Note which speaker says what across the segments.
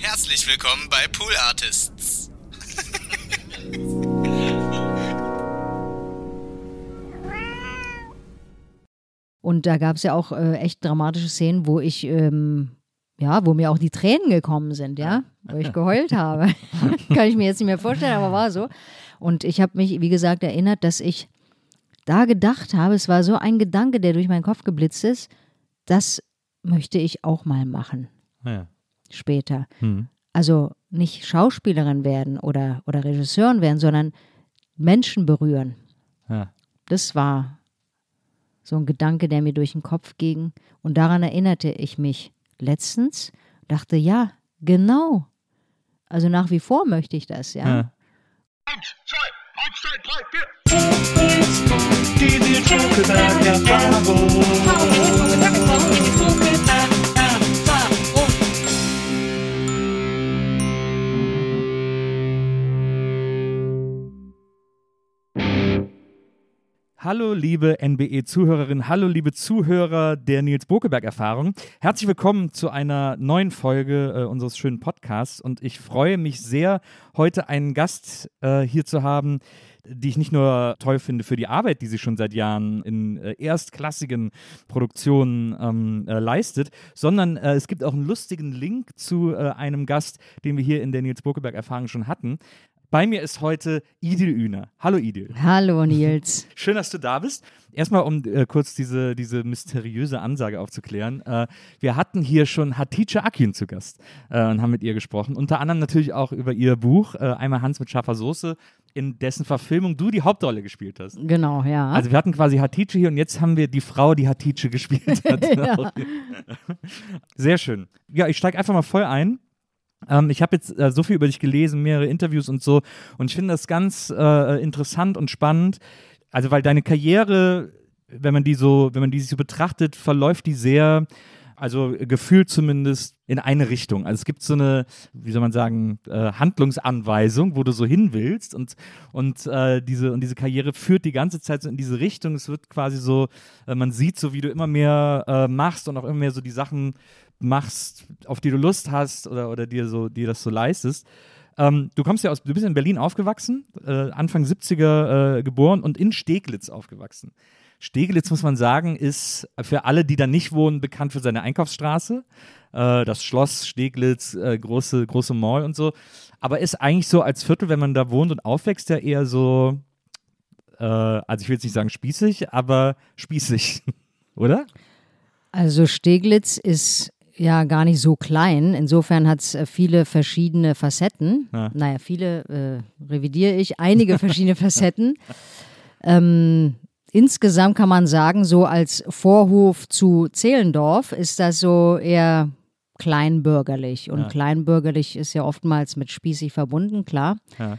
Speaker 1: Herzlich willkommen bei Pool Artists.
Speaker 2: Und da gab es ja auch äh, echt dramatische Szenen, wo ich, ähm, ja, wo mir auch die Tränen gekommen sind, ja, wo ich geheult habe. Kann ich mir jetzt nicht mehr vorstellen, aber war so. Und ich habe mich, wie gesagt, erinnert, dass ich da gedacht habe, es war so ein Gedanke, der durch meinen Kopf geblitzt ist, das möchte ich auch mal machen.
Speaker 3: Ja.
Speaker 2: Später.
Speaker 3: Hm.
Speaker 2: Also nicht Schauspielerin werden oder, oder Regisseurin werden, sondern Menschen berühren.
Speaker 3: Ja.
Speaker 2: Das war so ein Gedanke, der mir durch den Kopf ging. Und daran erinnerte ich mich letztens, dachte, ja, genau. Also nach wie vor möchte ich das, ja.
Speaker 3: Ja.
Speaker 4: Eins, zwei, eins, zwei, drei, vier.
Speaker 3: Hallo liebe NBE-Zuhörerinnen, hallo liebe Zuhörer der Nils Bokeberg-Erfahrung. Herzlich willkommen zu einer neuen Folge äh, unseres schönen Podcasts und ich freue mich sehr, heute einen Gast äh, hier zu haben, die ich nicht nur toll finde für die Arbeit, die sie schon seit Jahren in äh, erstklassigen Produktionen ähm, äh, leistet, sondern äh, es gibt auch einen lustigen Link zu äh, einem Gast, den wir hier in der Nils Bokeberg-Erfahrung schon hatten. Bei mir ist heute Idil Üner. Hallo Idil.
Speaker 2: Hallo Nils.
Speaker 3: Schön, dass du da bist. Erstmal, um äh, kurz diese, diese mysteriöse Ansage aufzuklären. Äh, wir hatten hier schon Hatice Akin zu Gast äh, und haben mit ihr gesprochen. Unter anderem natürlich auch über ihr Buch, äh, einmal Hans mit scharfer Soße, in dessen Verfilmung du die Hauptrolle gespielt hast.
Speaker 2: Genau, ja.
Speaker 3: Also wir hatten quasi Hatice hier und jetzt haben wir die Frau, die Hatice gespielt hat. Sehr schön. Ja, ich steige einfach mal voll ein. Ähm, ich habe jetzt äh, so viel über dich gelesen, mehrere Interviews und so, und ich finde das ganz äh, interessant und spannend. Also, weil deine Karriere, wenn man die so, wenn man die so betrachtet, verläuft die sehr, also gefühlt zumindest in eine Richtung. Also es gibt so eine, wie soll man sagen, äh, Handlungsanweisung, wo du so hin willst und, und, äh, diese, und diese Karriere führt die ganze Zeit so in diese Richtung. Es wird quasi so, äh, man sieht so, wie du immer mehr äh, machst und auch immer mehr so die Sachen machst, auf die du Lust hast oder, oder dir so, dir das so leistest. Ähm, du kommst ja aus, du bist in Berlin aufgewachsen, äh, Anfang 70er äh, geboren und in Steglitz aufgewachsen. Steglitz, muss man sagen, ist für alle, die da nicht wohnen, bekannt für seine Einkaufsstraße. Äh, das Schloss Steglitz, äh, große, große Mall und so. Aber ist eigentlich so als Viertel, wenn man da wohnt und aufwächst, ja eher so, äh, also ich will jetzt nicht sagen spießig, aber spießig, oder?
Speaker 2: Also Steglitz ist ja gar nicht so klein. Insofern hat es äh, viele verschiedene Facetten.
Speaker 3: Ja.
Speaker 2: Naja, viele äh, revidiere ich, einige verschiedene Facetten. Ähm, insgesamt kann man sagen, so als Vorhof zu Zehlendorf ist das so eher kleinbürgerlich. Und
Speaker 3: Ja.
Speaker 2: kleinbürgerlich ist ja oftmals mit spießig verbunden, klar.
Speaker 3: Ja.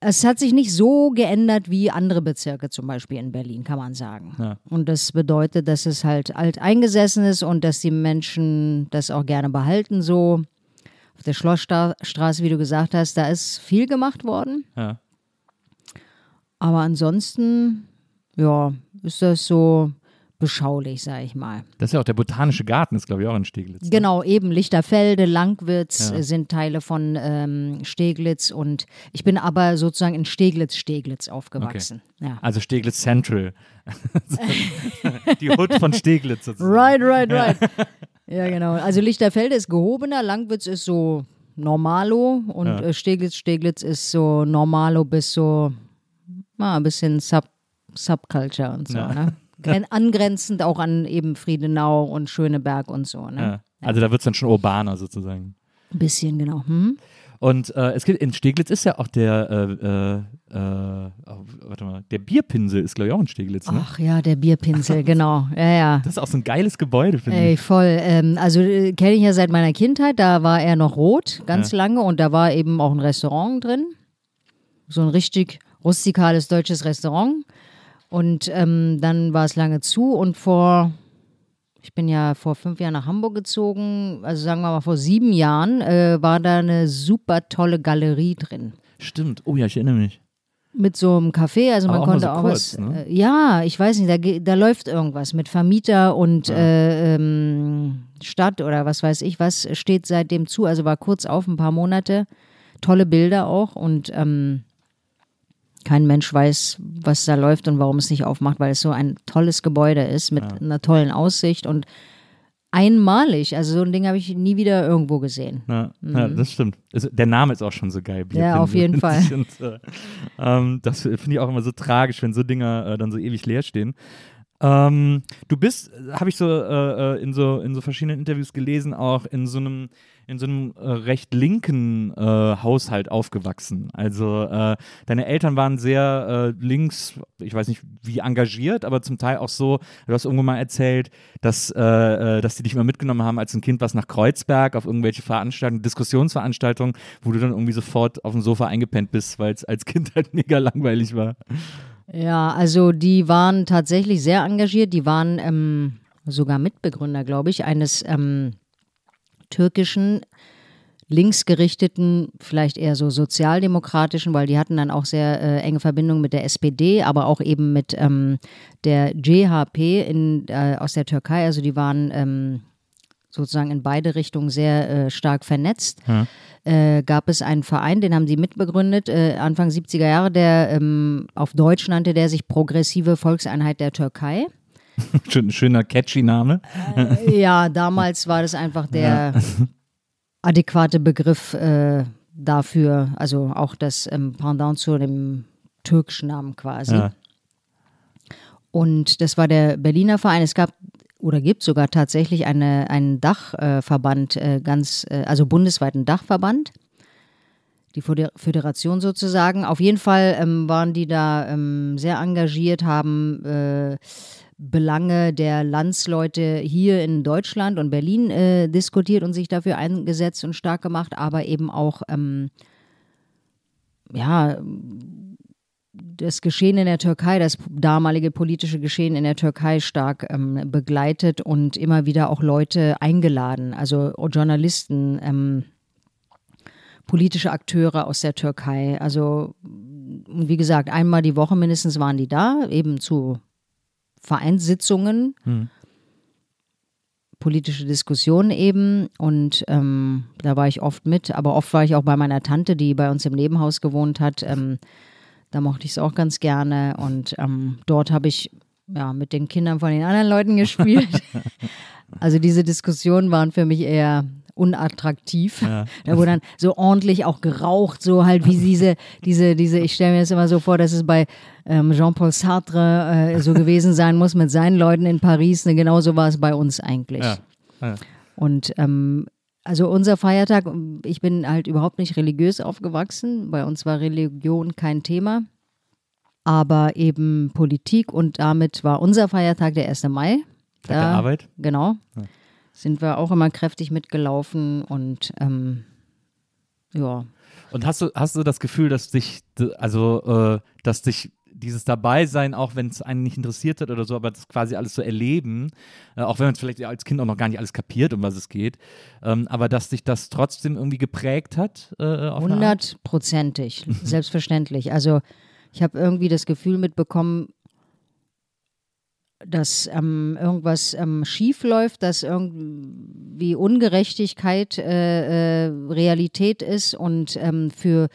Speaker 2: Es hat sich nicht so geändert wie andere Bezirke, zum Beispiel in Berlin, kann man sagen.
Speaker 3: Ja.
Speaker 2: Und das bedeutet, dass es halt alt eingesessen ist und dass die Menschen das auch gerne behalten so. Auf der Schlossstraße, wie du gesagt hast, da ist viel gemacht worden. Aber ansonsten, ja, ist das so beschaulich, sag ich mal.
Speaker 3: Das ist ja auch der Botanische Garten, ist glaube ich auch in Steglitz. ne?
Speaker 2: Genau, eben Lichterfelde, Langwitz
Speaker 3: Ja.
Speaker 2: sind Teile von ähm, Steglitz und ich bin aber sozusagen in Steglitz-Steglitz aufgewachsen. Ja.
Speaker 3: Also Steglitz Central. Die Hut von Steglitz sozusagen.
Speaker 2: Right, right, right. ja, genau. Also Lichterfelde ist gehobener, Langwitz ist so normalo und
Speaker 3: Ja.
Speaker 2: äh, Steglitz, Steglitz ist so normalo bis so ein bisschen Sub, Subculture und so.
Speaker 3: Ja.
Speaker 2: Ne? Gren angrenzend auch an eben Friedenau und Schöneberg und so. Ne?
Speaker 3: Ja. Also da wird es dann schon urbaner sozusagen.
Speaker 2: Ein bisschen, genau. Hm?
Speaker 3: Und äh, es gibt in Steglitz ist ja auch der, äh, äh, äh, oh, warte mal, der Bierpinsel ist glaube ich auch in Steglitz, ne?
Speaker 2: Ach ja, der Bierpinsel, genau. Ja, ja.
Speaker 3: Das ist auch so ein geiles Gebäude, finde
Speaker 2: Ey,
Speaker 3: ich.
Speaker 2: voll. Ähm, also äh, kenne ich ja seit meiner Kindheit. Da war er noch rot, ganz lange. Und da war eben auch ein Restaurant drin. So ein richtig rustikales deutsches Restaurant. Und ähm, dann war es lange zu. Und vor, ich bin ja vor fünf Jahren nach Hamburg gezogen. Also sagen wir mal vor sieben Jahren äh, war da eine super tolle Galerie drin.
Speaker 3: Stimmt. Oh ja, ich erinnere mich.
Speaker 2: mit so einem Café, also
Speaker 3: Aber
Speaker 2: man
Speaker 3: auch
Speaker 2: konnte
Speaker 3: so
Speaker 2: auch
Speaker 3: kurz,
Speaker 2: was.
Speaker 3: ne?
Speaker 2: Äh, ja, ich weiß nicht, da, da läuft irgendwas mit Vermieter und äh, ähm, Stadt oder was weiß ich was steht seitdem zu. Also war kurz auf, ein paar Monate. Tolle Bilder auch und ähm, kein Mensch weiß, was da läuft und warum es nicht aufmacht, weil es so ein tolles Gebäude ist mit einer tollen Aussicht und einmalig. Also so ein Ding habe ich nie wieder irgendwo gesehen.
Speaker 3: Ja, ja das stimmt. Der Name ist auch schon so geil.
Speaker 2: Mhm. Ja, auf jeden Fall.
Speaker 3: Und, äh, ähm, das finde ich auch immer so tragisch, wenn so Dinger äh, dann so ewig leer stehen. Ähm, du bist, habe ich so, äh, äh, in so in so verschiedenen Interviews gelesen, auch in so einem in so einem äh, recht linken äh, Haushalt aufgewachsen. Also äh, deine Eltern waren sehr äh, links, ich weiß nicht wie engagiert, aber zum Teil auch so, du hast irgendwo mal erzählt, dass, äh, äh, dass die dich mal mitgenommen haben als ein Kind was nach Kreuzberg auf irgendwelche Veranstaltungen, Diskussionsveranstaltungen, wo du dann irgendwie sofort auf dem Sofa eingepennt bist, weil es als Kind halt mega langweilig war.
Speaker 2: Ja, also die waren tatsächlich sehr engagiert. Die waren ähm, sogar Mitbegründer, glaube ich, eines ähm, türkischen linksgerichteten, vielleicht eher so sozialdemokratischen, weil die hatten dann auch sehr äh, enge Verbindungen mit der SPD, aber auch eben mit ähm, der CHP in, äh, aus der Türkei. Also die waren ähm, sozusagen in beide Richtungen sehr äh, stark vernetzt. Äh, gab es einen Verein, den haben die mitbegründet, äh, Anfang 70er Jahre, der ähm, auf Deutsch nannte der sich Progressive Volkseinheit der Türkei.
Speaker 3: Schön, schöner catchy Name.
Speaker 2: Ja, damals war das einfach der adäquate Begriff äh, dafür, also auch das ähm, Pendant zu dem türkischen Namen quasi.
Speaker 3: Ja.
Speaker 2: Und das war der Berliner Verein. Es gab oder gibt sogar tatsächlich eine, einen Dachverband, äh, ganz, äh, also bundesweiten Dachverband. Die Föder- Föderation sozusagen. Auf jeden Fall ähm, waren die da ähm, sehr engagiert, haben äh, Belange der Landsleute hier in Deutschland und Berlin äh, diskutiert und sich dafür eingesetzt und stark gemacht, aber eben auch ähm, ja, das Geschehen in der Türkei, das damalige politische Geschehen in der Türkei stark ähm, begleitet und immer wieder auch Leute eingeladen, also Journalisten, ähm, politische Akteure aus der Türkei. Also, wie gesagt, einmal die Woche mindestens waren die da, eben zu Vereinssitzungen, politische Diskussionen eben. Und ähm, da war ich oft mit, aber oft war ich auch bei meiner Tante, die bei uns im Nebenhaus gewohnt hat. Ähm, da mochte ich es auch ganz gerne. Und ähm, dort habe ich ja, mit den Kindern von den anderen Leuten gespielt. also diese Diskussionen waren für mich eher unattraktiv. Da wurde dann so ordentlich auch geraucht, so halt wie diese, diese, diese, ich stelle mir das immer so vor, dass es bei ähm, Jean-Paul Sartre äh, so gewesen sein muss mit seinen Leuten in Paris. Ne, genauso war es bei uns eigentlich.
Speaker 3: Ja. Ja.
Speaker 2: Und ähm, also unser Feiertag, ich bin halt überhaupt nicht religiös aufgewachsen. Bei uns war Religion kein Thema. Aber eben Politik und damit war unser Feiertag der 1. Mai.
Speaker 3: Tag der Arbeit.
Speaker 2: Genau. Sind wir auch immer kräftig mitgelaufen und ähm, ja.
Speaker 3: Und hast du, hast du das Gefühl, dass dich, also, äh, dass dich dieses Dabeisein, auch wenn es einen nicht interessiert hat oder so, aber das quasi alles so erleben, äh, auch wenn man es vielleicht als Kind auch noch gar nicht alles kapiert, um was es geht, ähm, aber dass dich das trotzdem irgendwie geprägt hat? Äh?
Speaker 2: Hundertprozentig, selbstverständlich. Also ich habe irgendwie das Gefühl mitbekommen, dass ähm, irgendwas ähm, schief läuft, dass irgendwie Ungerechtigkeit äh, äh, Realität ist und ähm, für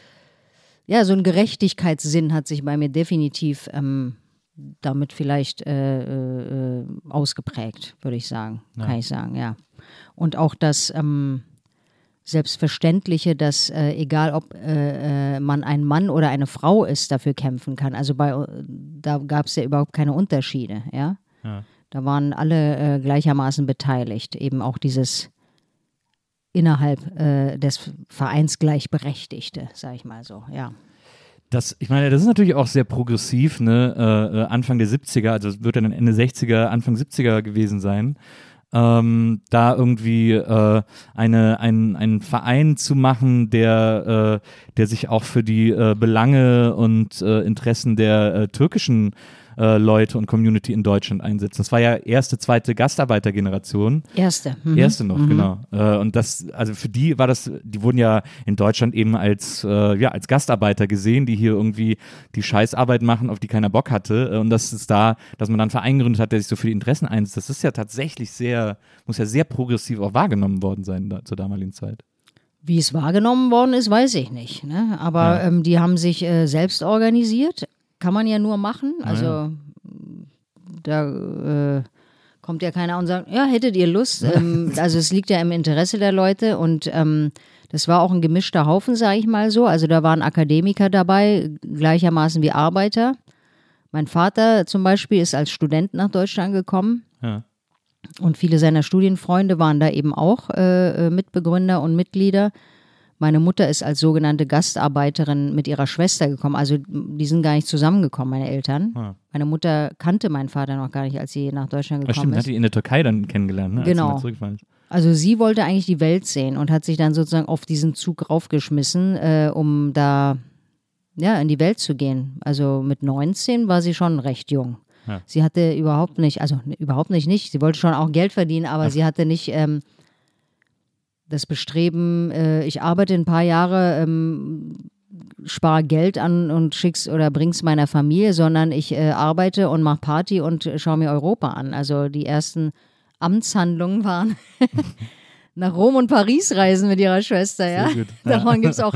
Speaker 2: ja so ein Gerechtigkeitssinn hat sich bei mir definitiv ähm, damit vielleicht äh, äh, äh, ausgeprägt, würde ich sagen, kann ich sagen, ja. Und auch das ähm, Selbstverständliche, dass äh, egal ob äh, äh, man ein Mann oder eine Frau ist, dafür kämpfen kann. Also bei äh, da gab es ja überhaupt keine Unterschiede, ja. Da waren alle äh, gleichermaßen beteiligt. Eben auch dieses innerhalb äh, des Vereins gleichberechtigte, sag ich mal so, ja.
Speaker 3: Das, ich meine, das ist natürlich auch sehr progressiv, ne? Äh, Anfang der 70er, also es wird dann Ende 60er, Anfang 70er gewesen sein. Ähm, da irgendwie äh, eine, ein, einen Verein zu machen, der, äh, der sich auch für die äh, Belange und äh, Interessen der äh, türkischen äh, Leute und Community in Deutschland einsetzen. Das war ja erste, zweite Gastarbeitergeneration.
Speaker 2: Erste. Mhm.
Speaker 3: Erste noch, genau. Äh, und das, also für die war das, die wurden ja in Deutschland eben als, äh, ja, als Gastarbeiter gesehen, die hier irgendwie die Scheißarbeit machen, auf die keiner Bock hatte. Äh, Und das ist da, dass man dann einen Verein gegründet hat, der sich so für die Interessen einsetzt. Das ist ja tatsächlich sehr, muss ja sehr progressiv auch wahrgenommen worden sein da, zur damaligen Zeit.
Speaker 2: Wie es wahrgenommen worden ist, weiß ich nicht. Ne? Aber
Speaker 3: Ja.
Speaker 2: ähm, die haben sich äh, selbst organisiert. Kann man ja nur machen. Also
Speaker 3: ja.
Speaker 2: da äh, kommt ja keiner und sagt, ja, hättet ihr Lust? ähm, also es liegt ja im Interesse der Leute und ähm, das war auch ein gemischter Haufen, sage ich mal so. Also da waren Akademiker dabei, gleichermaßen wie Arbeiter. Mein Vater zum Beispiel ist als Student nach Deutschland gekommen.
Speaker 3: Ja.
Speaker 2: Und viele seiner Studienfreunde waren da eben auch äh, äh, Mitbegründer und Mitglieder. Meine Mutter ist als sogenannte Gastarbeiterin mit ihrer Schwester gekommen. Also die sind gar nicht zusammengekommen, meine Eltern.
Speaker 3: Ah.
Speaker 2: Meine Mutter kannte meinen Vater noch gar nicht, als sie nach Deutschland gekommen
Speaker 3: stimmt, hat
Speaker 2: ist.
Speaker 3: die in der Türkei dann kennengelernt, ne? als sie
Speaker 2: Genau.
Speaker 3: mal zurückgefallen ist.
Speaker 2: Also sie wollte eigentlich die Welt sehen und hat sich dann sozusagen auf diesen Zug raufgeschmissen, äh, um da ja, in die Welt zu gehen. Also mit 19 war sie schon recht jung.
Speaker 3: Ja.
Speaker 2: Sie hatte überhaupt nicht, also überhaupt nicht nicht, sie wollte schon auch Geld verdienen, aber sie hatte nicht ähm, das Bestreben, äh, ich arbeite ein paar Jahre, ähm, spare Geld an und schick's oder bring's meiner Familie, sondern ich äh, arbeite und mache Party und schaue mir Europa an. Also die ersten Amtshandlungen waren nach Rom und Paris reisen mit ihrer Schwester, ja. Davon gibt es auch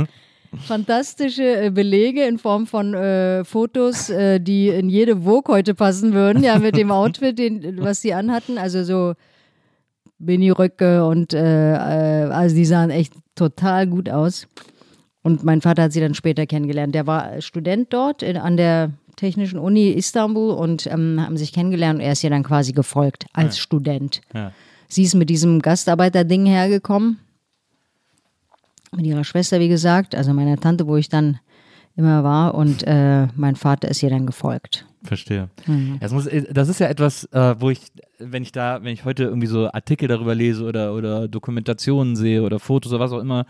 Speaker 2: fantastische äh, Belege in Form von äh, Fotos, äh, die in jede Vogue heute passen würden, ja, mit dem Outfit, den, was sie anhatten. Also so Mini-Röcke und äh, äh, also die sahen echt total gut aus. Und mein Vater hat sie dann später kennengelernt. Der war Student dort in, an der Technischen Uni Istanbul und ähm, haben sich kennengelernt und er ist ihr dann quasi gefolgt als Student.
Speaker 3: Ja.
Speaker 2: Sie ist mit diesem Gastarbeiter-Ding hergekommen. Mit ihrer Schwester, wie gesagt, also meiner Tante, wo ich dann immer war. Und äh, mein Vater ist ihr dann gefolgt.
Speaker 3: Verstehe.
Speaker 2: Mhm.
Speaker 3: Das, muss, äh, das ist ja etwas, äh, wo ich, wenn ich da, wenn ich heute irgendwie so Artikel darüber lese oder, oder Dokumentationen sehe oder Fotos oder was auch immer,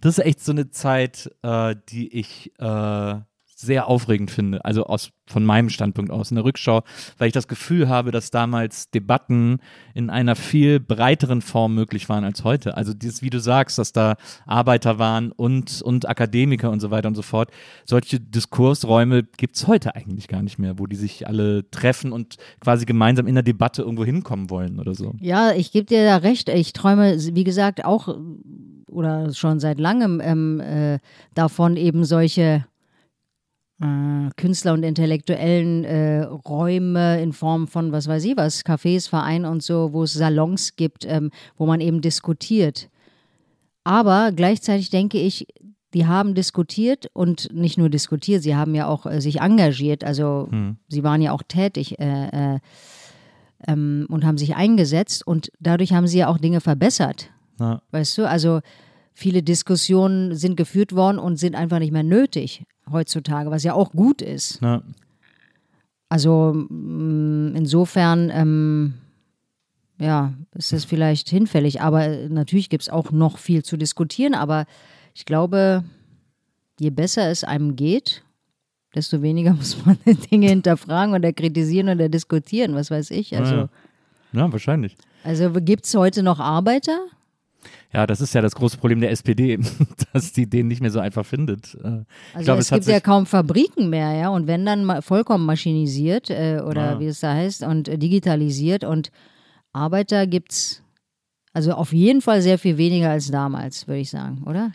Speaker 3: das ist echt so eine Zeit, äh, die ich äh, sehr aufregend finde. Also aus von meinem Standpunkt aus in der Rückschau, weil ich das Gefühl habe, dass damals Debatten in einer viel breiteren Form möglich waren als heute. Also dieses, wie du sagst, dass da Arbeiter waren und, und Akademiker und so weiter und so fort. Solche Diskursräume gibt es heute eigentlich gar nicht mehr, wo die sich alle treffen und quasi gemeinsam in der Debatte irgendwo hinkommen wollen oder so.
Speaker 2: Ja, ich gebe dir da recht. Ich träume, wie gesagt, auch oder schon seit langem ähm, äh, davon, eben solche Künstler und intellektuellen äh, Räume in Form von, was weiß ich was, Cafés, Vereinen und so, wo es Salons gibt, ähm, wo man eben diskutiert. Aber gleichzeitig denke ich, die haben diskutiert und nicht nur diskutiert, sie haben ja auch äh, sich engagiert. Also sie waren ja auch tätig äh, äh, ähm, und haben sich eingesetzt und dadurch haben sie ja auch Dinge verbessert.
Speaker 3: Ja.
Speaker 2: Weißt du, also viele Diskussionen sind geführt worden und sind einfach nicht mehr nötig heutzutage, was ja auch gut ist.
Speaker 3: Ja.
Speaker 2: Also mh, insofern, ähm, ja, ist es vielleicht hinfällig, aber äh, natürlich gibt es auch noch viel zu diskutieren, aber ich glaube, je besser es einem geht, desto weniger muss man Dinge hinterfragen oder kritisieren oder diskutieren, was weiß ich. Also,
Speaker 3: Ja. ja, wahrscheinlich.
Speaker 2: also gibt es heute noch Arbeiter?
Speaker 3: Ja, das ist ja das große Problem der SPD, dass die den nicht mehr so einfach findet. Äh, ich
Speaker 2: Also
Speaker 3: glaube,
Speaker 2: es
Speaker 3: hat
Speaker 2: gibt ja kaum Fabriken mehr, ja, und wenn dann vollkommen maschinisiert äh, oder
Speaker 3: Ah.
Speaker 2: wie es da heißt und äh, digitalisiert und Arbeiter gibt's also auf jeden Fall sehr viel weniger als damals, würde ich sagen, oder?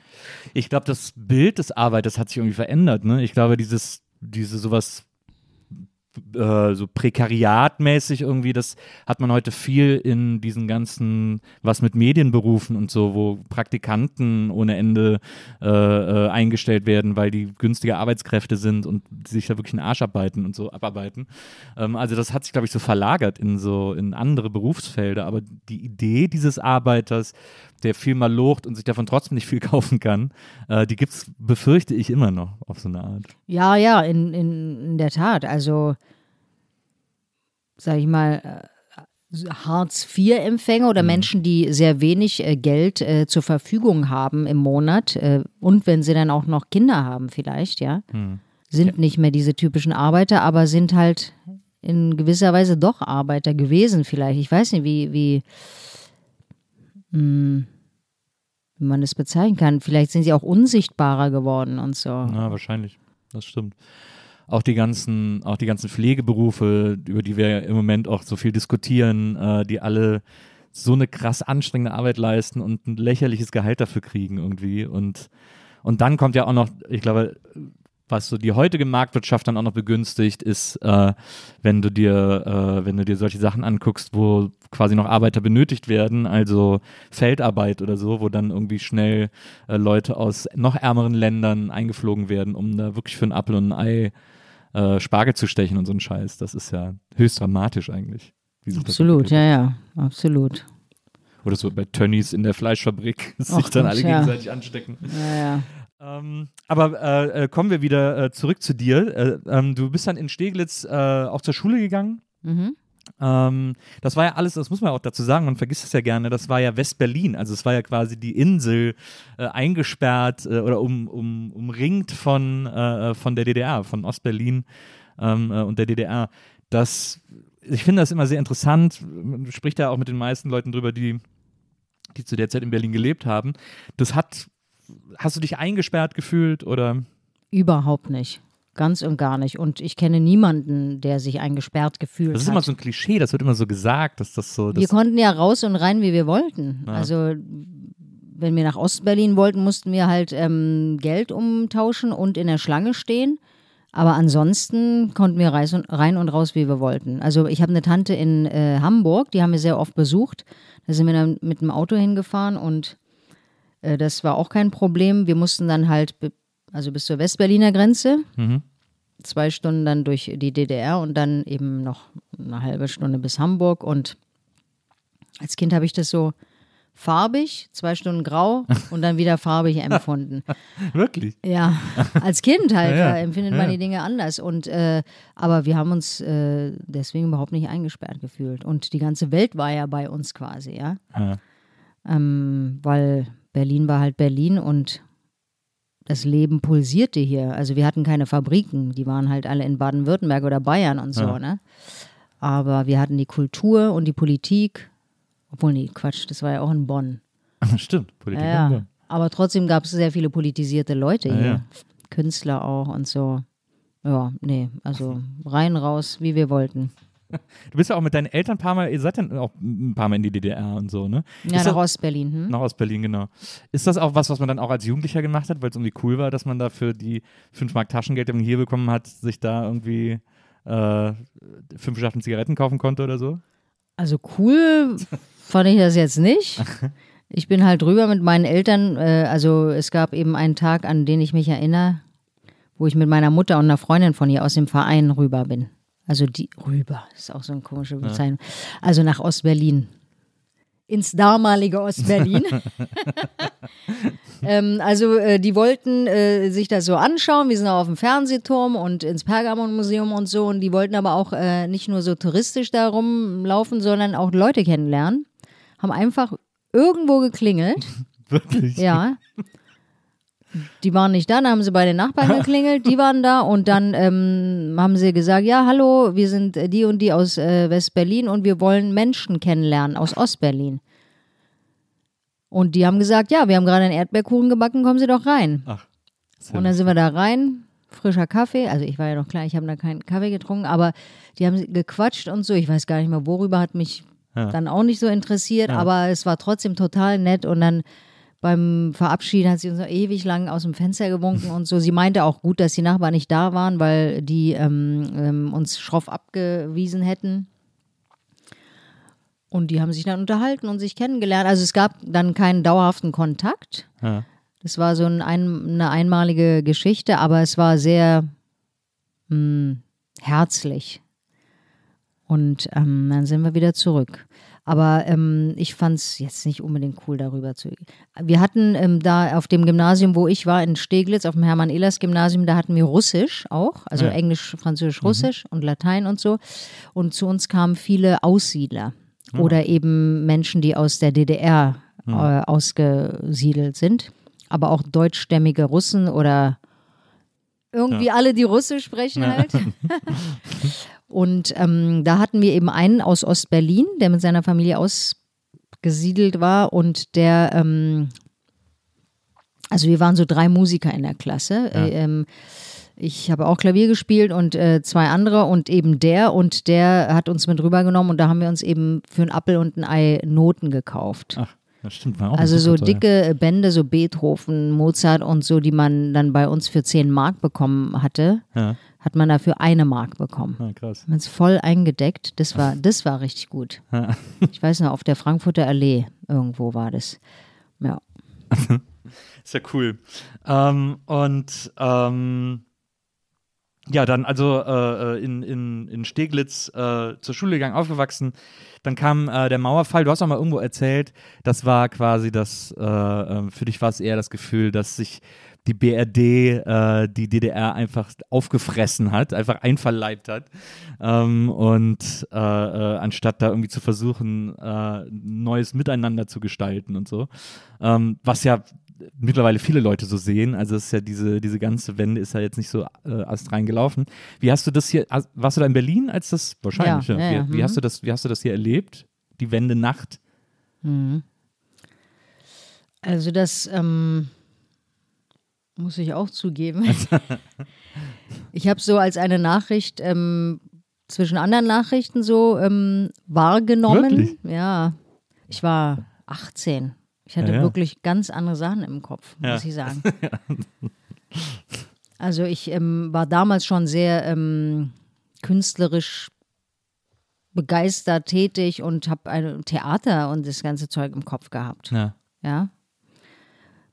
Speaker 3: Ich glaube, das Bild des Arbeiters hat sich irgendwie verändert. Ne? Ich glaube, dieses, diese sowas äh, so prekariatmäßig irgendwie, das hat man heute viel in diesen ganzen, was mit Medienberufen und so, wo Praktikanten ohne Ende äh, äh, eingestellt werden, weil die günstige Arbeitskräfte sind und sich da wirklich einen Arsch abarbeiten und so abarbeiten. Ähm, also das hat sich, glaube ich, so verlagert in so in andere Berufsfelder. Aber die Idee dieses Arbeiters, der viel mal locht und sich davon trotzdem nicht viel kaufen kann, äh, die gibt's, befürchte ich, immer noch auf so eine Art.
Speaker 2: Ja, ja, in, in, in der Tat. Also, sag ich mal, äh, Hartz-IV-Empfänger oder Menschen, die sehr wenig äh, Geld äh, zur Verfügung haben im Monat äh, und wenn sie dann auch noch Kinder haben vielleicht, ja, sind nicht mehr diese typischen Arbeiter, aber sind halt in gewisser Weise doch Arbeiter gewesen, vielleicht. Ich weiß nicht, wie, wie, mh, wie man das bezeichnen kann. Vielleicht sind sie auch unsichtbarer geworden und so.
Speaker 3: Ja, wahrscheinlich. Das stimmt. Auch die ganzen, auch die ganzen Pflegeberufe, über die wir im Moment auch so viel diskutieren, äh, die alle so eine krass anstrengende Arbeit leisten und ein lächerliches Gehalt dafür kriegen irgendwie. Und, und dann kommt ja auch noch, ich glaube, was so die heutige Marktwirtschaft dann auch noch begünstigt, ist, äh, wenn du dir, äh, wenn du dir solche Sachen anguckst, wo quasi noch Arbeiter benötigt werden, also Feldarbeit oder so, wo dann irgendwie schnell äh, Leute aus noch ärmeren Ländern eingeflogen werden, um da wirklich für ein Apfel und ein Ei äh, Spargel zu stechen und so ein Scheiß. Das ist ja höchst dramatisch eigentlich.
Speaker 2: Absolut, ja, ja, absolut.
Speaker 3: Oder so bei Tönnies in der Fleischfabrik sich dann alle
Speaker 2: ja.
Speaker 3: gegenseitig anstecken.
Speaker 2: Ja, ja.
Speaker 3: Ähm, aber äh, äh, kommen wir wieder äh, zurück zu dir. Äh, ähm, du bist dann in Steglitz äh, auch zur Schule gegangen.
Speaker 2: Mhm.
Speaker 3: Ähm, das war ja alles, das muss man auch dazu sagen, man vergisst es ja gerne, das war ja West-Berlin. Also es war ja quasi die Insel äh, eingesperrt äh, oder um, um, umringt von, äh, von der DDR, von Ostberlin ähm, äh, und der DDR. Das, ich finde das immer sehr interessant. Man spricht ja auch mit den meisten Leuten drüber, die, die zu der Zeit in Berlin gelebt haben. Das hat, hast du dich eingesperrt gefühlt oder?
Speaker 2: Überhaupt nicht. Ganz und gar nicht. Und ich kenne niemanden, der sich eingesperrt gefühlt
Speaker 3: Das ist
Speaker 2: hat.
Speaker 3: immer so ein Klischee, das wird immer so gesagt, dass das so.
Speaker 2: wir
Speaker 3: Das,
Speaker 2: konnten ja raus und rein, wie wir wollten.
Speaker 3: Ja.
Speaker 2: Also wenn wir nach Ostberlin wollten, mussten wir halt ähm, Geld umtauschen und in der Schlange stehen. Aber ansonsten konnten wir rein und raus, wie wir wollten. Also ich habe eine Tante in äh, Hamburg, die haben wir sehr oft besucht. Da sind wir dann mit dem Auto hingefahren und äh, das war auch kein Problem. Wir mussten dann halt, also bis zur Westberliner Grenze,
Speaker 3: Mhm.
Speaker 2: zwei Stunden dann durch die DDR und dann eben noch eine halbe Stunde bis Hamburg. Und als Kind habe ich das so farbig, zwei Stunden grau und dann wieder farbig empfunden.
Speaker 3: Wirklich?
Speaker 2: Ja, als Kind halt
Speaker 3: Ja, ja.
Speaker 2: empfindet man
Speaker 3: ja.
Speaker 2: die Dinge anders. Und äh, aber wir haben uns äh, deswegen überhaupt nicht eingesperrt gefühlt. Und die ganze Welt war ja bei uns quasi, ja.
Speaker 3: Ja.
Speaker 2: Ähm, weil Berlin war halt Berlin und das Leben pulsierte hier. Also wir hatten keine Fabriken, die waren halt alle in Baden-Württemberg oder Bayern und so,
Speaker 3: Ja.
Speaker 2: ne? Aber wir hatten die Kultur und die Politik. Obwohl, nee, Quatsch, das war ja auch in Bonn.
Speaker 3: Stimmt, Politik.
Speaker 2: Ja, ja. Aber trotzdem gab es sehr viele politisierte Leute hier.
Speaker 3: ja.
Speaker 2: Künstler auch und so. Ja, nee, also rein, raus, wie wir wollten.
Speaker 3: Du bist ja auch mit deinen Eltern ein paar Mal, ihr seid dann auch ein paar Mal in die DDR und so, ne?
Speaker 2: Ja,
Speaker 3: Ist
Speaker 2: nach Ostberlin. Hm?
Speaker 3: nach Ostberlin, genau. Ist das auch was, was man dann auch als Jugendlicher gemacht hat, weil es irgendwie cool war, dass man da für die 5 Mark Taschengeld, die man hier bekommen hat, sich da irgendwie äh, fünf Schachteln Zigaretten kaufen konnte oder so?
Speaker 2: Also cool fand ich das jetzt nicht. Ich bin halt drüber mit meinen Eltern. Äh, also es gab eben einen Tag, an den ich mich erinnere, wo ich mit meiner Mutter und einer Freundin von ihr aus dem Verein rüber bin. Also die rüber, ist auch so eine komische Bezeichnung. Also nach Ostberlin. Ins damalige Ostberlin. ähm, also äh, die wollten äh, sich das so anschauen. Wir sind auch auf dem Fernsehturm und ins Pergamon-Museum und so. Und die wollten aber auch äh, nicht nur so touristisch da rumlaufen, sondern auch Leute kennenlernen. Haben einfach irgendwo geklingelt.
Speaker 3: Wirklich?
Speaker 2: Ja. Die waren nicht da, dann haben sie bei den Nachbarn geklingelt, die waren da und dann ähm, haben sie gesagt, ja, hallo, wir sind äh, die und die aus äh, West-Berlin und wir wollen Menschen kennenlernen aus Ost-Berlin. Und die haben gesagt, ja, wir haben gerade einen Erdbeerkuchen gebacken, kommen Sie doch rein.
Speaker 3: Ach.
Speaker 2: Und dann sind wir da rein, frischer Kaffee, also ich war ja noch klein, ich habe da keinen Kaffee getrunken, aber die haben gequatscht und so, ich weiß gar nicht mehr worüber, hat mich
Speaker 3: Ja.
Speaker 2: dann auch nicht so interessiert, aber es war trotzdem total nett und dann beim Verabschieden hat sie uns ewig lang aus dem Fenster gewunken und so. Sie meinte auch gut, dass die Nachbarn nicht da waren, weil die ähm, ähm, uns schroff abgewiesen hätten. Und die haben sich dann unterhalten und sich kennengelernt. Also es gab dann keinen dauerhaften Kontakt.
Speaker 3: Ja.
Speaker 2: Das war so ein, ein, eine einmalige Geschichte, aber es war sehr mh, herzlich. Und ähm, dann sind wir wieder zurück. Aber ähm, ich fand es jetzt nicht unbedingt cool, darüber zu. Wir hatten ähm, da auf dem Gymnasium, wo ich war, in Steglitz, auf dem Hermann-Ehlers-Gymnasium, da hatten wir Russisch auch, also
Speaker 3: Ja.
Speaker 2: Englisch, Französisch, Russisch und Latein und so. Und zu uns kamen viele Aussiedler oder eben Menschen, die aus der DDR äh, ausgesiedelt sind, aber auch deutschstämmige Russen oder irgendwie alle, die Russisch sprechen halt. Und ähm, da hatten wir eben einen aus Ostberlin, der mit seiner Familie ausgesiedelt war und der, ähm, also wir waren so drei Musiker in der Klasse.
Speaker 3: Ja.
Speaker 2: Äh, ähm, ich habe auch Klavier gespielt und äh, zwei andere und eben der und der hat uns mit rübergenommen und da haben wir uns eben für ein Appel und ein Ei Noten gekauft.
Speaker 3: Ach, das stimmt. War auch
Speaker 2: Also so dicke Bände, so Beethoven, Mozart und so, die man dann bei uns für 10 Mark bekommen hatte,
Speaker 3: Ja,
Speaker 2: hat man dafür eine Mark bekommen.
Speaker 3: ja krass.
Speaker 2: Man ist voll eingedeckt. Das war, das war richtig gut. Ich weiß noch, auf der Frankfurter Allee irgendwo war das. Ja.
Speaker 3: Ist ja cool. Ähm, und ähm, ja, dann also äh, in, in, in Steglitz äh, zur Schule gegangen, aufgewachsen. Dann kam äh, der Mauerfall. Du hast auch mal irgendwo erzählt, das war quasi das, äh, äh, für dich war es eher das Gefühl, dass sich die BRD äh, die DDR einfach aufgefressen hat, einfach einverleibt hat. Ähm, und äh, äh, anstatt da irgendwie zu versuchen, äh, neues Miteinander zu gestalten und so. Ähm, was ja mittlerweile viele Leute so sehen. Also ist ja diese, diese ganze Wende ist ja jetzt nicht so äh, astrein gelaufen. Wie hast du das hier, warst du da in Berlin als das, wahrscheinlich,
Speaker 2: Ja,
Speaker 3: ja.
Speaker 2: ja,
Speaker 3: Wie, wie,
Speaker 2: mhm.
Speaker 3: hast du das, wie hast du das hier erlebt? Die Wende Nacht?
Speaker 2: Also das ähm, muss ich auch zugeben. ich habe so als eine Nachricht ähm, zwischen anderen Nachrichten so ähm, wahrgenommen.
Speaker 3: Wirklich?
Speaker 2: Ja, ich war 18. Ich hatte
Speaker 3: Ja, ja.
Speaker 2: wirklich ganz andere Sachen im Kopf, muss
Speaker 3: Ja.
Speaker 2: ich sagen. Also ich ähm, war damals schon sehr ähm, künstlerisch begeistert tätig und habe ein Theater und das ganze Zeug im Kopf gehabt.
Speaker 3: Ja.
Speaker 2: Ja.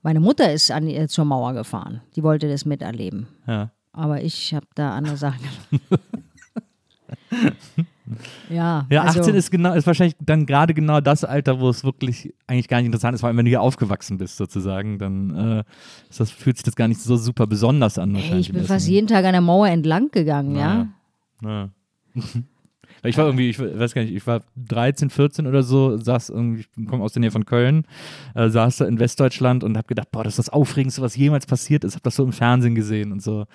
Speaker 2: Meine Mutter ist an, äh, zur Mauer gefahren. Die wollte das miterleben.
Speaker 3: Ja.
Speaker 2: Aber ich habe da andere Sachen. ja.
Speaker 3: Ja,
Speaker 2: also,
Speaker 3: 18 ist genau, ist wahrscheinlich dann gerade genau das Alter, wo es wirklich eigentlich gar nicht interessant ist, vor allem wenn du hier aufgewachsen bist, sozusagen, dann äh, das, fühlt sich das gar nicht so super besonders an.
Speaker 2: Ey, ich bin fast jeden Tag an der Mauer entlang gegangen, ja.
Speaker 3: Ja. Ich war irgendwie, ich weiß gar nicht, ich war 13, 14 oder so, saß irgendwie, ich komme aus der Nähe von Köln, äh, saß da in Westdeutschland und habe gedacht, boah, das ist das Aufregendste, was jemals passiert ist. Habe das so im Fernsehen gesehen und so,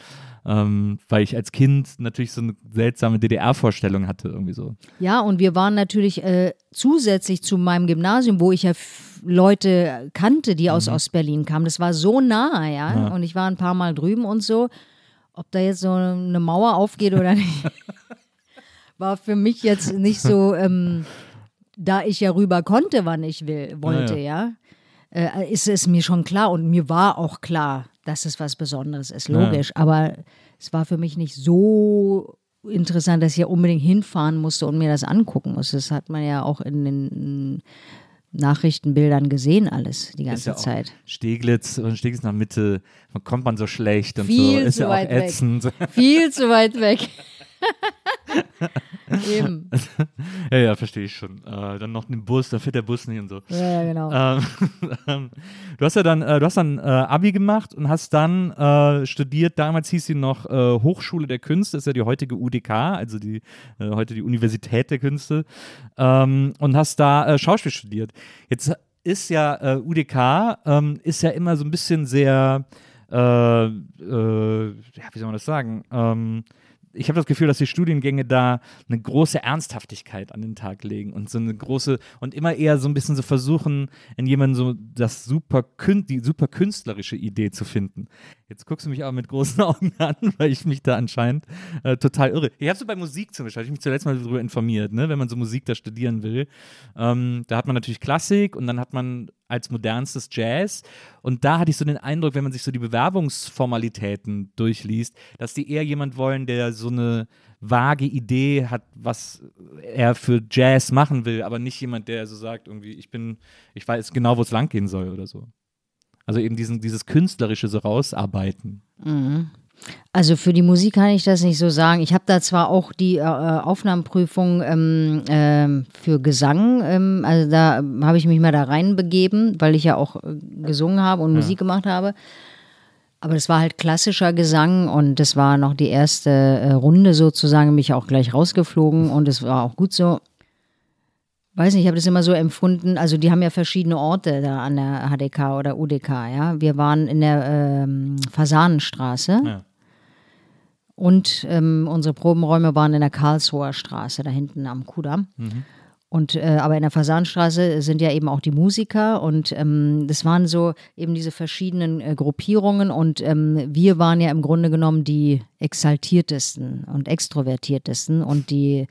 Speaker 3: ähm, weil ich als Kind natürlich so eine seltsame DDR-Vorstellung hatte, irgendwie so.
Speaker 2: Ja, und wir waren natürlich äh, zusätzlich zu meinem Gymnasium, wo ich ja Leute kannte, die aus Ostberlin kamen. Das war so nah, ja?
Speaker 3: Ja.
Speaker 2: Und ich war ein paar Mal drüben und so. Ob da jetzt so eine Mauer aufgeht oder nicht, war für mich jetzt nicht so, ähm, da ich ja rüber konnte, wann ich will, wollte, ja. Äh, ist es mir schon klar und mir war auch klar, dass es was Besonderes ist,
Speaker 3: Ja.
Speaker 2: logisch. Aber es war für mich nicht so interessant, dass ich ja unbedingt hinfahren musste und mir das angucken musste. Das hat man ja auch in den Nachrichtenbildern gesehen, alles, die
Speaker 3: Ist
Speaker 2: ganze
Speaker 3: ja
Speaker 2: Zeit.
Speaker 3: Steglitz, von Steglitz nach Mitte, kommt man so schlecht und so,
Speaker 2: Viel
Speaker 3: ist
Speaker 2: zu
Speaker 3: ja auch
Speaker 2: weit weg.
Speaker 3: ätzend.
Speaker 2: Viel zu weit weg. Eben.
Speaker 3: ja, ja, verstehe ich schon. Äh, dann noch den Bus, da fährt der Bus nicht und so.
Speaker 2: Ja, ja, genau.
Speaker 3: Ähm, ähm, du hast ja dann, äh, du hast dann äh, Abi gemacht und hast dann äh, studiert. Damals hieß sie noch äh, Hochschule der Künste, ist ja die heutige UDK, also die äh, heute die Universität der Künste, ähm, und hast da Schauspiel studiert. Jetzt ist ja UDK ähm, ist ja immer so ein bisschen sehr, ja, wie soll man das sagen? Ähm, ich habe das Gefühl, dass die Studiengänge da eine große Ernsthaftigkeit an den Tag legen und so eine große und immer eher so ein bisschen so versuchen, in jemandem so das super die super künstlerische Idee zu finden. Jetzt guckst du mich aber mit großen Augen an, weil ich mich da anscheinend äh, total irre. Ich habe so bei Musik zum Beispiel, habe ich mich zuletzt mal darüber informiert, ne, wenn man so Musik da studieren will. Ähm, da hat man natürlich Klassik und dann hat man als modernstes Jazz. Und da hatte ich so den Eindruck, wenn man sich so die Bewerbungsformalitäten durchliest, dass die eher jemand wollen, der so eine vage Idee hat, was er für Jazz machen will, aber nicht jemand, der so sagt, irgendwie, ich bin, ich weiß genau, wo es lang gehen soll oder so. Also eben diesen, dieses Künstlerische so rausarbeiten.
Speaker 2: Also für die Musik kann ich das nicht so sagen. Ich habe da zwar auch die äh, Aufnahmeprüfung ähm, ähm, für Gesang, ähm, also da habe ich mich mal da reinbegeben, weil ich ja auch äh, gesungen habe und Musik gemacht habe. Aber das war halt klassischer Gesang und das war noch die erste äh, Runde sozusagen, mich auch gleich rausgeflogen und es war auch gut so. Weiß nicht, ich habe das immer so empfunden. Also die haben ja verschiedene Orte da an der HDK oder UDK, ja. Wir waren in der ähm, Fasanenstraße.
Speaker 3: Ja.
Speaker 2: Und ähm, unsere Probenräume waren in der Karlsruher Straße, da hinten am Kudamm. Und äh, aber in der Fasanstraße sind ja eben auch die Musiker. Und ähm, das waren so eben diese verschiedenen äh, Gruppierungen. Und ähm, wir waren ja im Grunde genommen die exaltiertesten und extrovertiertesten. Und die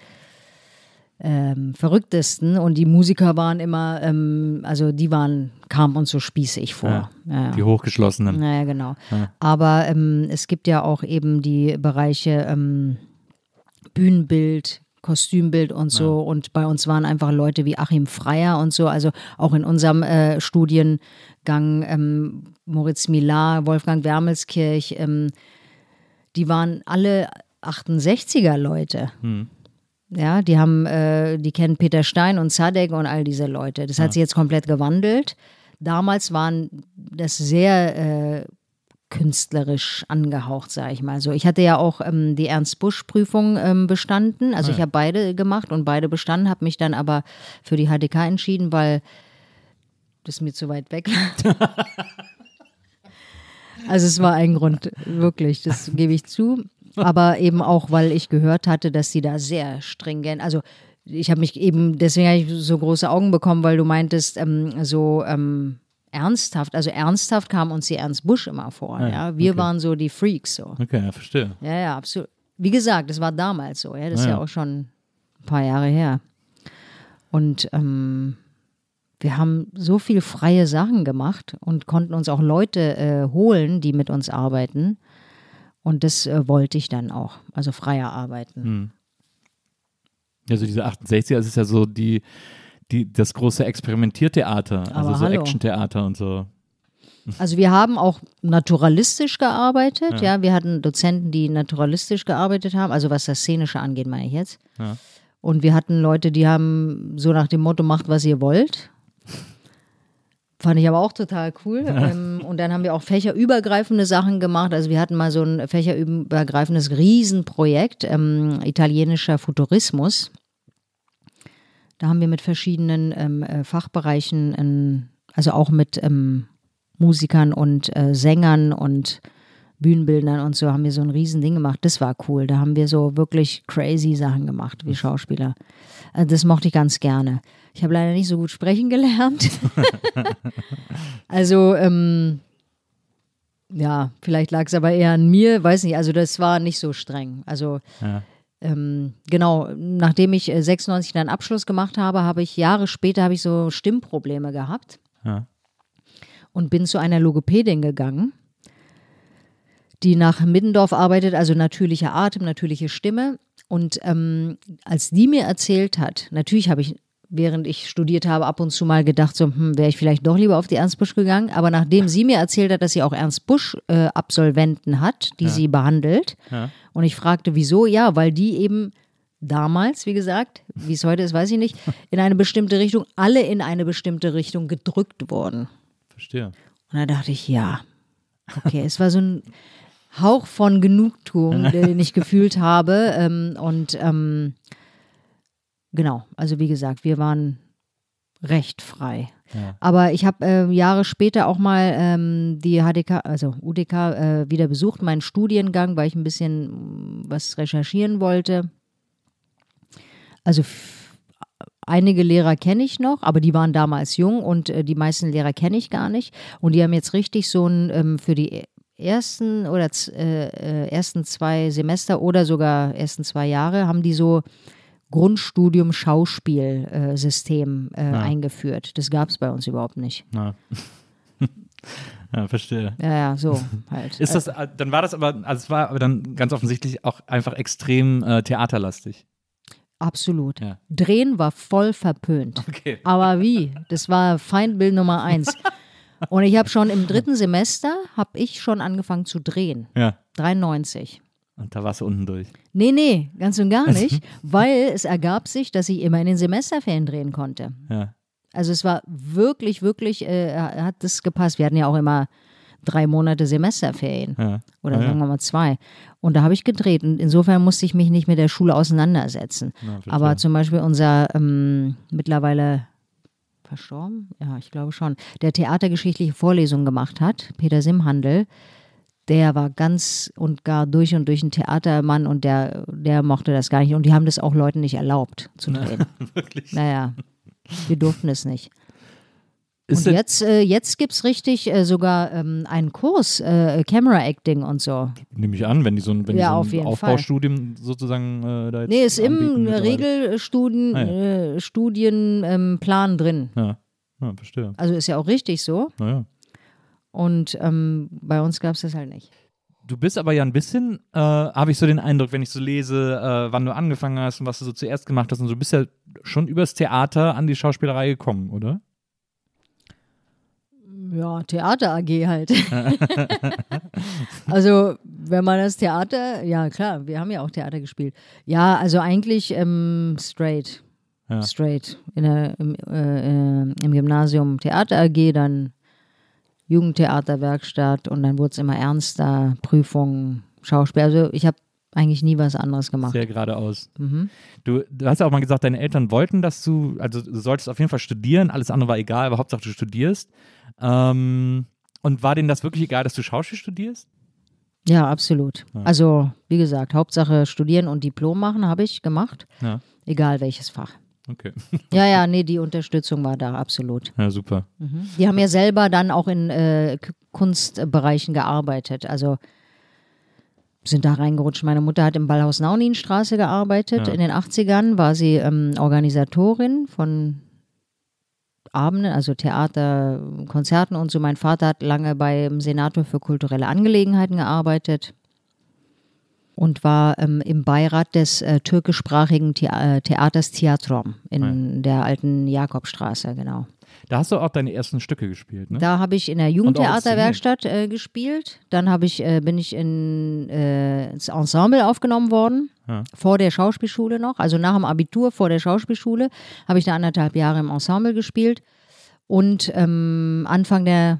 Speaker 2: ähm, verrücktesten und die Musiker waren immer, ähm, also die waren, kamen uns so spießig vor.
Speaker 3: Ja,
Speaker 2: Ja, ja.
Speaker 3: Die Hochgeschlossenen.
Speaker 2: Naja, genau. Aber ähm, es gibt ja auch eben die Bereiche ähm, Bühnenbild, Kostümbild und so. Und bei uns waren einfach Leute wie Achim Freier und so. Also auch in unserem äh, Studiengang ähm, Moritz Millar, Wolfgang Wermelskirch, ähm, die waren alle 68er Leute. Ja, die haben, äh, die kennen Peter Stein und Zadek und all diese Leute. Das hat sich jetzt komplett gewandelt. Damals waren das sehr äh, künstlerisch angehaucht, sage ich mal so. Ich hatte ja auch ähm, die Ernst-Busch-Prüfung ähm, bestanden. Also ich habe beide gemacht und beide bestanden, habe mich dann aber für die HDK entschieden, weil das mir zu weit weg war. also es war ein Grund, wirklich, das gebe ich zu. Aber eben auch, weil ich gehört hatte, dass sie da sehr stringent, also ich habe mich eben, deswegen habe ich so große Augen bekommen, weil du meintest, ähm, so ähm, ernsthaft, also ernsthaft kam uns die Ernst Busch immer vor. Ja, wir
Speaker 3: okay.
Speaker 2: waren so die Freaks so.
Speaker 3: Okay, ja, verstehe.
Speaker 2: Ja, ja, absolut. Wie gesagt, das war damals so, ja, das ist
Speaker 3: Ja,
Speaker 2: ja
Speaker 3: ja.
Speaker 2: auch schon ein paar Jahre her. Und ähm, wir haben so viel freie Sachen gemacht und konnten uns auch Leute äh, holen, die mit uns arbeiten. Und das äh, wollte ich dann auch, also freier arbeiten.
Speaker 3: Also diese 68er, das ist ja so die, die, das große Experimentiertheater, also
Speaker 2: Aber
Speaker 3: so. Actiontheater und so.
Speaker 2: Also wir haben auch naturalistisch gearbeitet, ja. Wir hatten Dozenten, die naturalistisch gearbeitet haben, also was das Szenische angeht, meine ich jetzt.
Speaker 3: Ja.
Speaker 2: Und wir hatten Leute, die haben so nach dem Motto, macht, was ihr wollt. Fand ich aber auch total cool. Ähm, und dann haben wir auch fächerübergreifende Sachen gemacht. Also wir hatten mal so ein fächerübergreifendes Riesenprojekt, ähm, italienischer Futurismus. Da haben wir mit verschiedenen ähm, äh, Fachbereichen, ähm, also auch mit ähm, Musikern und äh, Sängern und Bühnenbildnern und so haben wir so ein Riesending gemacht. Das war cool. Da haben wir so wirklich crazy Sachen gemacht wie Schauspieler. Äh, das mochte ich ganz gerne. Ich habe leider nicht so gut sprechen gelernt. also, ähm, ja, vielleicht lag es aber eher an mir, weiß nicht. Also, das war nicht so streng. Also,
Speaker 3: Ja.
Speaker 2: ähm, genau, nachdem ich äh, 96 dann Abschluss gemacht habe, habe ich Jahre später habe ich so Stimmprobleme gehabt
Speaker 3: Ja.
Speaker 2: und bin zu einer Logopädin gegangen, die nach Middendorf arbeitet, also natürlicher Atem, natürliche Stimme. Und ähm, als die mir erzählt hat, natürlich habe ich, während ich studiert habe, ab und zu mal gedacht, so, hm, wäre ich vielleicht doch lieber auf die Ernst Busch gegangen. Aber nachdem sie mir erzählt hat, dass sie auch Ernst Busch äh, Absolventen hat, die sie behandelt,
Speaker 3: Ja.
Speaker 2: und ich fragte, wieso? Ja, weil die eben damals, wie gesagt, wie es heute ist, weiß ich nicht, in eine bestimmte Richtung, alle in eine bestimmte Richtung gedrückt wurden.
Speaker 3: Verstehe.
Speaker 2: Und da dachte ich, ja, okay, es war so ein Hauch von Genugtuung, den ich gefühlt habe. Ähm, und ähm, genau, also wie gesagt, wir waren recht frei.
Speaker 3: Ja.
Speaker 2: Aber ich habe äh, Jahre später auch mal ähm, die HDK, also UDK, äh, wieder besucht, meinen Studiengang, weil ich ein bisschen mm, was recherchieren wollte. Also einige Lehrer kenne ich noch, aber die waren damals jung und äh, die meisten Lehrer kenne ich gar nicht. Und die haben jetzt richtig so ein ähm, für die ersten oder äh, äh, ersten zwei Semester oder sogar ersten zwei Jahre haben die so Grundstudium Schauspielsystem äh, eingeführt. Das gab es bei uns überhaupt nicht.
Speaker 3: Ja. ja, verstehe.
Speaker 2: Ja, ja, so halt.
Speaker 3: Ist das, äh, dann war das aber, also es war aber dann ganz offensichtlich auch einfach extrem äh, theaterlastig.
Speaker 2: Absolut.
Speaker 3: Ja.
Speaker 2: Drehen war voll verpönt.
Speaker 3: Okay.
Speaker 2: Aber wie? Das war Feindbild Nummer eins. Und ich habe schon im dritten Semester, habe ich schon angefangen zu drehen.
Speaker 3: Ja.
Speaker 2: 93.
Speaker 3: Und da warst du unten durch.
Speaker 2: Nee, nee, ganz und gar nicht, weil es ergab sich, dass ich immer in den Semesterferien drehen konnte.
Speaker 3: Ja.
Speaker 2: Also es war wirklich, wirklich, äh, hat das gepasst. Wir hatten ja auch immer drei Monate Semesterferien.
Speaker 3: Ja.
Speaker 2: Oder
Speaker 3: ja, ja.
Speaker 2: sagen wir mal zwei. Und da habe ich gedreht. Und insofern musste ich mich nicht mit der Schule auseinandersetzen.
Speaker 3: Verstehe.
Speaker 2: Aber zum Beispiel unser ähm, mittlerweile verstorben, ja, ich glaube schon, der theatergeschichtliche Vorlesungen gemacht hat, Peter Simhandel, der war ganz und gar durch und durch ein Theatermann und der, der mochte das gar nicht. Und die haben das auch Leuten nicht erlaubt zu drehen.
Speaker 3: Wirklich.
Speaker 2: Naja, wir durften es nicht.
Speaker 3: Ist
Speaker 2: und jetzt, äh, jetzt gibt es richtig äh, sogar ähm, einen Kurs, äh, Camera Acting und so.
Speaker 3: Nehme ich an, wenn die so ein, wenn
Speaker 2: Ja,
Speaker 3: die so ein Aufbaustudium sozusagen äh, da jetzt
Speaker 2: Nee, ist im
Speaker 3: mittlerweile.
Speaker 2: Regelstudien
Speaker 3: Ah, ja.
Speaker 2: äh, drin.
Speaker 3: Ja, ja verstehe.
Speaker 2: Also ist ja auch richtig so.
Speaker 3: Naja.
Speaker 2: Und ähm, bei uns gab es das halt nicht.
Speaker 3: Du bist aber ja ein bisschen, äh, habe ich so den Eindruck, wenn ich so lese, äh, wann du angefangen hast und was du so zuerst gemacht hast. Und so, du bist ja schon übers Theater an die Schauspielerei gekommen, oder?
Speaker 2: Ja, Theater AG halt. also, wenn man das Theater, ja klar, wir haben ja auch Theater gespielt. Ja, also eigentlich ähm, straight.
Speaker 3: Ja.
Speaker 2: Straight. In der, im, äh, Im Gymnasium Theater AG, dann Jugendtheaterwerkstatt und dann wurde es immer ernster, Prüfungen, Schauspiel. Also ich habe eigentlich nie was anderes gemacht.
Speaker 3: Sehr geradeaus.
Speaker 2: Mhm.
Speaker 3: Du, du hast ja auch mal gesagt, deine Eltern wollten, dass du, also du solltest auf jeden Fall studieren, alles andere war egal, aber Hauptsache du studierst. Ähm, und war denen das wirklich egal, dass du Schauspiel studierst?
Speaker 2: Ja, absolut. Also, wie gesagt, Hauptsache studieren und Diplom machen habe ich gemacht.
Speaker 3: Ja.
Speaker 2: Egal welches Fach.
Speaker 3: Okay.
Speaker 2: Ja, ja, nee, die Unterstützung war da, absolut.
Speaker 3: Ja, super.
Speaker 2: Die haben ja selber dann auch in äh, Kunstbereichen gearbeitet. Also sind da reingerutscht. Meine Mutter hat im Ballhaus Nauninstraße gearbeitet.
Speaker 3: Ja.
Speaker 2: In den 80ern war sie ähm, Organisatorin von Abenden, also Theater, Konzerten und so. Mein Vater hat lange beim Senator für kulturelle Angelegenheiten gearbeitet und war ähm, im Beirat des äh, türkischsprachigen The äh, Theaters Theatrom in der alten Jakobstraße, genau.
Speaker 3: Da hast du auch deine ersten Stücke gespielt, ne?
Speaker 2: Da habe ich in der Jugendtheaterwerkstatt äh, gespielt. Dann habe ich, äh, bin ich in, äh, ins Ensemble aufgenommen worden.
Speaker 3: Ja.
Speaker 2: Vor der Schauspielschule noch. Also nach dem Abitur vor der Schauspielschule habe ich da anderthalb Jahre im Ensemble gespielt. Und ähm, Anfang der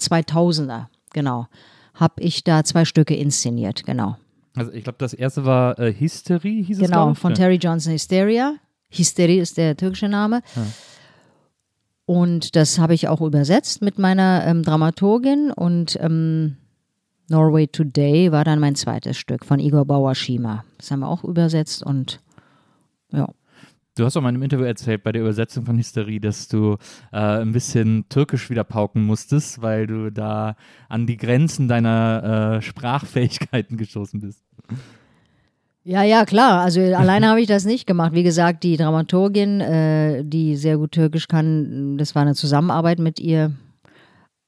Speaker 2: 2000er, genau, habe ich da zwei Stücke inszeniert. Genau.
Speaker 3: Also ich glaube, das erste war äh, History, hieß es,
Speaker 2: Genau,
Speaker 3: glaub ich?
Speaker 2: von
Speaker 3: ja.
Speaker 2: Terry Johnson Hysteria. Hysterie ist der türkische Name. Und das habe ich auch übersetzt mit meiner ähm, Dramaturgin und ähm, Norway Today war dann mein zweites Stück von Igor Bauer-Schima. Das haben wir auch übersetzt und ja.
Speaker 3: Du hast auch mal in einem Interview erzählt bei der Übersetzung von Hysterie, dass du äh, ein bisschen Türkisch wieder pauken musstest, weil du da an die Grenzen deiner äh, Sprachfähigkeiten gestoßen bist.
Speaker 2: Ja, ja, klar. Also alleine habe ich das nicht gemacht. Wie gesagt, die Dramaturgin, äh, die sehr gut Türkisch kann, das war eine Zusammenarbeit mit ihr.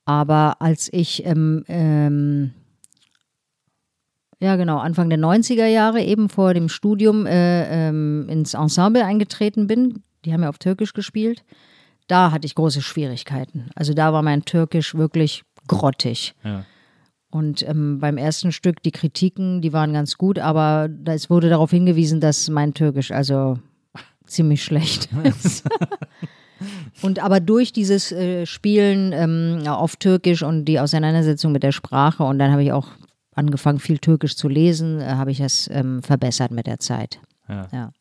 Speaker 2: Aber als ich ähm, ähm, ja genau Anfang der 90er Jahre eben vor dem Studium äh, ähm, ins Ensemble eingetreten bin, die haben ja auf Türkisch gespielt, da hatte ich große Schwierigkeiten. Also da war mein Türkisch wirklich grottig.
Speaker 3: Ja.
Speaker 2: Und ähm, beim ersten Stück, die Kritiken, die waren ganz gut, aber es wurde darauf hingewiesen, dass mein Türkisch also ziemlich schlecht ist. und aber durch dieses äh, Spielen ähm, auf Türkisch und die Auseinandersetzung mit der Sprache und dann habe ich auch angefangen, viel Türkisch zu lesen, äh, habe ich das ähm, verbessert mit der Zeit.
Speaker 3: Ja.
Speaker 2: Ja.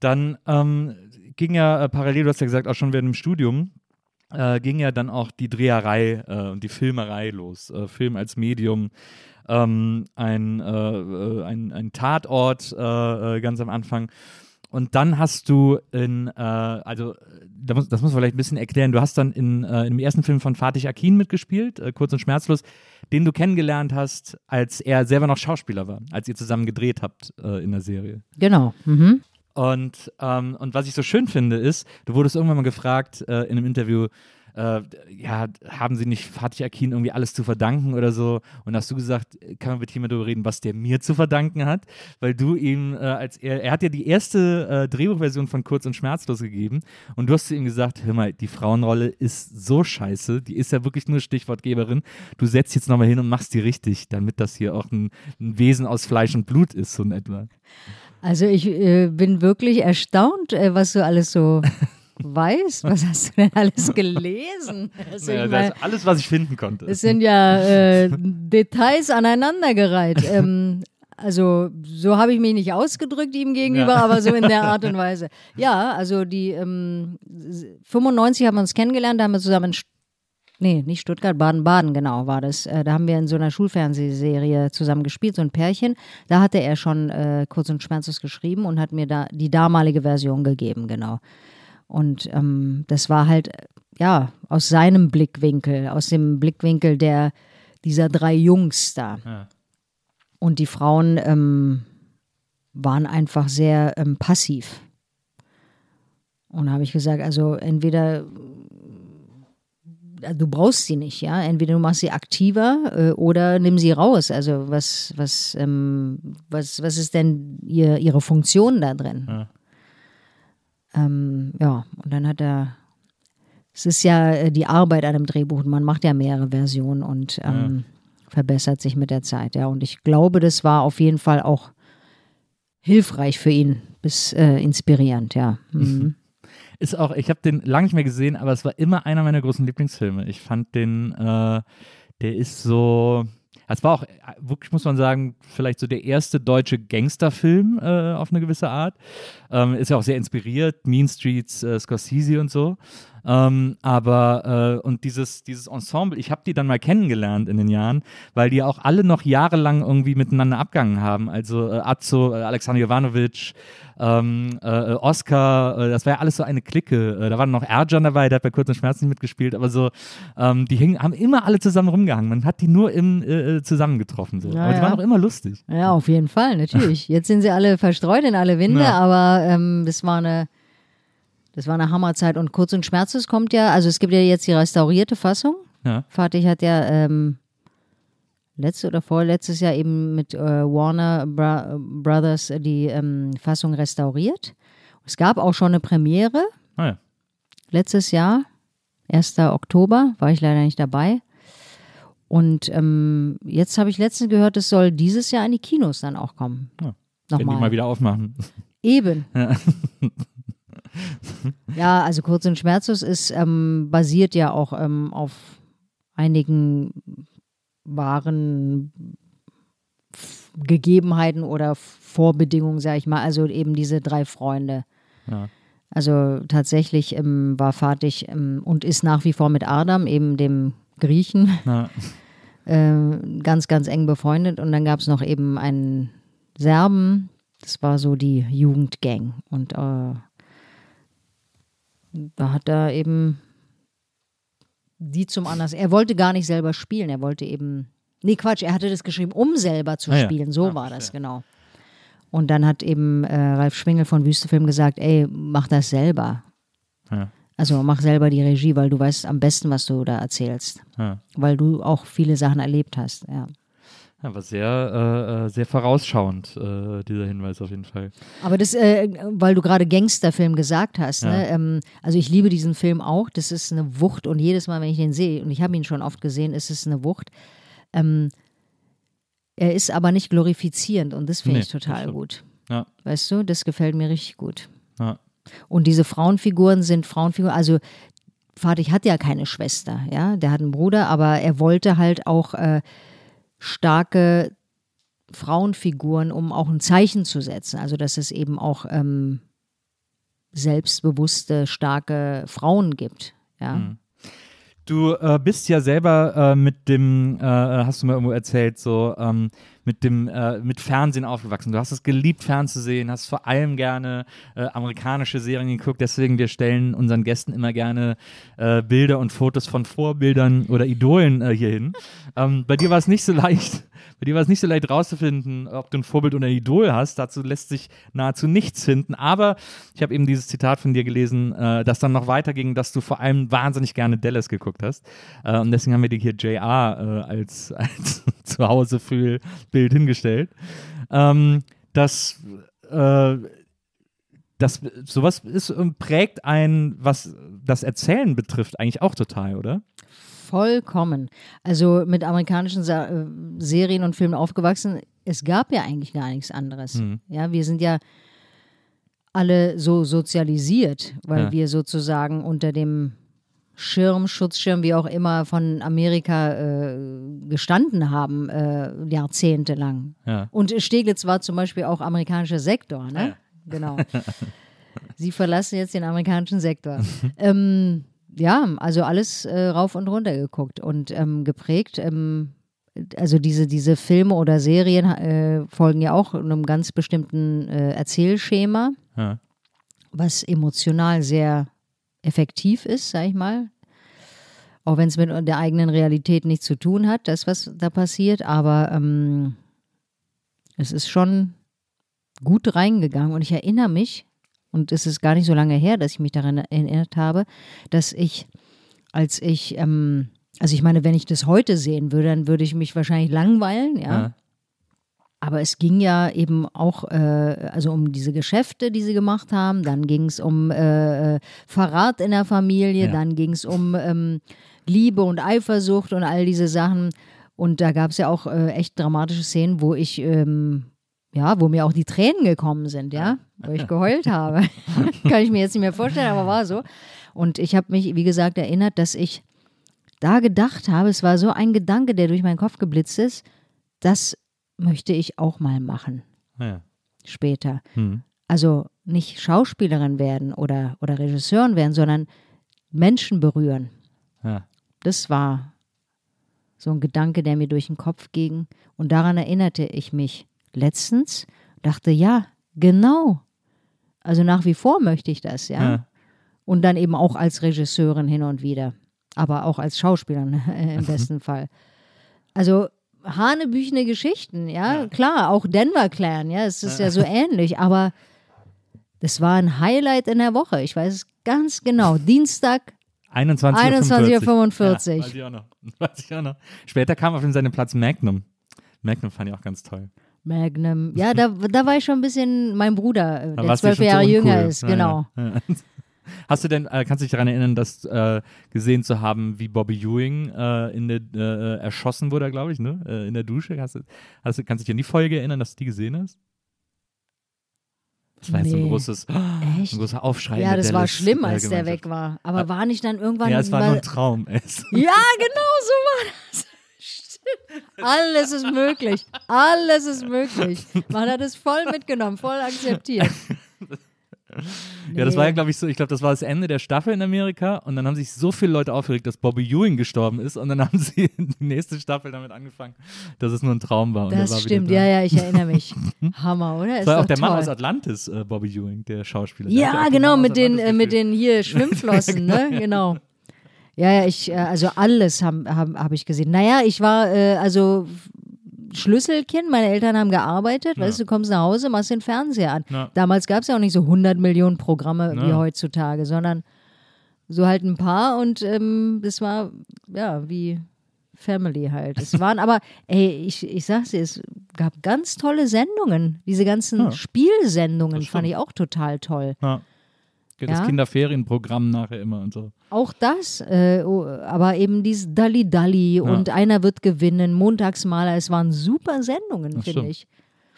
Speaker 3: Dann ähm, ging ja äh, parallel, du hast ja gesagt, auch schon während dem Studium, äh, ging ja dann auch die Dreherei äh, und die Filmerei los. Äh, Film als Medium, ähm, ein, äh, äh, ein, ein Tatort äh, ganz am Anfang. Und dann hast du in, äh, also da muss, das muss man vielleicht ein bisschen erklären, du hast dann in, dem ersten Film von Fatih Akin mitgespielt, Kurz und Schmerzlos, den du kennengelernt hast, als er selber noch Schauspieler war, als ihr zusammen gedreht habt in der Serie.
Speaker 2: Genau. Mhm.
Speaker 3: Und, ähm, und was ich so schön finde, ist, du wurdest irgendwann mal gefragt äh, in einem Interview, äh, ja, haben sie nicht Fatih Akin irgendwie alles zu verdanken oder so? Und hast du gesagt, kann man mit jemandem darüber reden, was der mir zu verdanken hat? Weil du ihm, äh, als er, er hat ja die erste äh, Drehbuchversion von Kurz und Schmerzlos gegeben und du hast zu ihm gesagt, hör mal, die Frauenrolle ist so scheiße, die ist ja wirklich nur Stichwortgeberin. Du setzt jetzt nochmal hin und machst die richtig, damit das hier auch ein, ein Wesen aus Fleisch und Blut ist, so in etwa.
Speaker 2: Also ich äh, bin wirklich erstaunt, äh, was du alles so weißt. Was hast du denn alles gelesen? Also
Speaker 3: Naja,
Speaker 2: ich
Speaker 3: das ist alles, was ich finden konnte.
Speaker 2: Es sind ja äh, Details aneinandergereiht. Ähm, also so habe ich mich nicht ausgedrückt ihm gegenüber,
Speaker 3: Ja.
Speaker 2: aber so in der Art und Weise. Ja, also die ähm, 95 haben wir uns kennengelernt, da haben wir zusammen Nee, nicht Stuttgart, Baden-Baden, genau war das. Äh, da haben wir in so einer Schulfernsehserie zusammen gespielt, so ein Pärchen. Da hatte er schon äh, kurz und schmerzlos geschrieben und hat mir da die damalige Version gegeben, genau. Und ähm, das war halt, äh, ja, aus seinem Blickwinkel, aus dem Blickwinkel der, dieser drei Jungs da.
Speaker 3: Ja.
Speaker 2: Und die Frauen ähm, waren einfach sehr ähm, passiv. Und da habe ich gesagt, also entweder du brauchst sie nicht, ja. Entweder du machst sie aktiver äh, oder nimm sie raus. Also was, was, ähm, was, was ist denn ihr, ihre Funktion da drin?
Speaker 3: Ja.
Speaker 2: Ähm, ja, und dann hat er. Es ist ja äh, die Arbeit an einem Drehbuch. Man macht ja mehrere Versionen und ähm, verbessert sich mit der Zeit, ja. Und ich glaube, das war auf jeden Fall auch hilfreich für ihn, bis äh, inspirierend, ja. Mhm.
Speaker 3: Ist auch, ich habe den lange nicht mehr gesehen, aber es war immer einer meiner großen Lieblingsfilme. Ich fand den, äh, der ist so. Es war auch, äh, wirklich muss man sagen, vielleicht so der erste deutsche Gangsterfilm äh, auf eine gewisse Art. Ähm, ist ja auch sehr inspiriert, Mean Streets, äh, Scorsese und so. Ähm, aber äh, und dieses, dieses Ensemble, ich habe die dann mal kennengelernt in den Jahren, weil die auch alle noch jahrelang irgendwie miteinander abgegangen haben. Also äh, Azzo, äh, Alexander Jovanovic, ähm, äh, Oscar, äh, das war ja alles so eine Clique. Äh, da war noch Erjan dabei, der hat bei Kurz und Schmerz nicht mitgespielt, aber so, ähm, die hingen, haben immer alle zusammen rumgehangen. Man hat die nur im äh, zusammengetroffen. So.
Speaker 2: Ja,
Speaker 3: aber die
Speaker 2: ja.
Speaker 3: waren auch immer lustig.
Speaker 2: Ja, auf jeden Fall, natürlich. Jetzt sind sie alle verstreut in alle Winde,
Speaker 3: Ja.
Speaker 2: aber ähm, das war eine das war eine Hammerzeit und kurz und schmerzlos kommt ja, also es gibt ja jetzt die restaurierte Fassung.
Speaker 3: Ja.
Speaker 2: Fatih hat ja ähm, letztes oder vorletztes Jahr eben mit äh, Warner Bra Brothers die ähm, Fassung restauriert. Es gab auch schon eine Premiere
Speaker 3: Ah, ja.
Speaker 2: letztes Jahr, 1. Oktober, war ich leider nicht dabei. Und ähm, jetzt habe ich letztens gehört, es soll dieses Jahr in die Kinos dann auch kommen.
Speaker 3: Ja. Wenn die
Speaker 2: Nochmal.
Speaker 3: mal wieder aufmachen.
Speaker 2: Eben.
Speaker 3: Ja.
Speaker 2: Ja, also kurz und schmerzlos ist ähm, basiert ja auch ähm, auf einigen wahren Gegebenheiten oder Vorbedingungen, sag ich mal. Also eben diese drei Freunde.
Speaker 3: Ja.
Speaker 2: Also tatsächlich ähm, war Fatih ähm, und ist nach wie vor mit Adam, eben dem Griechen,
Speaker 3: Ja.
Speaker 2: äh, ganz, ganz eng befreundet. Und dann gab es noch eben einen Serben, das war so die Jugendgang. Und äh, da hat er eben die zum Anders. Er wollte gar nicht selber spielen, er wollte eben. Nee, Quatsch, er hatte das geschrieben, um selber zu
Speaker 3: Ah ja.
Speaker 2: spielen. So
Speaker 3: Ah,
Speaker 2: war das,
Speaker 3: verstehe.
Speaker 2: genau. Und dann hat eben äh, Ralf Schwingel von Wüstefilm gesagt, ey, mach das selber.
Speaker 3: Ja.
Speaker 2: Also mach selber die Regie, weil du weißt am besten, was du da erzählst.
Speaker 3: Ja.
Speaker 2: Weil du auch viele Sachen erlebt hast, ja.
Speaker 3: Ja, war sehr, äh, äh, sehr vorausschauend, äh, dieser Hinweis auf jeden Fall.
Speaker 2: Aber das, äh, weil du gerade Gangsterfilm gesagt hast,
Speaker 3: Ja.
Speaker 2: ne? ähm, also ich liebe diesen Film auch, das ist eine Wucht und jedes Mal, wenn ich den sehe, und ich habe ihn schon oft gesehen, ist es eine Wucht. Ähm, er ist aber nicht glorifizierend und das finde
Speaker 3: Nee,
Speaker 2: ich total gut.
Speaker 3: Ja.
Speaker 2: Weißt du, das gefällt mir richtig gut.
Speaker 3: Ja.
Speaker 2: Und diese Frauenfiguren sind Frauenfiguren, also Fatih hat ja keine Schwester, ja, der hat einen Bruder, aber er wollte halt auch äh, starke Frauenfiguren, um auch ein Zeichen zu setzen. Also dass es eben auch ähm, selbstbewusste, starke Frauen gibt. Ja.
Speaker 3: Mhm. Du äh, bist ja selber äh, mit dem, äh, hast du mir irgendwo erzählt, so ähm, mit dem, äh, mit Fernsehen aufgewachsen. Du hast es geliebt, fernzusehen, hast vor allem gerne äh, amerikanische Serien geguckt. Deswegen, wir stellen unseren Gästen immer gerne äh, Bilder und Fotos von Vorbildern oder Idolen äh, hier hin. Ähm, bei dir war es nicht so leicht. Bei dir war es nicht so leicht rauszufinden, ob du ein Vorbild oder ein Idol hast. Dazu lässt sich nahezu nichts finden. Aber ich habe eben dieses Zitat von dir gelesen, äh, das dann noch weiterging, dass du vor allem wahnsinnig gerne Dallas geguckt hast. Äh, und deswegen haben wir dir hier JR äh, als, als Zuhause-Bild hingestellt. Ähm, das, äh, das, sowas ist, ähm, prägt ein, was das Erzählen betrifft, eigentlich auch total, oder?
Speaker 2: Vollkommen. Also mit amerikanischen Sa äh, Serien und Filmen aufgewachsen. Es gab ja eigentlich gar nichts anderes.
Speaker 3: Mhm.
Speaker 2: Ja, wir sind ja alle so sozialisiert, weil
Speaker 3: Ja.
Speaker 2: wir sozusagen unter dem Schirm, Schutzschirm, wie auch immer, von Amerika äh, gestanden haben, äh, jahrzehntelang.
Speaker 3: Ja.
Speaker 2: Und Steglitz war zum Beispiel auch amerikanischer Sektor, ne?
Speaker 3: Ja.
Speaker 2: Genau. Sie verlassen jetzt den amerikanischen Sektor. ähm, ja, also alles äh, rauf und runter geguckt und ähm, geprägt. Ähm, also diese, diese Filme oder Serien äh, folgen ja auch einem ganz bestimmten äh, Erzählschema,
Speaker 3: Ja.
Speaker 2: was emotional sehr effektiv ist, sag ich mal. Auch wenn es mit der eigenen Realität nichts zu tun hat, das, was da passiert, aber ähm, es ist schon gut reingegangen und ich erinnere mich, und es ist gar nicht so lange her, dass ich mich daran erinnert habe, dass ich, als ich, ähm, also ich meine, wenn ich das heute sehen würde, dann würde ich mich wahrscheinlich langweilen, ja.
Speaker 3: Ja.
Speaker 2: Aber es ging ja eben auch äh, also um diese Geschäfte, die sie gemacht haben. Dann ging es um äh, Verrat in der Familie,
Speaker 3: Ja.
Speaker 2: dann ging es um ähm, Liebe und Eifersucht und all diese Sachen. Und da gab es ja auch äh, echt dramatische Szenen, wo ich, ähm, ja, wo mir auch die Tränen gekommen sind, ja, wo ich geheult habe. Kann ich mir jetzt nicht mehr vorstellen, aber war so. Und ich habe mich, wie gesagt, erinnert, dass ich da gedacht habe, es war so ein Gedanke, der durch meinen Kopf geblitzt ist, das möchte ich auch mal machen
Speaker 3: Ja.
Speaker 2: später.
Speaker 3: Hm.
Speaker 2: Also nicht Schauspielerin werden oder, oder Regisseurin werden, sondern Menschen berühren.
Speaker 3: Ja.
Speaker 2: Das war so ein Gedanke, der mir durch den Kopf ging. Und daran erinnerte ich mich letztens, dachte, ja, genau. Also nach wie vor möchte ich das, ja.
Speaker 3: Ja.
Speaker 2: Und dann eben auch als Regisseurin hin und wieder. Aber auch als Schauspielerin im besten Fall. Also hanebüchene Geschichten, ja, klar, auch Denver Clan, ja, es ist ja so ähnlich, aber das war ein Highlight in der Woche. Ich weiß es ganz genau. Dienstag
Speaker 3: 21.45
Speaker 2: 21.45
Speaker 3: Ja, weiß ich auch noch. Weiß ich auch noch. Später kam auf jeden seinen Platz Magnum. Magnum fand ich auch ganz toll.
Speaker 2: Magnum. Ja, da, da war ich schon ein bisschen mein Bruder, äh, der zwölf Jahre jünger ist, genau.
Speaker 3: Ja. Ja. Hast du denn, äh, kannst du dich daran erinnern, dass äh, gesehen zu haben, wie Bobby Ewing äh, in der, äh, erschossen wurde, glaube ich, ne? Äh, in der Dusche? Hast du, hast du, kannst du dich an die Folge erinnern, dass du die gesehen hast? Das war jetzt so ein
Speaker 2: Nee.
Speaker 3: großes, ein
Speaker 2: Echt?
Speaker 3: großer Aufschrei.
Speaker 2: Ja, das war
Speaker 3: Dallas,
Speaker 2: schlimm,
Speaker 3: äh,
Speaker 2: als der weg war. Aber war nicht dann irgendwann.
Speaker 3: Ja, es war nur ein Traum.
Speaker 2: Ja, genau so war das. Alles ist möglich. Alles ist möglich. Man hat es voll mitgenommen, voll akzeptiert.
Speaker 3: Ja, das war ja,
Speaker 2: Nee.
Speaker 3: glaube ich, so, ich glaube, das war das Ende der Staffel in Amerika und dann haben sich so viele Leute aufgeregt, dass Bobby Ewing gestorben ist und dann haben sie die nächste Staffel damit angefangen, dass es nur ein Traum war. War
Speaker 2: Das
Speaker 3: wieder
Speaker 2: stimmt,
Speaker 3: da.
Speaker 2: ja, ja, ich erinnere mich. Hammer, oder?
Speaker 3: Das
Speaker 2: Ist
Speaker 3: war auch der Mann
Speaker 2: toll.
Speaker 3: aus Atlantis, äh, Bobby Ewing, der Schauspieler.
Speaker 2: Ja, genau,
Speaker 3: Mann
Speaker 2: mit den, äh, mit den hier Schwimmflossen, ne? Genau. Ja, ja, ich, äh, also alles habe hab, hab ich gesehen. Naja, ich war, äh, also Schlüsselkind, meine Eltern haben gearbeitet, weißt du, du kommst nach Hause, machst den Fernseher an.
Speaker 3: Ja.
Speaker 2: Damals gab es ja auch nicht so 100 Millionen Programme wie
Speaker 3: Ja.
Speaker 2: heutzutage, sondern so halt ein paar und ähm, das war, ja, wie Family halt. Es waren aber, ey, ich, ich sag's dir, es gab ganz tolle Sendungen. Diese ganzen
Speaker 3: Ja.
Speaker 2: Spielsendungen fand ich auch total toll.
Speaker 3: Ja. Das
Speaker 2: Ja.
Speaker 3: Kinderferienprogramm nachher immer und so.
Speaker 2: Auch das, äh, oh, aber eben dieses Dalli Dalli und einer wird gewinnen, Montagsmaler, es waren super Sendungen, finde ich.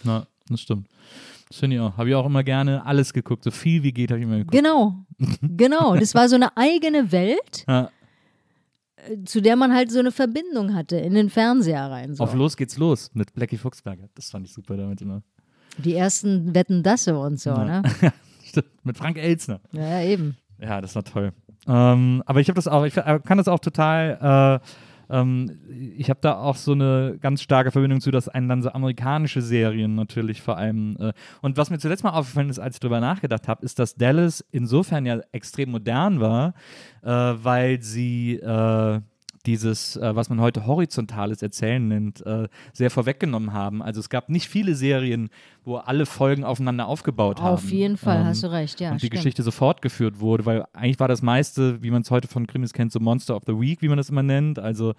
Speaker 3: Na, das stimmt. Das finde ich auch. Habe ich auch immer gerne alles geguckt. So viel wie geht, habe ich immer geguckt.
Speaker 2: Genau, genau. Das war so eine eigene Welt,
Speaker 3: Ja.
Speaker 2: äh, zu der man halt so eine Verbindung hatte in den Fernseher rein. So.
Speaker 3: Auf Los geht's los mit Blackie Fuchsberger. Das fand ich super damit immer.
Speaker 2: Die ersten Wetten Dasse und so,
Speaker 3: Ja.
Speaker 2: ne?
Speaker 3: Mit Frank Elzner.
Speaker 2: Ja, eben.
Speaker 3: Ja, das war toll. Ähm, aber ich habe das auch, ich kann das auch total, äh, ähm, ich habe da auch so eine ganz starke Verbindung zu, dass einen dann so amerikanische Serien natürlich vor allem. Äh, und was mir zuletzt mal aufgefallen ist, als ich drüber nachgedacht habe, ist, dass Dallas insofern ja extrem modern war, äh, weil sie äh, dieses, äh, was man heute horizontales Erzählen nennt, äh, sehr vorweggenommen haben. Also es gab nicht viele Serien, wo alle Folgen aufeinander aufgebaut haben.
Speaker 2: Auf jeden Fall,
Speaker 3: Ähm,
Speaker 2: hast du recht, ja.
Speaker 3: und die
Speaker 2: stimmt.
Speaker 3: Geschichte so fortgeführt wurde, weil eigentlich war das meiste, wie man es heute von Krimis kennt, so Monster of the Week, wie man das immer nennt. Also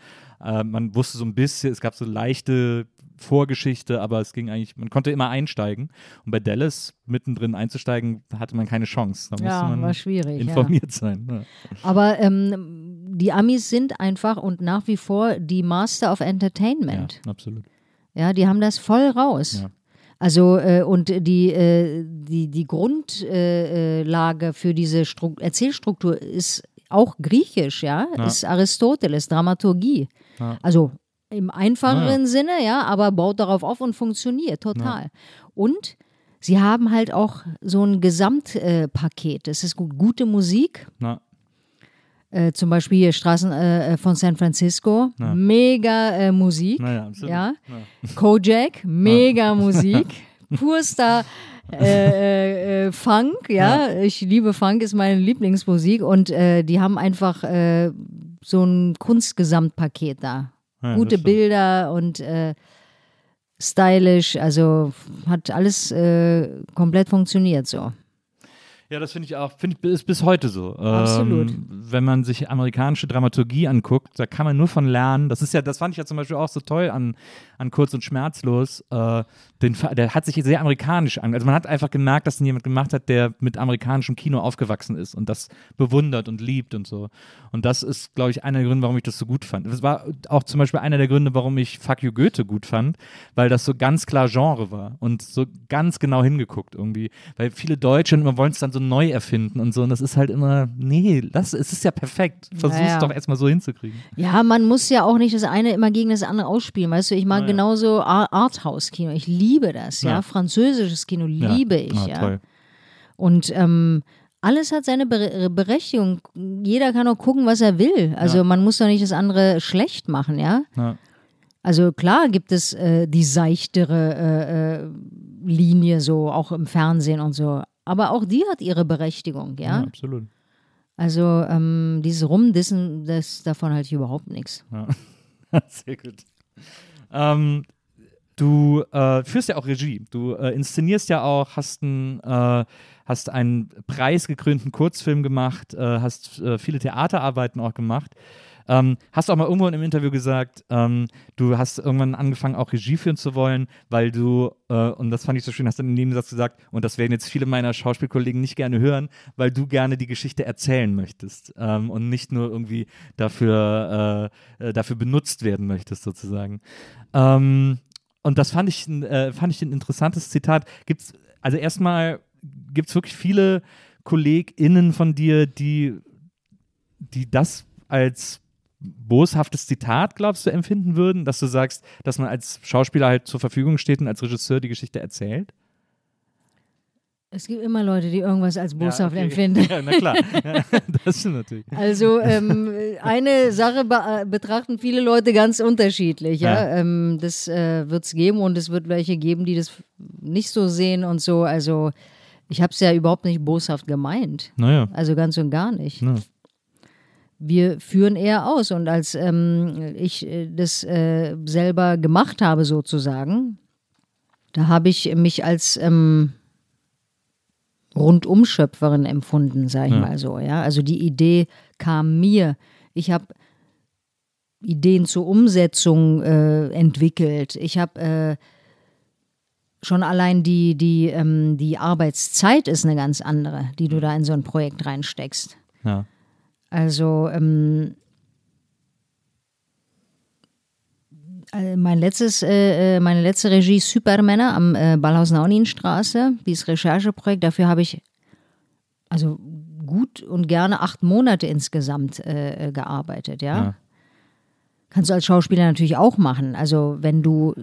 Speaker 3: äh, man wusste so ein bisschen, es gab so leichte Vorgeschichte, aber es ging eigentlich, man konnte immer einsteigen. Und bei Dallas mittendrin einzusteigen, hatte man keine Chance. Da
Speaker 2: Ja,
Speaker 3: musste man
Speaker 2: war schwierig, ja.
Speaker 3: informiert sein. Ja.
Speaker 2: Aber ähm, die Amis sind einfach und nach wie vor die Master of Entertainment.
Speaker 3: ja, absolut.
Speaker 2: Ja, die haben das voll raus.
Speaker 3: Ja.
Speaker 2: Also äh, und die, äh, die, die Grundlage äh, Lage für diese Stru Erzählstruktur ist auch griechisch, ja,
Speaker 3: Ja.
Speaker 2: ist Aristoteles, Dramaturgie.
Speaker 3: Ja.
Speaker 2: Also im einfacheren
Speaker 3: Ja.
Speaker 2: Sinne, ja, aber baut darauf auf und funktioniert total. Und sie haben halt auch so ein Gesamtpaket. Äh, es ist gut, gute Musik,
Speaker 3: Na,
Speaker 2: Äh, zum Beispiel hier Straßen äh, von San Francisco,
Speaker 3: Ja.
Speaker 2: mega äh, Musik.
Speaker 3: Absolut.
Speaker 2: Ja.
Speaker 3: Ja.
Speaker 2: Kojak, mega Musik. Purster äh, äh, äh, Funk, ja. Ich liebe Funk, ist meine Lieblingsmusik und äh, die haben einfach äh, so ein Kunstgesamtpaket da.
Speaker 3: Ja,
Speaker 2: Gute. Bilder und äh, stylisch, also hat alles äh, komplett funktioniert so.
Speaker 3: Ja, das finde ich auch, finde ich, ist bis heute so.
Speaker 2: Absolut.
Speaker 3: Ähm, wenn man sich amerikanische Dramaturgie anguckt, da kann man nur von lernen. Das ist ja, das fand ich ja zum Beispiel auch so toll an, an Kurz und Schmerzlos. Äh, den, der hat sich sehr amerikanisch an. Also man hat einfach gemerkt, dass ihn jemand gemacht hat, der mit amerikanischem Kino aufgewachsen ist und das bewundert und liebt und so. Und das ist, glaube ich, einer der Gründe, warum ich das so gut fand. Das war auch zum Beispiel einer der Gründe, warum ich Fuck You Goethe gut fand, weil das so ganz klar Genre war und so ganz genau hingeguckt irgendwie. Weil viele Deutsche immer wollen es dann so neu erfinden und so. Und das ist halt immer, nee, das, es ist ja perfekt. Versuch's
Speaker 2: Naja.
Speaker 3: doch erstmal so hinzukriegen.
Speaker 2: Ja, man muss ja auch nicht das eine immer gegen das andere ausspielen. Weißt du, ich mag
Speaker 3: Naja.
Speaker 2: genauso Ar- Arthouse-Kino. Ich liebe das, ja.
Speaker 3: Ja.
Speaker 2: Französisches Kino liebe ich,
Speaker 3: Ah,
Speaker 2: ja.
Speaker 3: Toll.
Speaker 2: Und ähm, alles hat seine Bere Berechtigung. Jeder kann auch gucken, was er will. Also
Speaker 3: Ja.
Speaker 2: man muss doch nicht das andere schlecht machen, ja.
Speaker 3: Ja.
Speaker 2: Also klar gibt es äh, die seichtere äh, äh, Linie so, auch im Fernsehen und so. Aber auch die hat ihre Berechtigung, ja.
Speaker 3: ja, absolut.
Speaker 2: Also ähm, dieses Rumdissen, das, davon halte ich überhaupt nichts.
Speaker 3: Sehr gut. Ähm, du äh, führst ja auch Regie. Du äh, inszenierst ja auch, hast, ein, äh, hast einen preisgekrönten Kurzfilm gemacht, äh, hast äh, viele Theaterarbeiten auch gemacht. Ähm, hast auch mal irgendwo in einem Interview gesagt, ähm, du hast irgendwann angefangen, auch Regie führen zu wollen, weil du, äh, und das fand ich so schön, hast dann in dem Satz gesagt, und das werden jetzt viele meiner Schauspielkollegen nicht gerne hören, weil du gerne die Geschichte erzählen möchtest ähm, und nicht nur irgendwie dafür, äh, äh, dafür benutzt werden möchtest, sozusagen. Ähm, und das fand ich, äh, fand ich ein interessantes Zitat. Gibt's, also erstmal gibt es wirklich viele KollegInnen von dir, die, die das als boshaftes Zitat, glaubst du, empfinden würden, dass du sagst, dass man als Schauspieler halt zur Verfügung steht und als Regisseur die Geschichte erzählt?
Speaker 2: Es gibt immer Leute, die irgendwas als boshaft
Speaker 3: okay.
Speaker 2: empfinden.
Speaker 3: Ja, na klar. Ja, das stimmt natürlich.
Speaker 2: Also ähm, eine Sache be äh, betrachten viele Leute ganz unterschiedlich. Ja?
Speaker 3: Ja.
Speaker 2: Ähm, das äh, wird es geben und es wird welche geben, die das nicht so sehen und so. Also ich habe es ja überhaupt nicht boshaft gemeint.
Speaker 3: Naja.
Speaker 2: Also ganz und gar nicht.
Speaker 3: Ja.
Speaker 2: Wir führen eher aus und als ähm, ich äh, das äh, selber gemacht habe sozusagen, da habe ich mich als ähm, Rundumschöpferin empfunden, sage ich
Speaker 3: Ja.
Speaker 2: mal so. Ja, also die Idee kam mir. Ich habe Ideen zur Umsetzung äh, entwickelt. Ich habe äh, schon allein die, die, ähm, die Arbeitszeit ist eine ganz andere, die du da in so ein Projekt reinsteckst.
Speaker 3: Ja.
Speaker 2: Also ähm, äh, mein letztes, äh, äh, meine letzte Regie Supermänner am äh, Ballhaus-Naunin-Straße, dieses Rechercheprojekt, dafür habe ich also gut und gerne acht Monate insgesamt äh, äh, gearbeitet, ja?
Speaker 3: Ja.
Speaker 2: Kannst du als Schauspieler natürlich auch machen. Also wenn du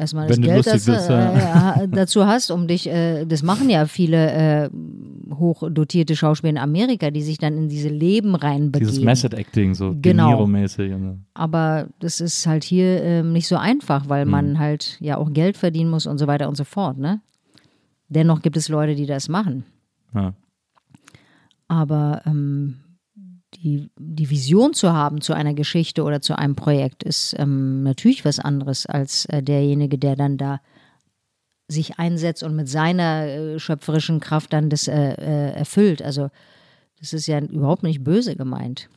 Speaker 2: erstmal das
Speaker 3: Wenn du
Speaker 2: Geld dazu,
Speaker 3: bist, ja.
Speaker 2: äh, dazu hast, um dich, äh, das machen ja viele äh, hochdotierte Schauspieler in Amerika, die sich dann in diese Leben reinbegeben.
Speaker 3: Dieses Method Acting, so
Speaker 2: Genau.
Speaker 3: Und so.
Speaker 2: Aber das ist halt hier ähm, nicht so einfach, weil
Speaker 3: Mhm.
Speaker 2: man halt ja auch Geld verdienen muss und so weiter und so fort. Ne? Dennoch gibt es Leute, die das machen.
Speaker 3: Ja.
Speaker 2: Aber ähm, die, die Vision zu haben zu einer Geschichte oder zu einem Projekt ist ähm, natürlich was anderes als äh, derjenige, der dann da sich einsetzt und mit seiner äh, schöpferischen Kraft dann das äh, äh, erfüllt. Also das ist ja überhaupt nicht böse gemeint.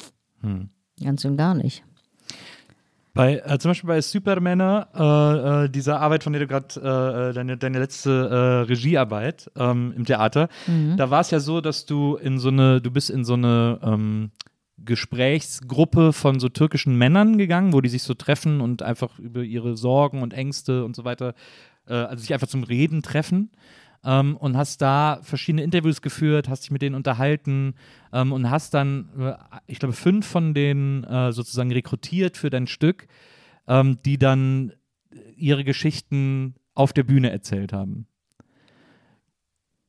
Speaker 3: Hm.
Speaker 2: Ganz und gar nicht.
Speaker 3: Bei, äh, zum Beispiel bei Supermänner, äh, äh, dieser Arbeit, von der du gerade, äh, äh, deine, deine letzte äh, Regiearbeit ähm, im Theater, da war es ja so, dass du in so eine, du bist in so eine ähm, Gesprächsgruppe von so türkischen Männern gegangen, wo die sich so treffen und einfach über ihre Sorgen und Ängste und so weiter, also sich einfach zum Reden treffen. Ähm, und hast da verschiedene Interviews geführt, hast dich mit denen unterhalten ähm, und hast dann, äh, ich glaube, fünf von denen äh, sozusagen rekrutiert für dein Stück, ähm, die dann ihre Geschichten auf der Bühne erzählt haben.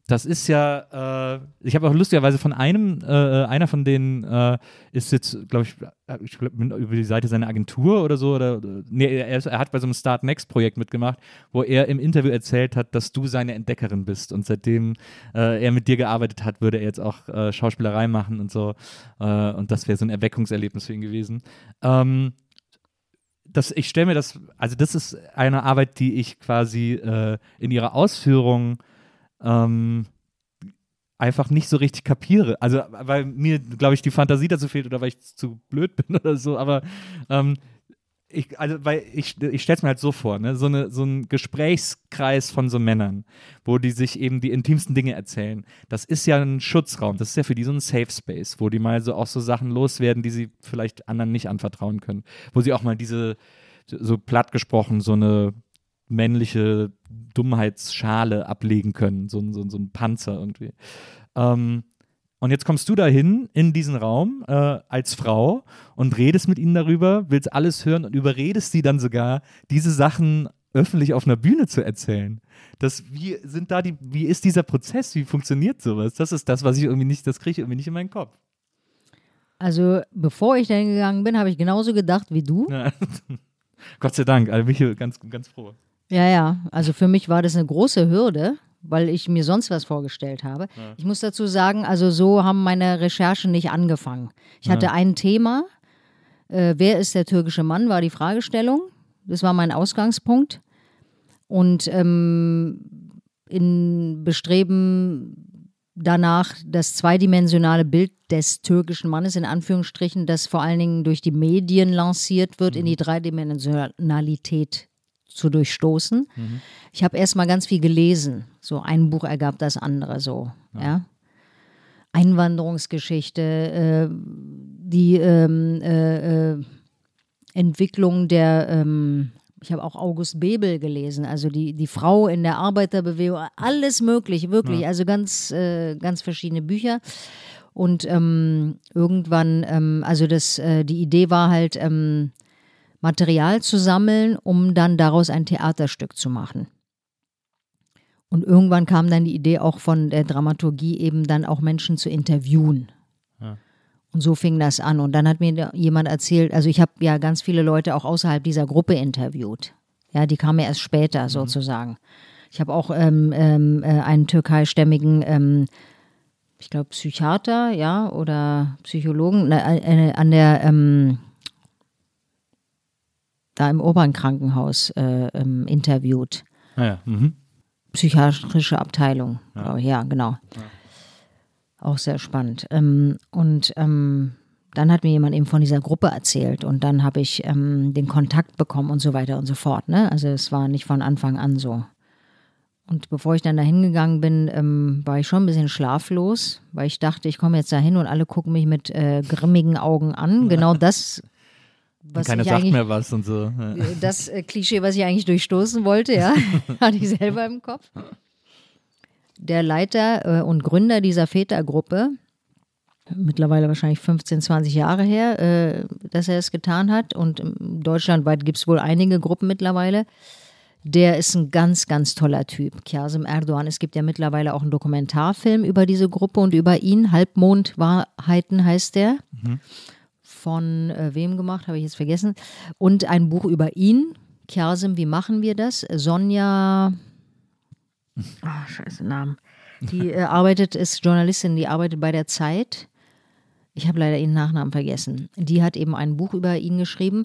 Speaker 3: Das ist ja, äh, ich habe auch lustigerweise von einem, äh, einer von denen äh, ist jetzt, glaube ich, ich glaub, über die Seite seiner Agentur oder so, oder, nee, er, er hat bei so einem Start Next Projekt mitgemacht, wo er im Interview erzählt hat, dass du seine Entdeckerin bist und seitdem äh, er mit dir gearbeitet hat, würde er jetzt auch äh, Schauspielerei machen und so äh, und das wäre so ein Erweckungserlebnis für ihn gewesen. Ähm, das, ich stelle mir das, also das ist eine Arbeit, die ich quasi in ihrer Ausführung ähm, einfach nicht so richtig kapiere. Also, weil mir, glaube ich, die Fantasie dazu fehlt oder weil ich zu blöd bin oder so, aber ähm, ich, also, weil ich, ich stelle es mir halt so vor, ne? so, eine, so ein Gesprächskreis von so Männern, wo die sich eben die intimsten Dinge erzählen. Das ist ja ein Schutzraum, das ist ja für die so ein Safe Space, wo die mal so auch so Sachen loswerden, die sie vielleicht anderen nicht anvertrauen können. Wo sie auch mal diese, so platt gesprochen, so eine männliche Dummheitsschale ablegen können, so, so, so ein Panzer irgendwie. Ähm, und jetzt kommst du dahin in diesen Raum äh, als Frau und redest mit ihnen darüber, willst alles hören und überredest sie dann sogar, diese Sachen öffentlich auf einer Bühne zu erzählen. Das, wie sind da die, wie ist dieser Prozess? Wie funktioniert sowas? Das ist das, was ich irgendwie nicht, das kriege ich irgendwie nicht in meinen Kopf.
Speaker 2: Also, bevor ich dahin gegangen bin, habe ich genauso gedacht wie du.
Speaker 3: Ja. Gott sei Dank, also bin ich ganz, ganz froh.
Speaker 2: Ja, ja. Also für mich war das eine große Hürde, weil ich mir sonst was vorgestellt habe. Ja. Ich muss dazu sagen, also so haben meine Recherchen nicht angefangen. Ich hatte ja. ein Thema. Äh, wer ist der türkische Mann, war die Fragestellung. Das war mein Ausgangspunkt. Und ähm, in Bestreben danach das zweidimensionale Bild des türkischen Mannes, in Anführungsstrichen, das vor allen Dingen durch die Medien lanciert wird, mhm. in die Dreidimensionalität zu durchstoßen. Mhm. Ich habe erst mal ganz viel gelesen. So ein Buch ergab das andere so. Ja. ja. Einwanderungsgeschichte, äh, die ähm, äh, äh, Entwicklung der, ähm, ich habe auch August Bebel gelesen, also die, die Frau in der Arbeiterbewegung, alles mögliche, wirklich, ja. also ganz, äh, ganz verschiedene Bücher. Und ähm, irgendwann, ähm, also das, äh, die Idee war halt, ähm, Material zu sammeln, um dann daraus ein Theaterstück zu machen. Und irgendwann kam dann die Idee auch von der Dramaturgie eben dann auch Menschen zu interviewen. Ja. Und so fing das an. Und dann hat mir jemand erzählt, also ich habe ja ganz viele Leute auch außerhalb dieser Gruppe interviewt. Ja, die kamen erst später mhm. sozusagen. Ich habe auch ähm, ähm, äh, einen türkeistämmigen, ähm, ich glaube, Psychiater, ja, oder Psychologen äh, äh, an der ähm, da im Obernkrankenhaus äh, ähm, interviewt.
Speaker 3: Ah ja. Mhm.
Speaker 2: Psychiatrische Abteilung, ja, ja genau. Ja. Auch sehr spannend. Ähm, und ähm, dann hat mir jemand eben von dieser Gruppe erzählt und dann habe ich ähm, den Kontakt bekommen und so weiter und so fort. Ne? Also es war nicht von Anfang an so. Und bevor ich dann da hingegangen bin, ähm, war ich schon ein bisschen schlaflos, weil ich dachte, ich komme jetzt da hin und alle gucken mich mit äh, grimmigen Augen an. Genau das
Speaker 3: was Keiner sagt mehr was und so.
Speaker 2: Das äh, Klischee, was ich eigentlich durchstoßen wollte, ja, hatte ich selber im Kopf. Der Leiter äh, und Gründer dieser Vätergruppe, mittlerweile wahrscheinlich 15, 20 Jahre her, äh, dass er es getan hat. Und deutschlandweit gibt es wohl einige Gruppen mittlerweile. Der ist ein ganz, ganz toller Typ, Kazim Erdogan. Es gibt ja mittlerweile auch einen Dokumentarfilm über diese Gruppe und über ihn. Halbmondwahrheiten heißt der. Mhm von äh, wem gemacht, habe ich jetzt vergessen. Und ein Buch über ihn. Kersim, wie machen wir das? Sonja, oh, scheiße Namen. Die äh, arbeitet, ist Journalistin, die arbeitet bei der Zeit. Ich habe leider ihren Nachnamen vergessen. Die hat eben ein Buch über ihn geschrieben.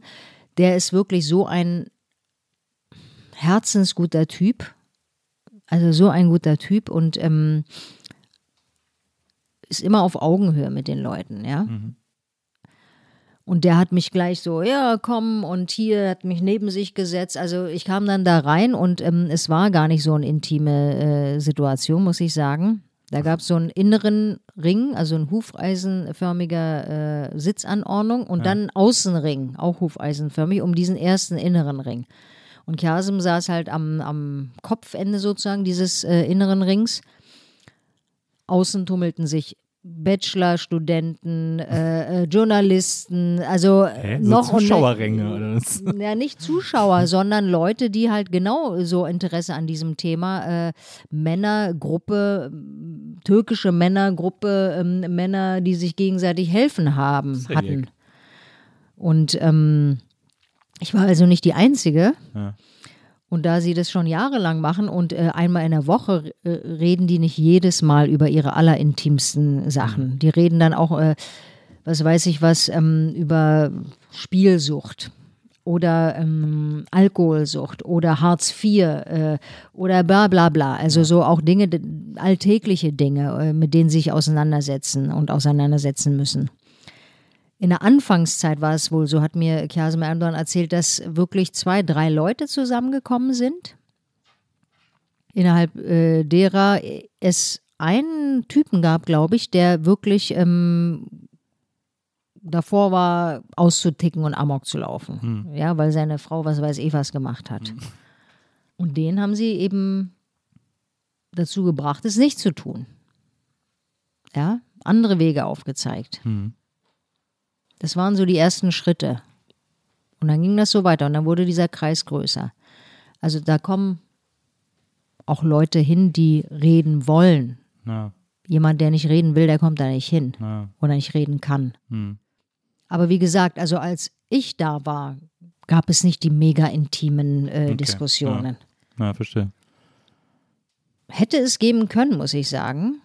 Speaker 2: Der ist wirklich so ein herzensguter Typ. Also so ein guter Typ und ähm, ist immer auf Augenhöhe mit den Leuten, ja. Mhm. Und der hat mich gleich so, ja, komm, und hier hat mich neben sich gesetzt. Also ich kam dann da rein und ähm, es war gar nicht so eine intime äh, Situation, muss ich sagen. Da gab es so einen inneren Ring, also ein hufeisenförmiger äh, Sitzanordnung und ja. dann einen Außenring, auch hufeisenförmig, um diesen ersten inneren Ring. Und Kasim saß halt am, am Kopfende sozusagen dieses äh, inneren Rings. Außen tummelten sich Bachelorstudenten, äh, äh, Journalisten, also
Speaker 3: Hä? So
Speaker 2: noch und-
Speaker 3: Zuschauerränge oder was?
Speaker 2: ja, nicht Zuschauer, sondern Leute, die halt genau so Interesse an diesem Thema, äh, Männergruppe, türkische Männergruppe, ähm, Männer, die sich gegenseitig helfen haben, hatten. Und ähm, ich war also nicht die Einzige.
Speaker 3: Ja.
Speaker 2: Und da sie das schon jahrelang machen und äh, einmal in der Woche äh, reden die nicht jedes Mal über ihre allerintimsten Sachen. Die reden dann auch, äh, was weiß ich was, ähm, über Spielsucht oder ähm, Alkoholsucht oder Hartz IV äh, oder bla bla bla. Also so auch Dinge, alltägliche Dinge, äh, mit denen sie sich auseinandersetzen und auseinandersetzen müssen. In der Anfangszeit war es wohl so, hat mir Kazim Erdogan erzählt, dass wirklich zwei, drei Leute zusammengekommen sind, innerhalb äh, derer es einen Typen gab, glaube ich, der wirklich ähm, davor war, auszuticken und Amok zu laufen. Ja, weil seine Frau, was weiß ich, was gemacht hat. Und den haben sie eben dazu gebracht, es nicht zu tun. Ja, andere Wege aufgezeigt. Das waren so die ersten Schritte. Und dann ging das so weiter und dann wurde dieser Kreis größer. Also da kommen auch Leute hin, die reden wollen.
Speaker 3: Ja,
Speaker 2: Jemand, der nicht reden will, der kommt da nicht hin
Speaker 3: ja.
Speaker 2: oder nicht reden kann.
Speaker 3: Hm.
Speaker 2: Aber wie gesagt, also als ich da war, gab es nicht die mega intimen äh,
Speaker 3: Okay,
Speaker 2: Diskussionen.
Speaker 3: ja, verstehe.
Speaker 2: Hätte es geben können, muss ich sagen.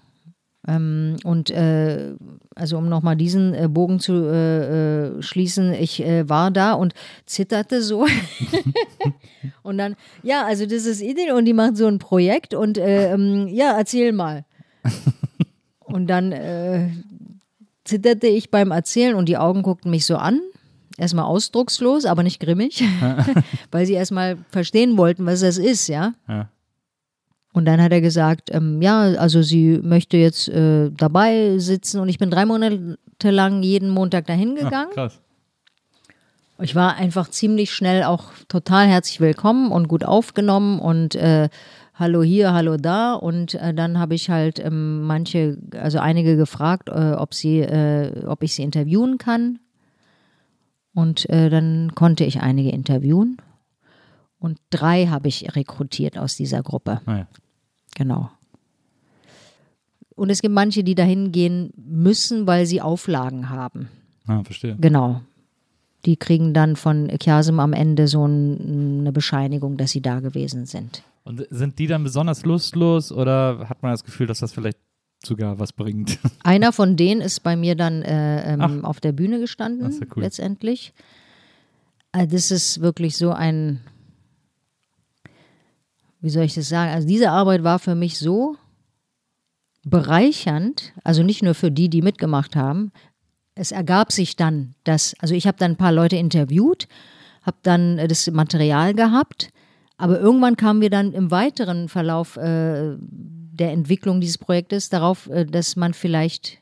Speaker 2: Ähm, und äh, also um nochmal diesen äh, Bogen zu äh, äh, schließen, ich äh, war da und zitterte so. und dann, ja, also das ist Ideen und die macht so ein Projekt und äh, ähm, ja, erzähl mal. und dann zitterte ich beim Erzählen und die Augen guckten mich so an. Erstmal ausdruckslos, aber nicht grimmig, weil sie erstmal verstehen wollten, was das ist, ja.
Speaker 3: Ja.
Speaker 2: Und dann hat er gesagt, ähm, ja, also sie möchte jetzt äh, dabei sitzen und ich bin drei Monate lang jeden Montag dahin
Speaker 3: Ah,
Speaker 2: gegangen.
Speaker 3: krass.
Speaker 2: Ich war einfach ziemlich schnell auch total herzlich willkommen und gut aufgenommen und äh, hallo hier, hallo da. Und äh, dann habe ich halt ähm, manche, also einige gefragt, äh, ob sie, äh, ob ich sie interviewen kann. Und äh, dann konnte ich einige interviewen. Und drei habe ich rekrutiert aus dieser Gruppe.
Speaker 3: Ah, ja.
Speaker 2: Genau. Und es gibt manche, die dahin gehen müssen, weil sie Auflagen haben.
Speaker 3: Ah, verstehe.
Speaker 2: Genau. Die kriegen dann von Kiasim am Ende so ein, eine Bescheinigung, dass sie da gewesen sind.
Speaker 3: Und sind die dann besonders lustlos oder hat man das Gefühl, dass das vielleicht sogar was bringt?
Speaker 2: Einer von denen ist bei mir dann äh, ähm, auf der Bühne gestanden,
Speaker 3: Das ist ja cool.
Speaker 2: letztendlich. Also das ist wirklich so ein, wie soll ich das sagen? Also diese Arbeit war für mich so bereichernd, also nicht nur für die, die mitgemacht haben. Es ergab sich dann, dass, also ich habe dann ein paar Leute interviewt, habe dann äh, das Material gehabt, aber irgendwann kamen wir dann im weiteren Verlauf äh, der Entwicklung dieses Projektes darauf, äh, dass man vielleicht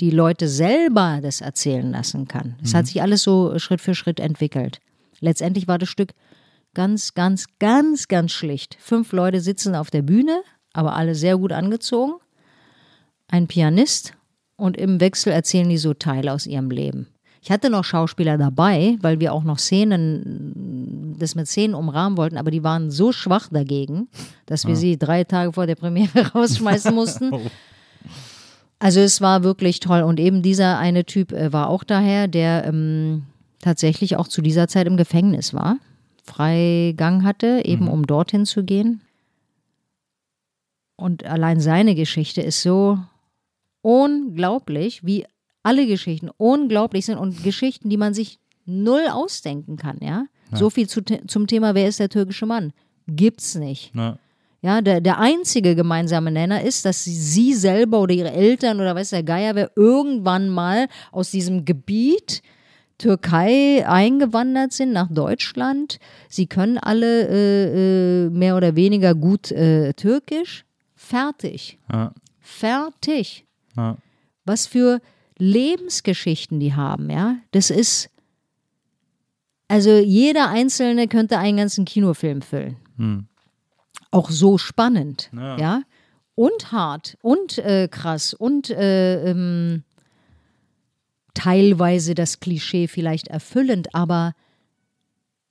Speaker 2: die Leute selber das erzählen lassen kann. Es hat sich alles so Schritt für Schritt entwickelt. Letztendlich war das Stück ganz, ganz, ganz, ganz schlicht. Fünf Leute sitzen auf der Bühne, aber alle sehr gut angezogen. Ein Pianist und im Wechsel erzählen die so Teile aus ihrem Leben. Ich hatte noch Schauspieler dabei, weil wir auch noch Szenen, das mit Szenen umrahmen wollten, aber die waren so schwach dagegen, dass wir sie drei Tage vor der Premiere rausschmeißen mussten. Also es war wirklich toll. Und eben dieser eine Typ äh, war auch daher, der ähm, tatsächlich auch zu dieser Zeit im Gefängnis war, Freigang hatte, eben um dorthin zu gehen. Und allein seine Geschichte ist so unglaublich, wie alle Geschichten unglaublich sind und Geschichten, die man sich null ausdenken kann, ja. So viel zu, zum Thema, wer ist der türkische Mann? Gibt's nicht.
Speaker 3: Na,
Speaker 2: Ja, der, der einzige gemeinsame Nenner ist, dass sie, sie selber oder ihre Eltern oder weiß der Geier wer irgendwann mal aus diesem Gebiet Türkei eingewandert sind nach Deutschland. Sie können alle äh, äh, mehr oder weniger gut äh, Türkisch. Fertig.
Speaker 3: ja,
Speaker 2: Fertig.
Speaker 3: ja.
Speaker 2: Was für Lebensgeschichten die haben, ja. Das ist, also jeder Einzelne könnte einen ganzen Kinofilm füllen.
Speaker 3: Hm.
Speaker 2: Auch so spannend,
Speaker 3: Ja.
Speaker 2: ja. und hart und äh, krass und äh, ähm, teilweise das Klischee vielleicht erfüllend, aber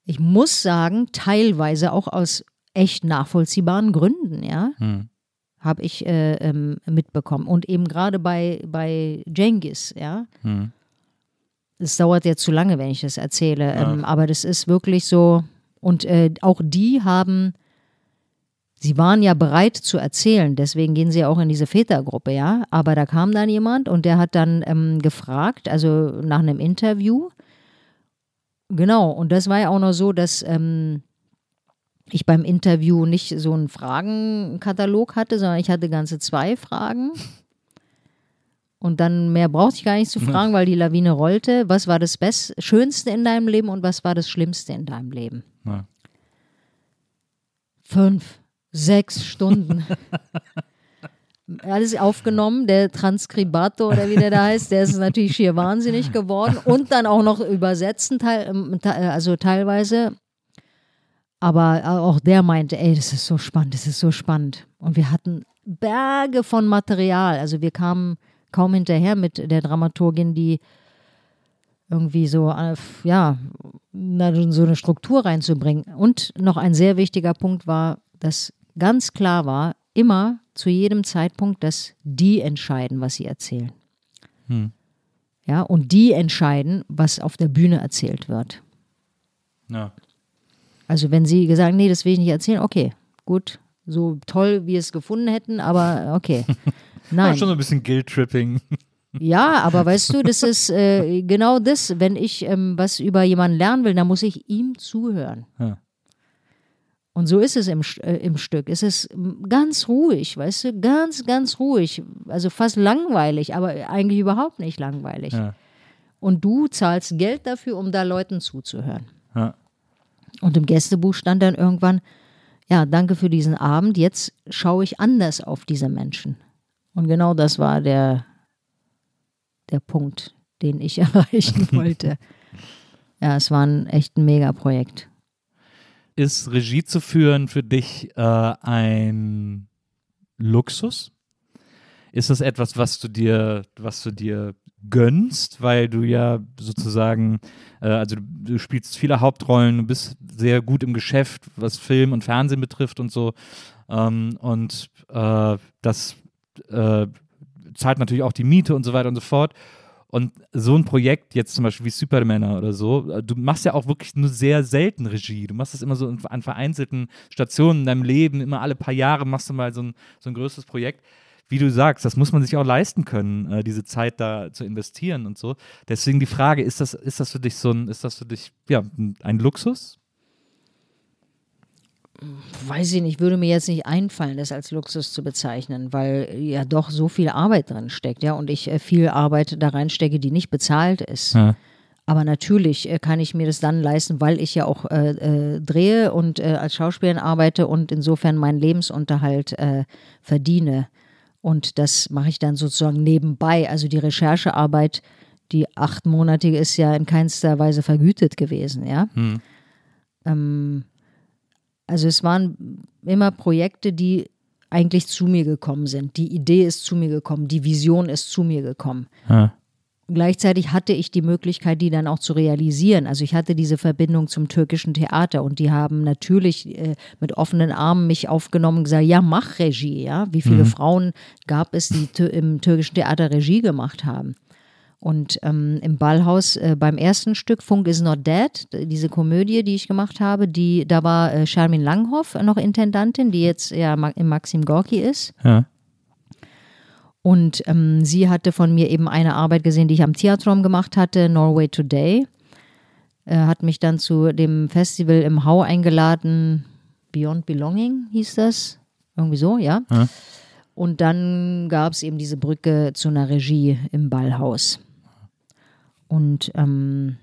Speaker 2: ich muss sagen, teilweise auch aus echt nachvollziehbaren Gründen, ja,
Speaker 3: Hm.
Speaker 2: habe ich äh, ähm, mitbekommen. Und eben gerade bei, bei Jengis, ja.
Speaker 3: Hm.
Speaker 2: Es dauert jetzt zu lange, wenn ich das erzähle, ähm, aber das ist wirklich so. Und äh, auch die haben, sie waren ja bereit zu erzählen, deswegen gehen sie ja auch in diese Vätergruppe, ja. Aber da kam dann jemand und der hat dann ähm, gefragt, also nach einem Interview. Genau, und das war ja auch noch so, dass ähm, ich beim Interview nicht so einen Fragenkatalog hatte, sondern ich hatte ganze zwei Fragen. Und dann mehr brauchte ich gar nicht zu fragen, weil die Lawine rollte. Was war das Best Schönste in deinem Leben und was war das Schlimmste in deinem Leben?
Speaker 3: Ja.
Speaker 2: Fünf, sechs Stunden. Alles aufgenommen, der Transkribator oder wie der da heißt, der ist natürlich schier wahnsinnig geworden und dann auch noch übersetzen, ähm, te- also teilweise. Aber auch der meinte, ey, das ist so spannend, das ist so spannend. Und wir hatten Berge von Material. Also wir kamen kaum hinterher mit der Dramaturgin, die irgendwie so, äh, ja, so eine Struktur reinzubringen. Und noch ein sehr wichtiger Punkt war, dass ganz klar war, immer zu jedem Zeitpunkt, dass die entscheiden, was sie erzählen.
Speaker 3: Hm.
Speaker 2: Ja, und die entscheiden, was auf der Bühne erzählt wird.
Speaker 3: Ja.
Speaker 2: Also wenn sie gesagt, nee, das will ich nicht erzählen, okay, gut, so toll, wie wir es gefunden hätten, aber okay.
Speaker 3: Ja,
Speaker 2: Nein.
Speaker 3: schon so ein bisschen Guilt-Tripping.
Speaker 2: Ja, aber weißt du, das ist äh, genau das. Wenn ich ähm, was über jemanden lernen will, dann muss ich ihm zuhören.
Speaker 3: Ja.
Speaker 2: Und so ist es im, äh, im Stück. Es ist ganz ruhig, weißt du, ganz, ganz ruhig. Also fast langweilig, aber eigentlich überhaupt nicht langweilig.
Speaker 3: Ja.
Speaker 2: Und du zahlst Geld dafür, um da Leuten zuzuhören.
Speaker 3: Ja.
Speaker 2: Und im Gästebuch stand dann irgendwann, ja, danke für diesen Abend, jetzt schaue ich anders auf diese Menschen. Und genau das war der, der Punkt, den ich erreichen wollte. ja, es war ein echt ein Megaprojekt.
Speaker 3: Ist Regie zu führen für dich äh, ein Luxus? Ist das etwas, was du dir, was du dir gönnst, weil du ja sozusagen, äh, also du, du spielst viele Hauptrollen, du bist sehr gut im Geschäft, was Film und Fernsehen betrifft und so. Ähm, und äh, das äh, zahlt natürlich auch die Miete und so weiter und so fort. Und so ein Projekt, jetzt zum Beispiel wie Supermänner oder so, äh, du machst ja auch wirklich nur sehr selten Regie. Du machst das immer so an vereinzelten Stationen in deinem Leben, immer alle paar Jahre machst du mal so ein, so ein größeres Projekt. Wie du sagst, das muss man sich auch leisten können, äh, diese Zeit da zu investieren und so. Deswegen die Frage, ist das, ist das für dich so ein, ist das für dich, ja, ein Luxus?
Speaker 2: Weiß ich nicht, würde mir jetzt nicht einfallen, das als Luxus zu bezeichnen, weil ja doch so viel Arbeit drin steckt, ja, und ich äh, viel Arbeit da reinstecke, die nicht bezahlt ist.
Speaker 3: Ja.
Speaker 2: Aber natürlich äh, kann ich mir das dann leisten, weil ich ja auch äh, äh, drehe und äh, als Schauspielerin arbeite und insofern meinen Lebensunterhalt äh, verdiene. Und das mache ich dann sozusagen nebenbei. Also die Recherchearbeit, die achtmonatige, ist ja in keinster Weise vergütet gewesen, ja. Ähm, also es waren immer Projekte, die eigentlich zu mir gekommen sind. Die Idee ist zu mir gekommen, die Vision ist zu mir gekommen
Speaker 3: Ja.
Speaker 2: gleichzeitig hatte ich die Möglichkeit, die dann auch zu realisieren. Also ich hatte diese Verbindung zum türkischen Theater und die haben natürlich äh, mit offenen Armen mich aufgenommen und gesagt, ja, mach Regie, ja. Wie viele Frauen gab es, die im türkischen Theater Regie gemacht haben? Und ähm, im Ballhaus äh, beim ersten Stück Funk is not dead, diese Komödie, die ich gemacht habe, die, da war äh, Charmin Langhoff noch Intendantin, die jetzt ja im Maxim Gorki ist.
Speaker 3: Ja.
Speaker 2: Und ähm, sie hatte von mir eben eine Arbeit gesehen, die ich am Theatrum gemacht hatte, Norway Today. Äh, hat mich dann zu dem Festival im Hau eingeladen, Beyond Belonging hieß das. Irgendwie so, ja.
Speaker 3: Ja.
Speaker 2: Und dann gab es eben diese Brücke zu einer Regie im Ballhaus. Und ähm,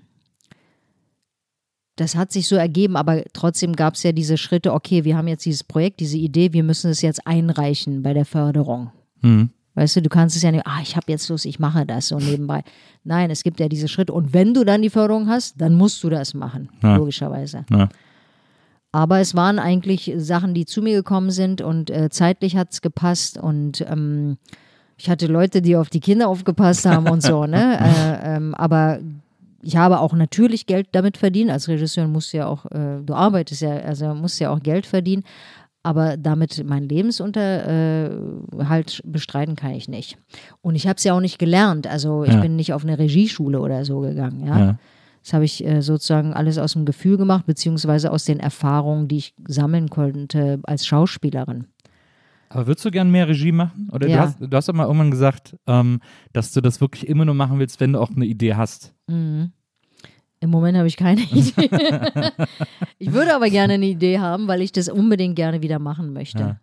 Speaker 2: das hat sich so ergeben, aber trotzdem gab es ja diese Schritte, okay, wir haben jetzt dieses Projekt, diese Idee, wir müssen es jetzt einreichen bei der Förderung.
Speaker 3: Hm.
Speaker 2: Weißt du, du kannst es ja nicht, ah, ich habe jetzt Lust, ich mache das so nebenbei. Nein, es gibt ja diese Schritte. Und wenn du dann die Förderung hast, dann musst du das machen,
Speaker 3: Ja.
Speaker 2: logischerweise.
Speaker 3: Ja.
Speaker 2: Aber es waren eigentlich Sachen, die zu mir gekommen sind und äh, zeitlich hat es gepasst und ähm, ich hatte Leute, die auf die Kinder aufgepasst haben und so, ne? äh, ähm, aber ich habe auch natürlich Geld damit verdient. Als Regisseur musst du ja auch, äh, du arbeitest ja, also musst ja auch Geld verdienen. Aber damit meinen Lebensunterhalt bestreiten kann ich nicht. Und ich habe es ja auch nicht gelernt. Also ich
Speaker 3: Ja.
Speaker 2: bin nicht auf eine Regieschule oder so gegangen. Ja?
Speaker 3: Ja.
Speaker 2: Das habe ich äh, sozusagen alles aus dem Gefühl gemacht, beziehungsweise aus den Erfahrungen, die ich sammeln konnte als Schauspielerin.
Speaker 3: Aber würdest du gern mehr Regie machen? Oder du,
Speaker 2: Ja.
Speaker 3: hast, du hast doch mal irgendwann gesagt, ähm, dass du das wirklich immer nur machen willst, wenn du auch eine Idee hast.
Speaker 2: Mhm. Im Moment habe ich keine Idee. ich würde aber gerne eine Idee haben, weil ich das unbedingt gerne wieder machen möchte.
Speaker 3: Ja.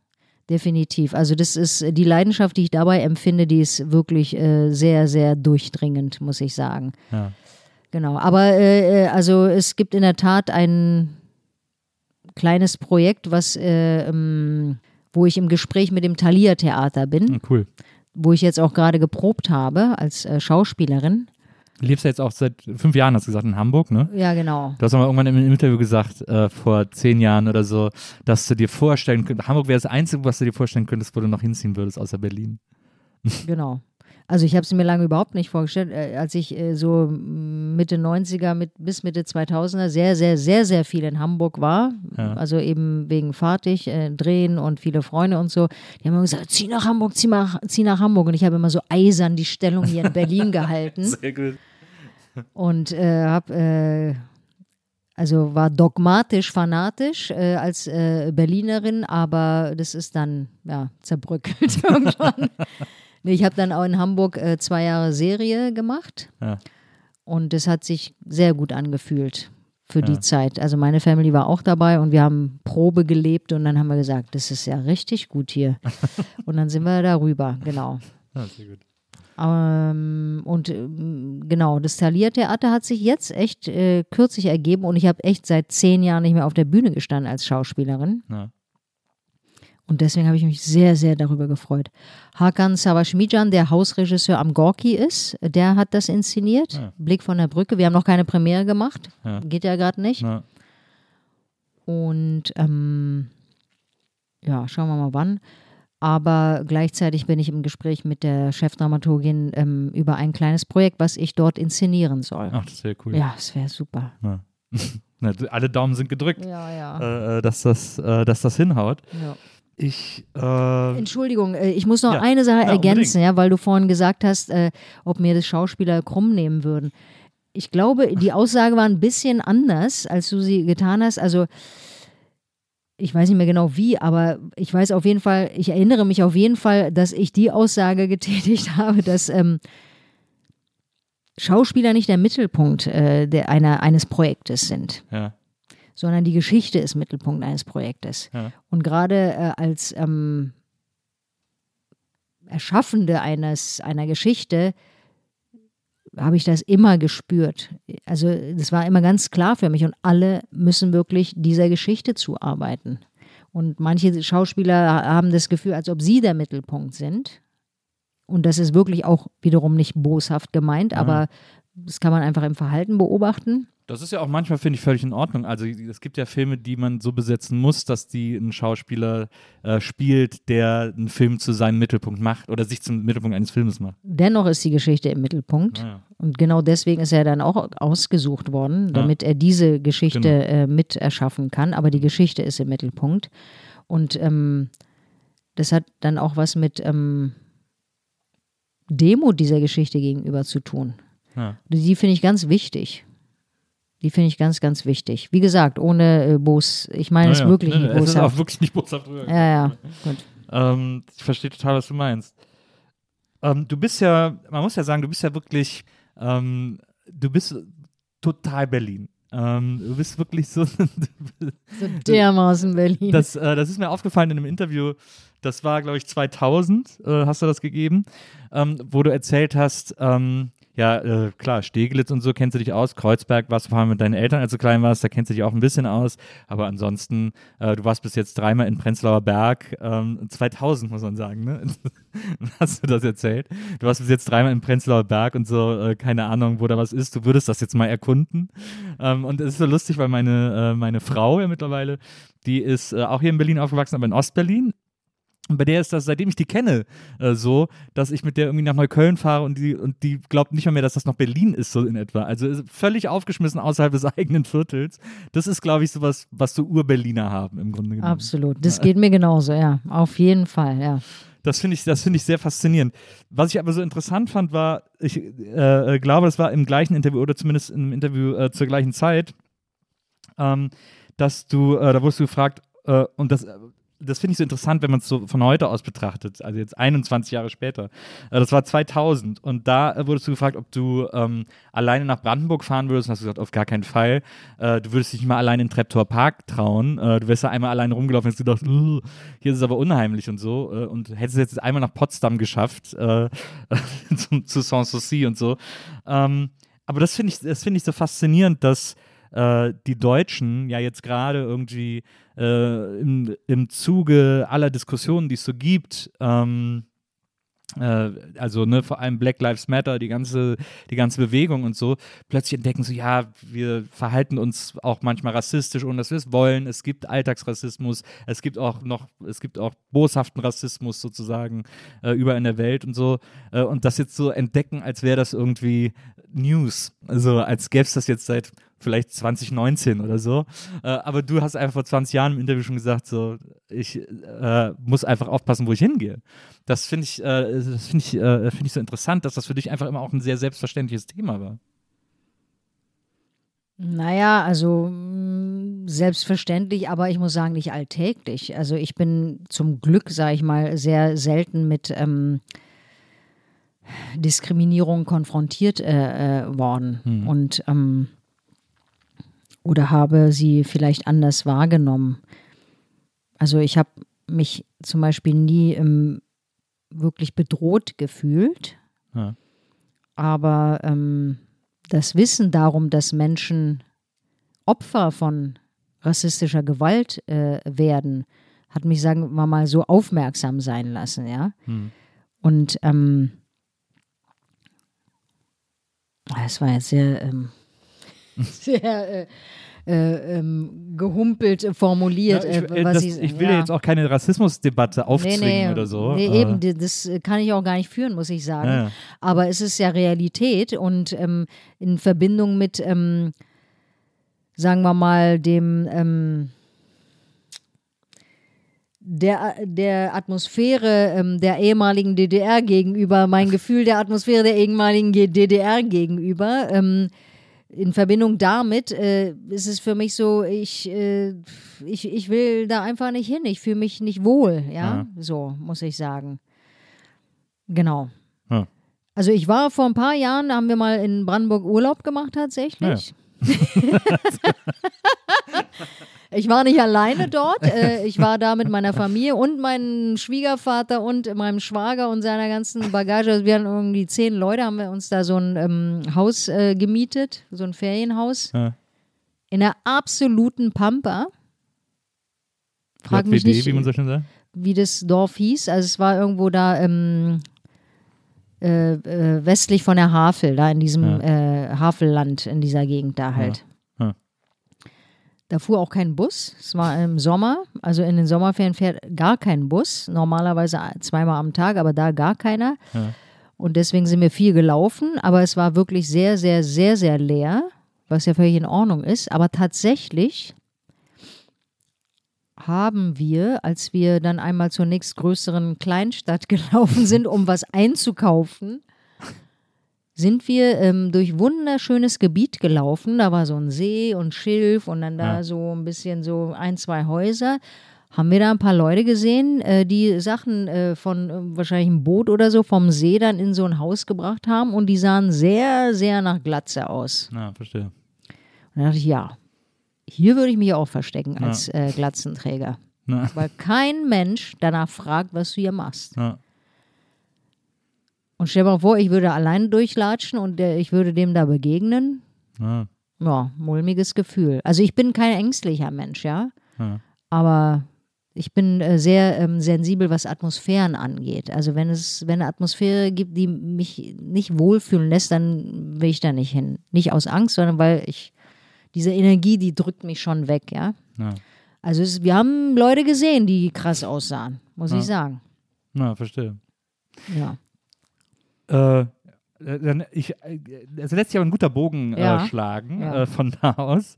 Speaker 2: Definitiv. Also das ist die Leidenschaft, die ich dabei empfinde, die ist wirklich äh, sehr, sehr durchdringend, muss ich sagen.
Speaker 3: Ja.
Speaker 2: Genau. Aber äh, äh, also es gibt in der Tat ein kleines Projekt, was äh, ähm, wo ich im Gespräch mit dem Thalia Theater bin,
Speaker 3: Hm, Cool.
Speaker 2: wo ich jetzt auch gerade geprobt habe als äh, Schauspielerin.
Speaker 3: Du lebst ja jetzt auch seit fünf Jahren, hast du gesagt, in Hamburg, ne?
Speaker 2: Ja, genau.
Speaker 3: Du hast mal irgendwann im Interview gesagt, äh, vor zehn Jahren oder so, dass du dir vorstellen könntest, Hamburg wäre das Einzige, was du dir vorstellen könntest, wo du noch hinziehen würdest, außer Berlin.
Speaker 2: Genau. Also ich habe es mir lange überhaupt nicht vorgestellt, äh, als ich äh, so Mitte 90er mit, bis Mitte 2000er sehr, sehr, sehr, sehr viel in Hamburg war.
Speaker 3: Ja.
Speaker 2: Also eben wegen Fahrtig, äh, Drehen und viele Freunde und so. Die haben immer gesagt, zieh nach Hamburg, zieh, nach, zieh nach Hamburg. Und ich habe immer so eisern die Stellung hier in Berlin gehalten
Speaker 3: Sehr gut.
Speaker 2: und äh, habe... Äh, also war dogmatisch, fanatisch äh, als äh, Berlinerin, aber das ist dann ja zerbröckelt irgendwann. ich habe dann auch in Hamburg äh, zwei Jahre Serie gemacht
Speaker 3: Ja.
Speaker 2: und das hat sich sehr gut angefühlt für
Speaker 3: Ja.
Speaker 2: die Zeit. Also meine Family war auch dabei und wir haben Probe gelebt und dann haben wir gesagt, das ist ja richtig gut hier. und dann sind wir darüber, genau.
Speaker 3: Ja, sehr gut.
Speaker 2: Ähm, und ähm, genau, das Thalia-Theater hat sich jetzt echt äh, kürzlich ergeben und ich habe echt seit zehn Jahren nicht mehr auf der Bühne gestanden als Schauspielerin.
Speaker 3: Ja.
Speaker 2: Und deswegen habe ich mich sehr, sehr darüber gefreut. Hakan Savashmijan, der Hausregisseur am Gorki ist, der hat das inszeniert.
Speaker 3: Ja.
Speaker 2: Blick von der Brücke. Wir haben noch keine Premiere gemacht.
Speaker 3: Ja.
Speaker 2: Geht ja gerade nicht.
Speaker 3: Ja.
Speaker 2: Und ähm, ja, schauen wir mal wann. Aber gleichzeitig bin ich im Gespräch mit der Chefdramaturgin ähm, über ein kleines Projekt, was ich dort inszenieren soll.
Speaker 3: Ach, das wäre cool.
Speaker 2: Ja, es wäre super.
Speaker 3: Ja. Alle Daumen sind gedrückt,
Speaker 2: Ja, ja.
Speaker 3: äh, äh, dass, das, äh, dass das hinhaut.
Speaker 2: ja.
Speaker 3: Ich, äh,
Speaker 2: Entschuldigung, äh, ich muss noch
Speaker 3: Ja.
Speaker 2: eine Sache
Speaker 3: Ja,
Speaker 2: ergänzen, ja, weil du vorhin gesagt hast, äh, ob mir das Schauspieler krumm nehmen würden. Ich glaube, die Aussage war ein bisschen anders, als du sie getan hast. Also ich weiß nicht mehr genau wie, aber ich weiß auf jeden Fall, ich erinnere mich auf jeden Fall, dass ich die Aussage getätigt habe, dass ähm, Schauspieler nicht der Mittelpunkt äh, der, einer, eines Projektes sind
Speaker 3: ja,
Speaker 2: sondern die Geschichte ist Mittelpunkt eines Projektes.
Speaker 3: Ja.
Speaker 2: Und gerade äh, als ähm, Erschaffende eines, einer Geschichte habe ich das immer gespürt. Also das war immer ganz klar für mich und alle müssen wirklich dieser Geschichte zuarbeiten. Und manche Schauspieler haben das Gefühl, als ob sie der Mittelpunkt sind. Und das ist wirklich auch wiederum nicht boshaft gemeint, aber das kann man einfach im Verhalten beobachten.
Speaker 3: Das ist ja auch manchmal, finde ich, völlig in Ordnung. Also es gibt ja Filme, die man so besetzen muss, dass die ein Schauspieler äh, spielt, der einen Film zu seinem Mittelpunkt macht oder sich zum Mittelpunkt eines Filmes macht.
Speaker 2: Dennoch ist die Geschichte im Mittelpunkt.
Speaker 3: Ja.
Speaker 2: Und genau deswegen ist er dann auch ausgesucht worden, damit er diese Geschichte
Speaker 3: Genau.
Speaker 2: äh, mit erschaffen kann. Aber die Geschichte ist im Mittelpunkt. Und ähm, das hat dann auch was mit ähm, Demut dieser Geschichte gegenüber zu tun.
Speaker 3: Ja.
Speaker 2: Die finde ich ganz wichtig. Die finde ich ganz, ganz wichtig. Wie gesagt, ohne äh, Bos. Ich meine es
Speaker 3: Ja, ja.
Speaker 2: wirklich
Speaker 3: Nee,
Speaker 2: nicht
Speaker 3: nee, Es ist auch
Speaker 2: boshaft.
Speaker 3: wirklich nicht boshaft.
Speaker 2: Ja, ja, gut.
Speaker 3: Ähm, ich verstehe total, was du meinst. Ähm, du bist ja, man muss ja sagen, du bist ja wirklich, ähm, du bist total Berlin. Ähm, du bist wirklich so,
Speaker 2: So dermaßen Berlin.
Speaker 3: das, äh, das ist mir aufgefallen in einem Interview, das war, glaube ich, 2000, äh, hast du das gegeben, ähm, wo du erzählt hast, ähm, ja, äh, klar, Steglitz und so kennst du dich aus. Kreuzberg warst du vor allem mit deinen Eltern, als du klein warst, da kennst du dich auch ein bisschen aus. Aber ansonsten, äh, du warst bis jetzt dreimal in Prenzlauer Berg, ähm, 2000 muss man sagen, ne? Hast du das erzählt? Du warst bis jetzt dreimal in Prenzlauer Berg und so, äh, keine Ahnung, wo da was ist. Du würdest das jetzt mal erkunden. Ähm, und es ist so lustig, weil meine, äh, meine Frau ja mittlerweile, die ist äh, auch hier in Berlin aufgewachsen, aber in Ostberlin. Und bei der ist das, seitdem ich die kenne, äh, so, dass ich mit der irgendwie nach Neukölln fahre und die, und die glaubt nicht mal mehr, dass das noch Berlin ist, so in etwa. Also völlig aufgeschmissen außerhalb des eigenen Viertels. Das ist, glaube ich, sowas, was so Ur-Berliner haben im Grunde genommen.
Speaker 2: Absolut. Das geht mir genauso, ja. Auf jeden Fall, ja.
Speaker 3: Das finde ich, das finde ich sehr faszinierend. Was ich aber so interessant fand, war, ich äh, glaube, das war im gleichen Interview oder zumindest im Interview äh, zur gleichen Zeit, ähm, dass du, äh, da wurdest du gefragt, äh, und das das finde ich so interessant, wenn man es so von heute aus betrachtet, also jetzt 21 Jahre später. Äh, das war 2000 und da äh, wurdest du gefragt, ob du ähm, alleine nach Brandenburg fahren würdest und hast gesagt, auf gar keinen Fall. Äh, du würdest dich nicht mal allein in Treptower Park trauen. Äh, du wärst da einmal alleine rumgelaufen und hast gedacht, hier ist es aber unheimlich und so. Äh, und hättest jetzt einmal nach Potsdam geschafft, äh, zum, zu Sanssouci und so. Ähm, aber das finde ich, das ich so faszinierend, dass die Deutschen ja jetzt gerade irgendwie äh, im, im Zuge aller Diskussionen, die es so gibt, ähm, äh, also ne, vor allem Black Lives Matter, die ganze, die ganze Bewegung und so, plötzlich entdecken so, ja, wir verhalten uns auch manchmal rassistisch, ohne dass wir es wollen. Es gibt Alltagsrassismus, es gibt auch noch, es gibt auch boshaften Rassismus sozusagen äh, überall in der Welt und so. Äh, und das jetzt so entdecken, als wäre das irgendwie News. Also als gäbe es das jetzt seit vielleicht 2019 oder so. Äh, aber du hast einfach vor 20 Jahren im Interview schon gesagt, so, ich äh, muss einfach aufpassen, wo ich hingehe. Das finde ich, äh, das finde ich, äh, finde ich so interessant, dass das für dich einfach immer auch ein sehr selbstverständliches Thema war.
Speaker 2: Naja, also selbstverständlich, aber ich muss sagen, nicht alltäglich. Also ich bin zum Glück, sage ich mal, sehr selten mit ähm, Diskriminierung konfrontiert äh, äh, worden. Hm. Und ähm, oder habe sie vielleicht anders wahrgenommen. Also ich habe mich zum Beispiel nie ähm, wirklich bedroht gefühlt, ja. aber ähm, das Wissen darum, dass Menschen Opfer von rassistischer Gewalt äh, werden, hat mich, sagen wir mal, so aufmerksam sein lassen, ja. Hm. Und ähm, es war jetzt sehr ähm, sehr äh, äh, ähm, gehumpelt formuliert. Ja, ich,
Speaker 3: äh, das, ich, ich, will ja. jetzt auch keine Rassismusdebatte aufzwingen nee, nee, oder so.
Speaker 2: Nee, eben, das kann ich auch gar nicht führen, muss ich sagen. Ja. Aber es ist ja Realität und ähm, in Verbindung mit, ähm, sagen wir mal, dem ähm, der, der Atmosphäre ähm, der ehemaligen DDR gegenüber, mein Gefühl der Atmosphäre der ehemaligen DDR gegenüber, ähm, in Verbindung damit äh, ist es für mich so, ich, äh, ich, ich will da einfach nicht hin. Ich fühle mich nicht wohl, ja? ja? So, muss ich sagen. Genau. Ja. Also ich war vor ein paar Jahren, da haben wir mal in Brandenburg Urlaub gemacht tatsächlich. Ja. Ich war nicht alleine dort. Äh, ich war da mit meiner Familie und meinem Schwiegervater und meinem Schwager und seiner ganzen Bagage. Also wir hatten irgendwie zehn Leute, haben wir uns da so ein ähm, Haus äh, gemietet, so ein Ferienhaus. Ja. In der absoluten Pampa.
Speaker 3: Frag mich nicht, wie man so schön sagt.
Speaker 2: Wie das Dorf hieß. Also es war irgendwo da ähm, äh, äh westlich von der Havel, da in diesem ja. Äh, Havelland, in dieser Gegend da halt. Ja. Da fuhr auch kein Bus. Es war im Sommer, also in den Sommerferien fährt gar kein Bus. Normalerweise zweimal am Tag, aber da gar keiner. Ja. Und deswegen sind wir viel gelaufen, aber es war wirklich sehr, sehr, sehr, sehr leer, was ja völlig in Ordnung ist. Aber tatsächlich haben wir, als wir dann einmal zur nächstgrößeren Kleinstadt gelaufen sind, um was einzukaufen, sind wir ähm, durch wunderschönes Gebiet gelaufen. Da war so ein See und Schilf und dann da ja. so ein bisschen so ein, zwei Häuser. Haben wir da ein paar Leute gesehen, äh, die Sachen äh, von äh, wahrscheinlich einem Boot oder so vom See dann in so ein Haus gebracht haben und die sahen sehr, sehr nach Glatze aus.
Speaker 3: Ja, verstehe.
Speaker 2: Und da dachte ich, ja, hier würde ich mich auch verstecken als ja. Äh, Glatzenträger. Ja. Weil kein Mensch danach fragt, was du hier machst. Ja. Und stell dir mal vor, ich würde alleine durchlatschen und der, ich würde dem da begegnen.
Speaker 3: Ja.
Speaker 2: Ja, mulmiges Gefühl. Also ich bin kein ängstlicher Mensch, ja.
Speaker 3: Ja.
Speaker 2: Aber ich bin äh, sehr ähm, sensibel, was Atmosphären angeht. Also wenn es, wenn eine Atmosphäre gibt, die mich nicht wohlfühlen lässt, dann will ich da nicht hin. Nicht aus Angst, sondern weil ich diese Energie, die drückt mich schon weg, ja.
Speaker 3: Ja.
Speaker 2: Also es, wir haben Leute gesehen, die krass aussahen, muss
Speaker 3: Ja.
Speaker 2: ich sagen.
Speaker 3: Na, verstehe.
Speaker 2: Ja.
Speaker 3: Äh, äh, dann ich, äh, es lässt sich aber ein guter Bogen
Speaker 2: Ja.
Speaker 3: äh, schlagen
Speaker 2: Ja.
Speaker 3: äh, von da aus,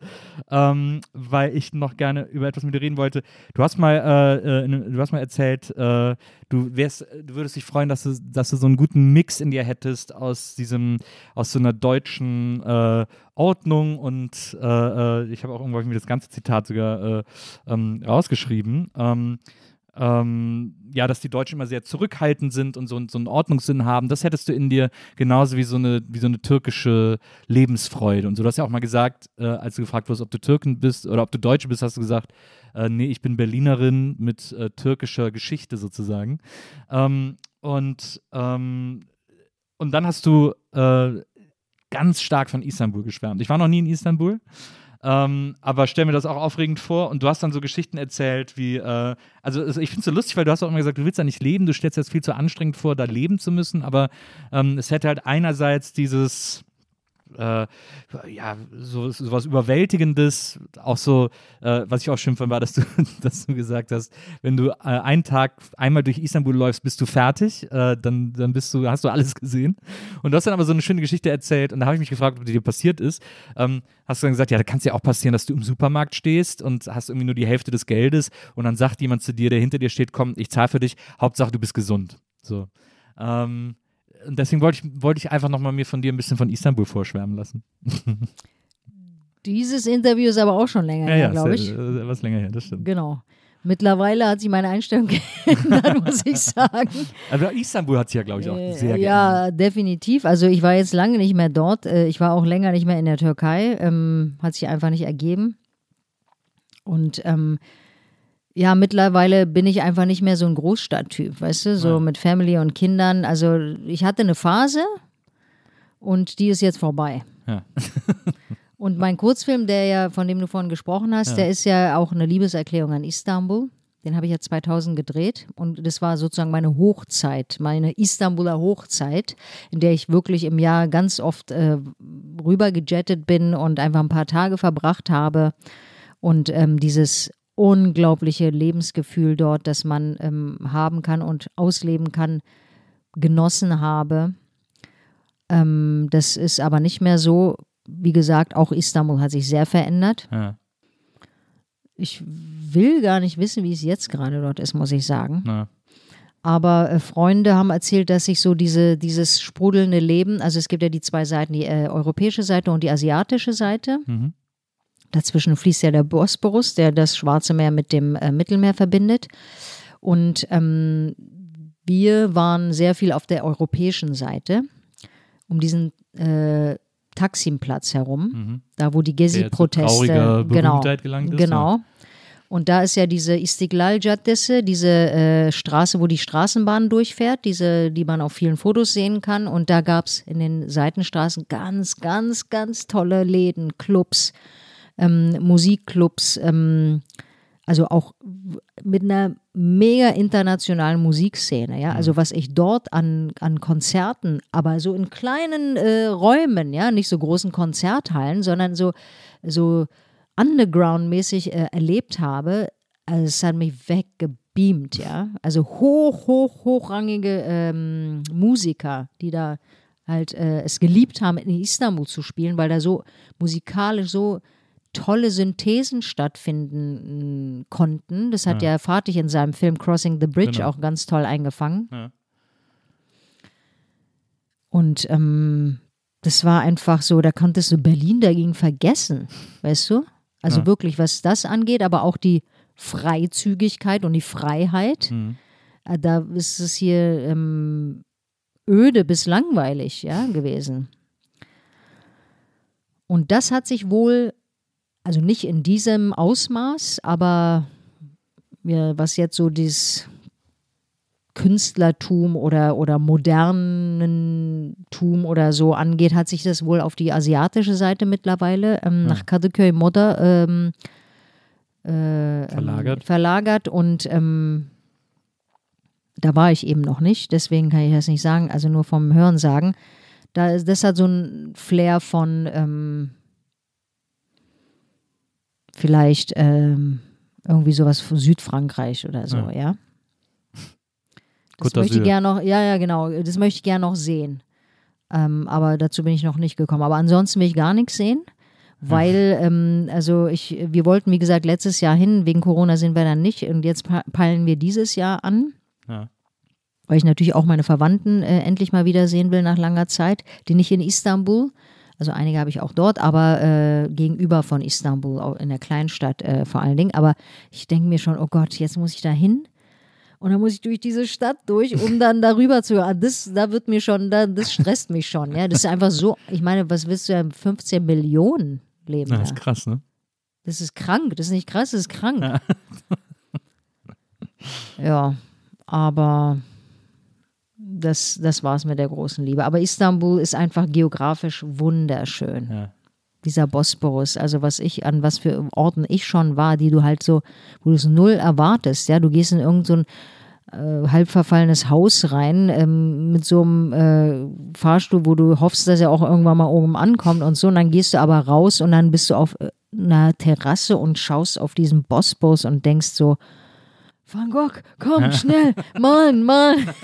Speaker 3: ähm, weil ich noch gerne über etwas mit dir reden wollte. Du hast mal, äh, äh, du hast mal erzählt, äh, du wärst, du würdest dich freuen, dass du, dass du so einen guten Mix in dir hättest aus diesem, aus so einer deutschen äh, Ordnung und äh, äh, ich habe auch mir das ganze Zitat sogar äh, ähm, rausgeschrieben. Ähm, ähm, ja, dass die Deutschen immer sehr zurückhaltend sind und so, so einen Ordnungssinn haben, das hättest du in dir genauso wie so eine, wie so eine türkische Lebensfreude. Und so, du hast ja auch mal gesagt, äh, als du gefragt wurdest, ob du Türken bist oder ob du Deutsche bist, hast du gesagt, äh, nee, ich bin Berlinerin mit äh, türkischer Geschichte sozusagen. Ähm, und, ähm, und dann hast du äh, ganz stark von Istanbul geschwärmt. Ich war noch nie in Istanbul. Ähm, aber stell mir das auch aufregend vor. Und du hast dann so Geschichten erzählt, wie, äh, also es- ich finde es so lustig, weil du hast auch immer gesagt, du willst da nicht leben, du stellst dir das viel zu anstrengend vor, da leben zu müssen, aber ähm, es hätte halt einerseits dieses, äh, ja, so, so was Überwältigendes, auch so, äh, was ich auch schön fand, war, dass du, dass du gesagt hast, wenn du äh, einen Tag einmal durch Istanbul läufst, bist du fertig, äh, dann, dann bist du, hast du alles gesehen. Und du hast dann aber so eine schöne Geschichte erzählt und da habe ich mich gefragt, ob die dir passiert ist. Ähm, hast du dann gesagt, ja, da kann es ja auch passieren, dass du im Supermarkt stehst und hast irgendwie nur die Hälfte des Geldes und dann sagt jemand zu dir, der hinter dir steht, komm, ich zahle für dich, Hauptsache du bist gesund. So. Ähm, und deswegen wollte ich, wollte ich einfach nochmal mir von dir ein bisschen von Istanbul vorschwärmen lassen.
Speaker 2: Dieses Interview ist aber auch schon länger her, glaube
Speaker 3: ist,
Speaker 2: ich.
Speaker 3: was länger her, das stimmt.
Speaker 2: Genau. Mittlerweile hat sich meine Einstellung geändert, muss ich sagen.
Speaker 3: Aber Istanbul hat sich ja, glaube ich, auch
Speaker 2: Äh,
Speaker 3: sehr geändert.
Speaker 2: ja, definitiv. Also ich war jetzt lange nicht mehr dort. Äh, Ich war auch länger nicht mehr in der Türkei. Ähm, hat sich einfach nicht ergeben. Und ähm, ja, mittlerweile bin ich einfach nicht mehr so ein Großstadttyp, weißt du, so
Speaker 3: Ja.
Speaker 2: mit Family und Kindern. Also ich hatte eine Phase und die ist jetzt vorbei.
Speaker 3: Ja.
Speaker 2: Und mein Kurzfilm, der ja, von dem du vorhin gesprochen hast,
Speaker 3: Ja.
Speaker 2: der ist ja auch eine Liebeserklärung an Istanbul. Den habe ich ja 2000 gedreht und das war sozusagen meine Hochzeit, meine Istanbuler Hochzeit, in der ich wirklich im Jahr ganz oft äh, rüber gejettet bin und einfach ein paar Tage verbracht habe und ähm, dieses unglaubliche Lebensgefühl dort, das man ähm, haben kann und ausleben kann, genossen habe. Ähm, das ist aber nicht mehr so. Wie gesagt, auch Istanbul hat sich sehr verändert.
Speaker 3: Ja,
Speaker 2: Ich will gar nicht wissen, wie es jetzt gerade dort ist, muss ich sagen.
Speaker 3: na,
Speaker 2: Aber äh, Freunde haben erzählt, dass sich so diese, dieses sprudelnde Leben, also es gibt ja die zwei Seiten, die äh, europäische Seite und die asiatische Seite.
Speaker 3: Mhm.
Speaker 2: Dazwischen fließt ja der Bosporus, der das Schwarze Meer mit dem äh, Mittelmeer verbindet. Und ähm, wir waren sehr viel auf der europäischen Seite, um diesen äh, Taksimplatz herum,
Speaker 3: Mhm.
Speaker 2: da wo die Gezi-Proteste genau,
Speaker 3: gelangt ist,
Speaker 2: genau. Und da ist ja diese Istiklal Caddesi, diese äh, Straße, wo die Straßenbahn durchfährt, diese, die man auf vielen Fotos sehen kann. Und da gab es in den Seitenstraßen ganz, ganz, ganz tolle Läden, Clubs, ähm, Musikclubs, ähm, also auch mit einer mega internationalen Musikszene, ja. Also was ich dort an, an Konzerten, aber so in kleinen äh, Räumen, ja, nicht so großen Konzerthallen, sondern so, so underground-mäßig äh, erlebt habe, also es hat mich weggebeamt, ja. Also hoch, hoch, hochrangige ähm, Musiker, die da halt äh, es geliebt haben, in Istanbul zu spielen, weil da so musikalisch so tolle Synthesen stattfinden mh, konnten. Das hat ja, Fatih in seinem Film Crossing the Bridge
Speaker 3: Genau.
Speaker 2: auch ganz toll eingefangen.
Speaker 3: Ja.
Speaker 2: Und ähm, das war einfach so, da konntest du Berlin dagegen vergessen, weißt du? Also
Speaker 3: Ja.
Speaker 2: wirklich, was das angeht, aber auch die Freizügigkeit und die Freiheit.
Speaker 3: Mhm.
Speaker 2: Äh, Da ist es hier ähm, öde bis langweilig ja, gewesen. Und das hat sich wohl, also nicht in diesem Ausmaß, aber ja, was jetzt so dieses Künstlertum oder, oder Modernentum oder so angeht, hat sich das wohl auf die asiatische Seite mittlerweile ähm, nach Kadıköy Moda ähm, äh,
Speaker 3: Verlagert.
Speaker 2: Ähm, verlagert und ähm, da war ich eben noch nicht, deswegen kann ich das nicht sagen, also nur vom Hören sagen. Da, das hat so ein Flair von ähm, vielleicht ähm, irgendwie sowas von Südfrankreich oder so,
Speaker 3: Ja.
Speaker 2: ja. Das
Speaker 3: Côte
Speaker 2: möchte ich gerne noch, ja, ja, genau, das möchte ich gerne noch sehen. Ähm, aber dazu bin ich noch nicht gekommen. Aber ansonsten will ich gar nichts sehen, weil, ähm, also ich, wir wollten, wie gesagt, letztes Jahr hin, wegen Corona sind wir dann nicht und jetzt pe- peilen wir dieses Jahr an
Speaker 3: Ja.
Speaker 2: weil ich natürlich auch meine Verwandten äh, endlich mal wiedersehen will nach langer Zeit, die nicht in Istanbul, also einige habe ich auch dort, aber äh, gegenüber von Istanbul, auch in der Kleinstadt äh, vor allen Dingen. Aber ich denke mir schon, oh Gott, jetzt muss ich da hin. Und dann muss ich durch diese Stadt durch, um dann darüber zu. ah, Das, da wird mir schon, da, das stresst mich schon. Ja, das ist einfach so. Ich meine, was willst du ja? 15 Millionen leben da.
Speaker 3: das ist krass, ne?
Speaker 2: Das ist krank. Das ist nicht krass, das ist krank. Ja, aber das, das war es mit der großen Liebe. Aber Istanbul ist einfach geografisch wunderschön.
Speaker 3: Ja.
Speaker 2: Dieser Bosporus, also was ich, an was für Orten ich schon war, die du halt so, wo du es null erwartest, ja, du gehst in irgendein so äh, halb verfallenes Haus rein ähm, mit so einem äh, Fahrstuhl, wo du hoffst, dass er auch irgendwann mal oben ankommt und so. Und dann gehst du aber raus und dann bist du auf äh, einer Terrasse und schaust auf diesen Bosporus und denkst so, Van Gogh, komm, schnell, malen, malen.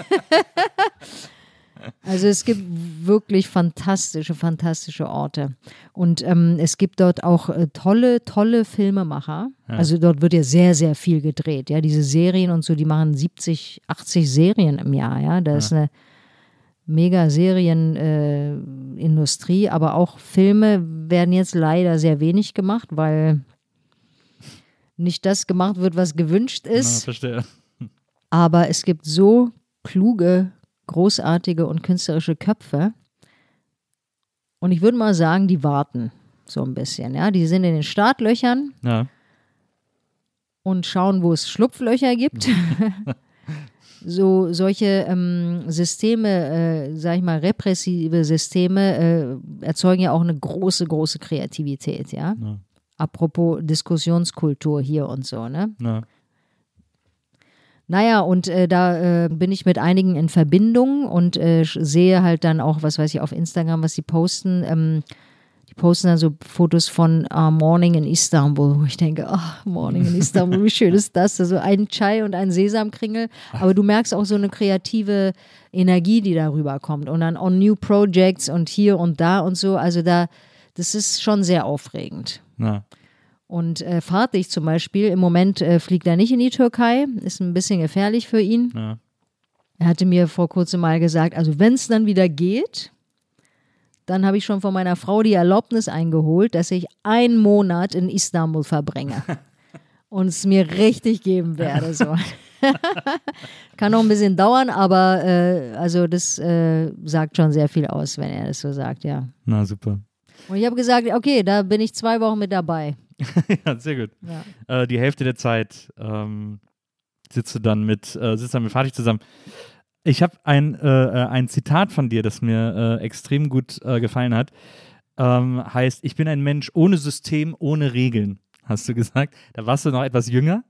Speaker 2: Also es gibt wirklich fantastische, fantastische Orte. Und ähm, es gibt dort auch äh, tolle, tolle Filmemacher. Also dort wird ja sehr, sehr viel gedreht. Ja, diese Serien und so, die machen 70, 80 Serien im Jahr. Ja, da ist eine mega Serienindustrie, äh, aber auch Filme werden jetzt leider sehr wenig gemacht, weil nicht das gemacht wird, was gewünscht
Speaker 3: Na,
Speaker 2: ist.
Speaker 3: verstehe.
Speaker 2: Aber es gibt so kluge, großartige und künstlerische Köpfe. Und ich würde mal sagen, die warten so ein bisschen. Ja, die sind in den Startlöchern
Speaker 3: Ja.
Speaker 2: und schauen, wo es Schlupflöcher gibt. so solche ähm, Systeme, äh, sag ich mal, repressive Systeme äh, erzeugen ja auch eine große, große Kreativität. Ja.
Speaker 3: Ja.
Speaker 2: Apropos Diskussionskultur hier und so, ne?
Speaker 3: Ja.
Speaker 2: Naja, und äh, da äh, bin ich mit einigen in Verbindung und äh, sehe halt dann auch, was weiß ich, auf Instagram, was sie posten. Ähm, die posten dann so Fotos von äh, Morning in Istanbul, wo ich denke, ach, Morning in Istanbul, wie schön ist das? Also ein Chai und ein Sesamkringel. Aber du merkst auch so eine kreative Energie, die darüber kommt. Und dann on new projects und hier und da und so. Also da, das ist schon sehr aufregend.
Speaker 3: Ja.
Speaker 2: Und äh, Fatih zum Beispiel, im Moment äh, fliegt er nicht in die Türkei, ist ein bisschen gefährlich für ihn.
Speaker 3: Ja.
Speaker 2: Er hatte mir vor kurzem mal gesagt, also wenn es dann wieder geht, dann habe ich schon von meiner Frau die Erlaubnis eingeholt, dass ich einen Monat in Istanbul verbringe und es mir richtig geben werde. So. Kann noch ein bisschen dauern, aber äh, also das äh, sagt schon sehr viel aus, wenn er das so sagt, ja.
Speaker 3: Na, super.
Speaker 2: Und ich habe gesagt, okay, da bin ich zwei Wochen mit dabei.
Speaker 3: ja, sehr gut.
Speaker 2: Ja.
Speaker 3: Äh, die Hälfte der Zeit ähm, sitzt du dann mit, äh, sitzt dann mit Fatih zusammen. Ich habe ein, äh, äh, ein Zitat von dir, das mir äh, extrem gut äh, gefallen hat. Ähm, heißt, ich bin ein Mensch ohne System, ohne Regeln, hast du gesagt. Da warst du noch etwas jünger.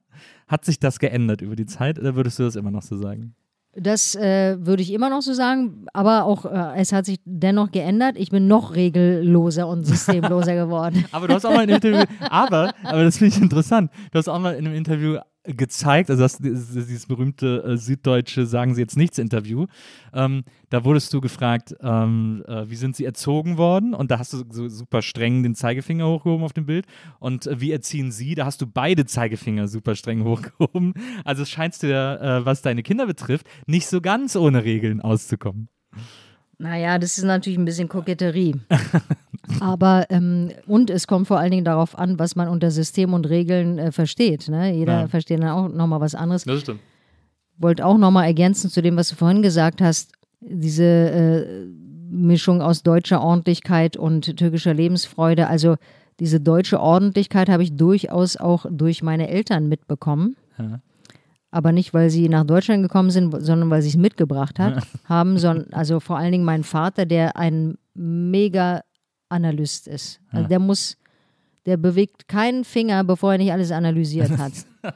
Speaker 3: Hat sich das geändert über die Zeit oder würdest du das immer noch so sagen?
Speaker 2: Das äh, würde ich immer noch so sagen, aber auch äh, es hat sich dennoch geändert. Ich bin noch regelloser und systemloser geworden.
Speaker 3: Aber du hast auch mal in einem Interview, aber, aber das finde ich interessant, du hast auch mal in einem Interview gezeigt, also das, dieses dieses berühmte äh, süddeutsche Sagen Sie jetzt nichts Interview, ähm, da wurdest du gefragt, ähm, äh, wie sind Sie erzogen worden? Und da hast du so super streng den Zeigefinger hochgehoben auf dem Bild. Und äh, wie erziehen Sie? Da hast du beide Zeigefinger super streng hochgehoben. Also es scheinst du ja, äh, was deine Kinder betrifft, nicht so ganz ohne Regeln auszukommen.
Speaker 2: Naja, das ist natürlich ein bisschen Koketterie. Aber, ähm, und es kommt vor allen Dingen darauf an, was man unter System und Regeln äh, versteht. Ne? Jeder
Speaker 3: Ja.
Speaker 2: versteht dann auch nochmal was anderes.
Speaker 3: Das stimmt.
Speaker 2: wollte auch nochmal ergänzen zu dem, was du vorhin gesagt hast. Diese äh, Mischung aus deutscher Ordentlichkeit und türkischer Lebensfreude. Also diese deutsche Ordentlichkeit habe ich durchaus auch durch meine Eltern mitbekommen.
Speaker 3: Ja.
Speaker 2: Aber nicht, weil sie nach Deutschland gekommen sind, sondern weil sie es mitgebracht hat, haben, sondern also vor allen Dingen mein Vater, der ein mega Analyst ist. Also
Speaker 3: Ja.
Speaker 2: der muss, der bewegt keinen Finger, bevor er nicht alles analysiert hat.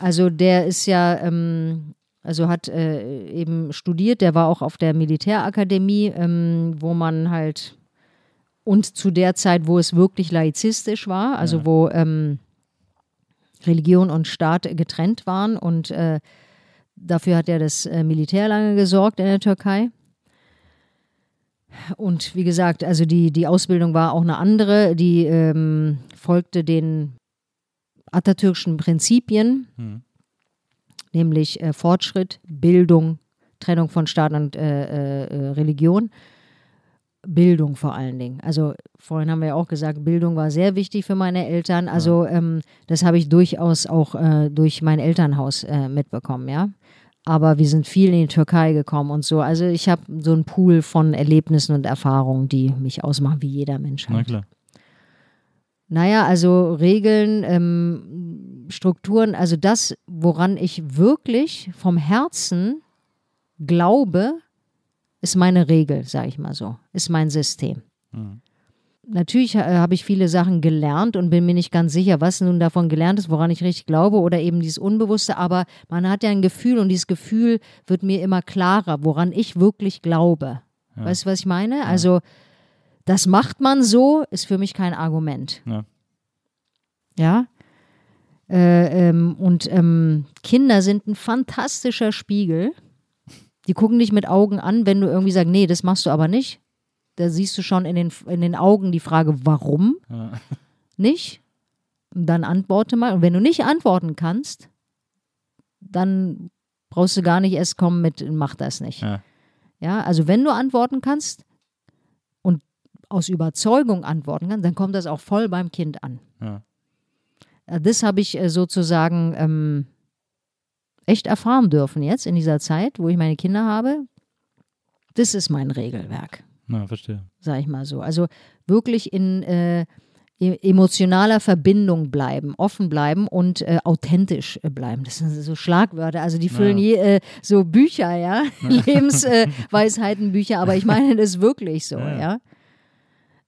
Speaker 2: Also der ist ja, ähm, also hat äh, eben studiert, der war auch auf der Militärakademie, ähm, wo man halt und zu der Zeit, wo es wirklich laizistisch war, also wo ähm, Religion und Staat getrennt waren und äh, dafür hat ja das äh, Militär lange gesorgt in der Türkei. Und wie gesagt, also die, die Ausbildung war auch eine andere, die ähm, folgte den atatürkischen Prinzipien,
Speaker 3: Hm.
Speaker 2: nämlich äh, Fortschritt, Bildung, Trennung von Staat und äh, äh, äh, Religion. Bildung vor allen Dingen. Also vorhin haben wir ja auch gesagt, Bildung war sehr wichtig für meine Eltern. Also ähm, das habe ich durchaus auch äh, durch mein Elternhaus äh, mitbekommen, ja. Aber wir sind viel in die Türkei gekommen und so. Also ich habe so einen Pool von Erlebnissen und Erfahrungen, die mich ausmachen, wie jeder Mensch
Speaker 3: Na
Speaker 2: halt.
Speaker 3: klar.
Speaker 2: Naja, also Regeln, ähm, Strukturen, also das, woran ich wirklich vom Herzen glaube, ist meine Regel, sage ich mal so, ist mein System. Natürlich äh, habe ich viele Sachen gelernt und bin mir nicht ganz sicher, was nun davon gelernt ist, woran ich richtig glaube oder eben dieses Unbewusste, aber man hat ja ein Gefühl und dieses Gefühl wird mir immer klarer, woran ich wirklich glaube. Weißt du, was ich meine? Also, das macht man so, ist für mich kein Argument.
Speaker 3: Ja.
Speaker 2: Ja. Äh, ähm, und ähm, Kinder sind ein fantastischer Spiegel. Die gucken dich mit Augen an, wenn du irgendwie sagst, nee, das machst du aber nicht. Da siehst du schon in den, in den Augen die Frage, warum
Speaker 3: Ja.
Speaker 2: nicht? Und dann antworte mal. Und wenn du nicht antworten kannst, dann brauchst du gar nicht erst kommen mit, mach das nicht.
Speaker 3: Ja.
Speaker 2: Ja, also wenn du antworten kannst und aus Überzeugung antworten kannst, dann kommt das auch voll beim Kind an.
Speaker 3: Ja.
Speaker 2: Äh, Das habe ich äh, sozusagen ähm, echt erfahren dürfen jetzt in dieser Zeit, wo ich meine Kinder habe. Das ist mein Regelwerk,
Speaker 3: Na, verstehe.
Speaker 2: sage ich mal so. Also wirklich in äh, e- emotionaler Verbindung bleiben, offen bleiben und äh, authentisch äh, bleiben. Das sind so Schlagwörter, also die füllen je, äh, so Bücher, ja, Lebensweisheitenbücher, Weisheitenbücher, aber ich meine das wirklich so,
Speaker 3: Ja.
Speaker 2: ja.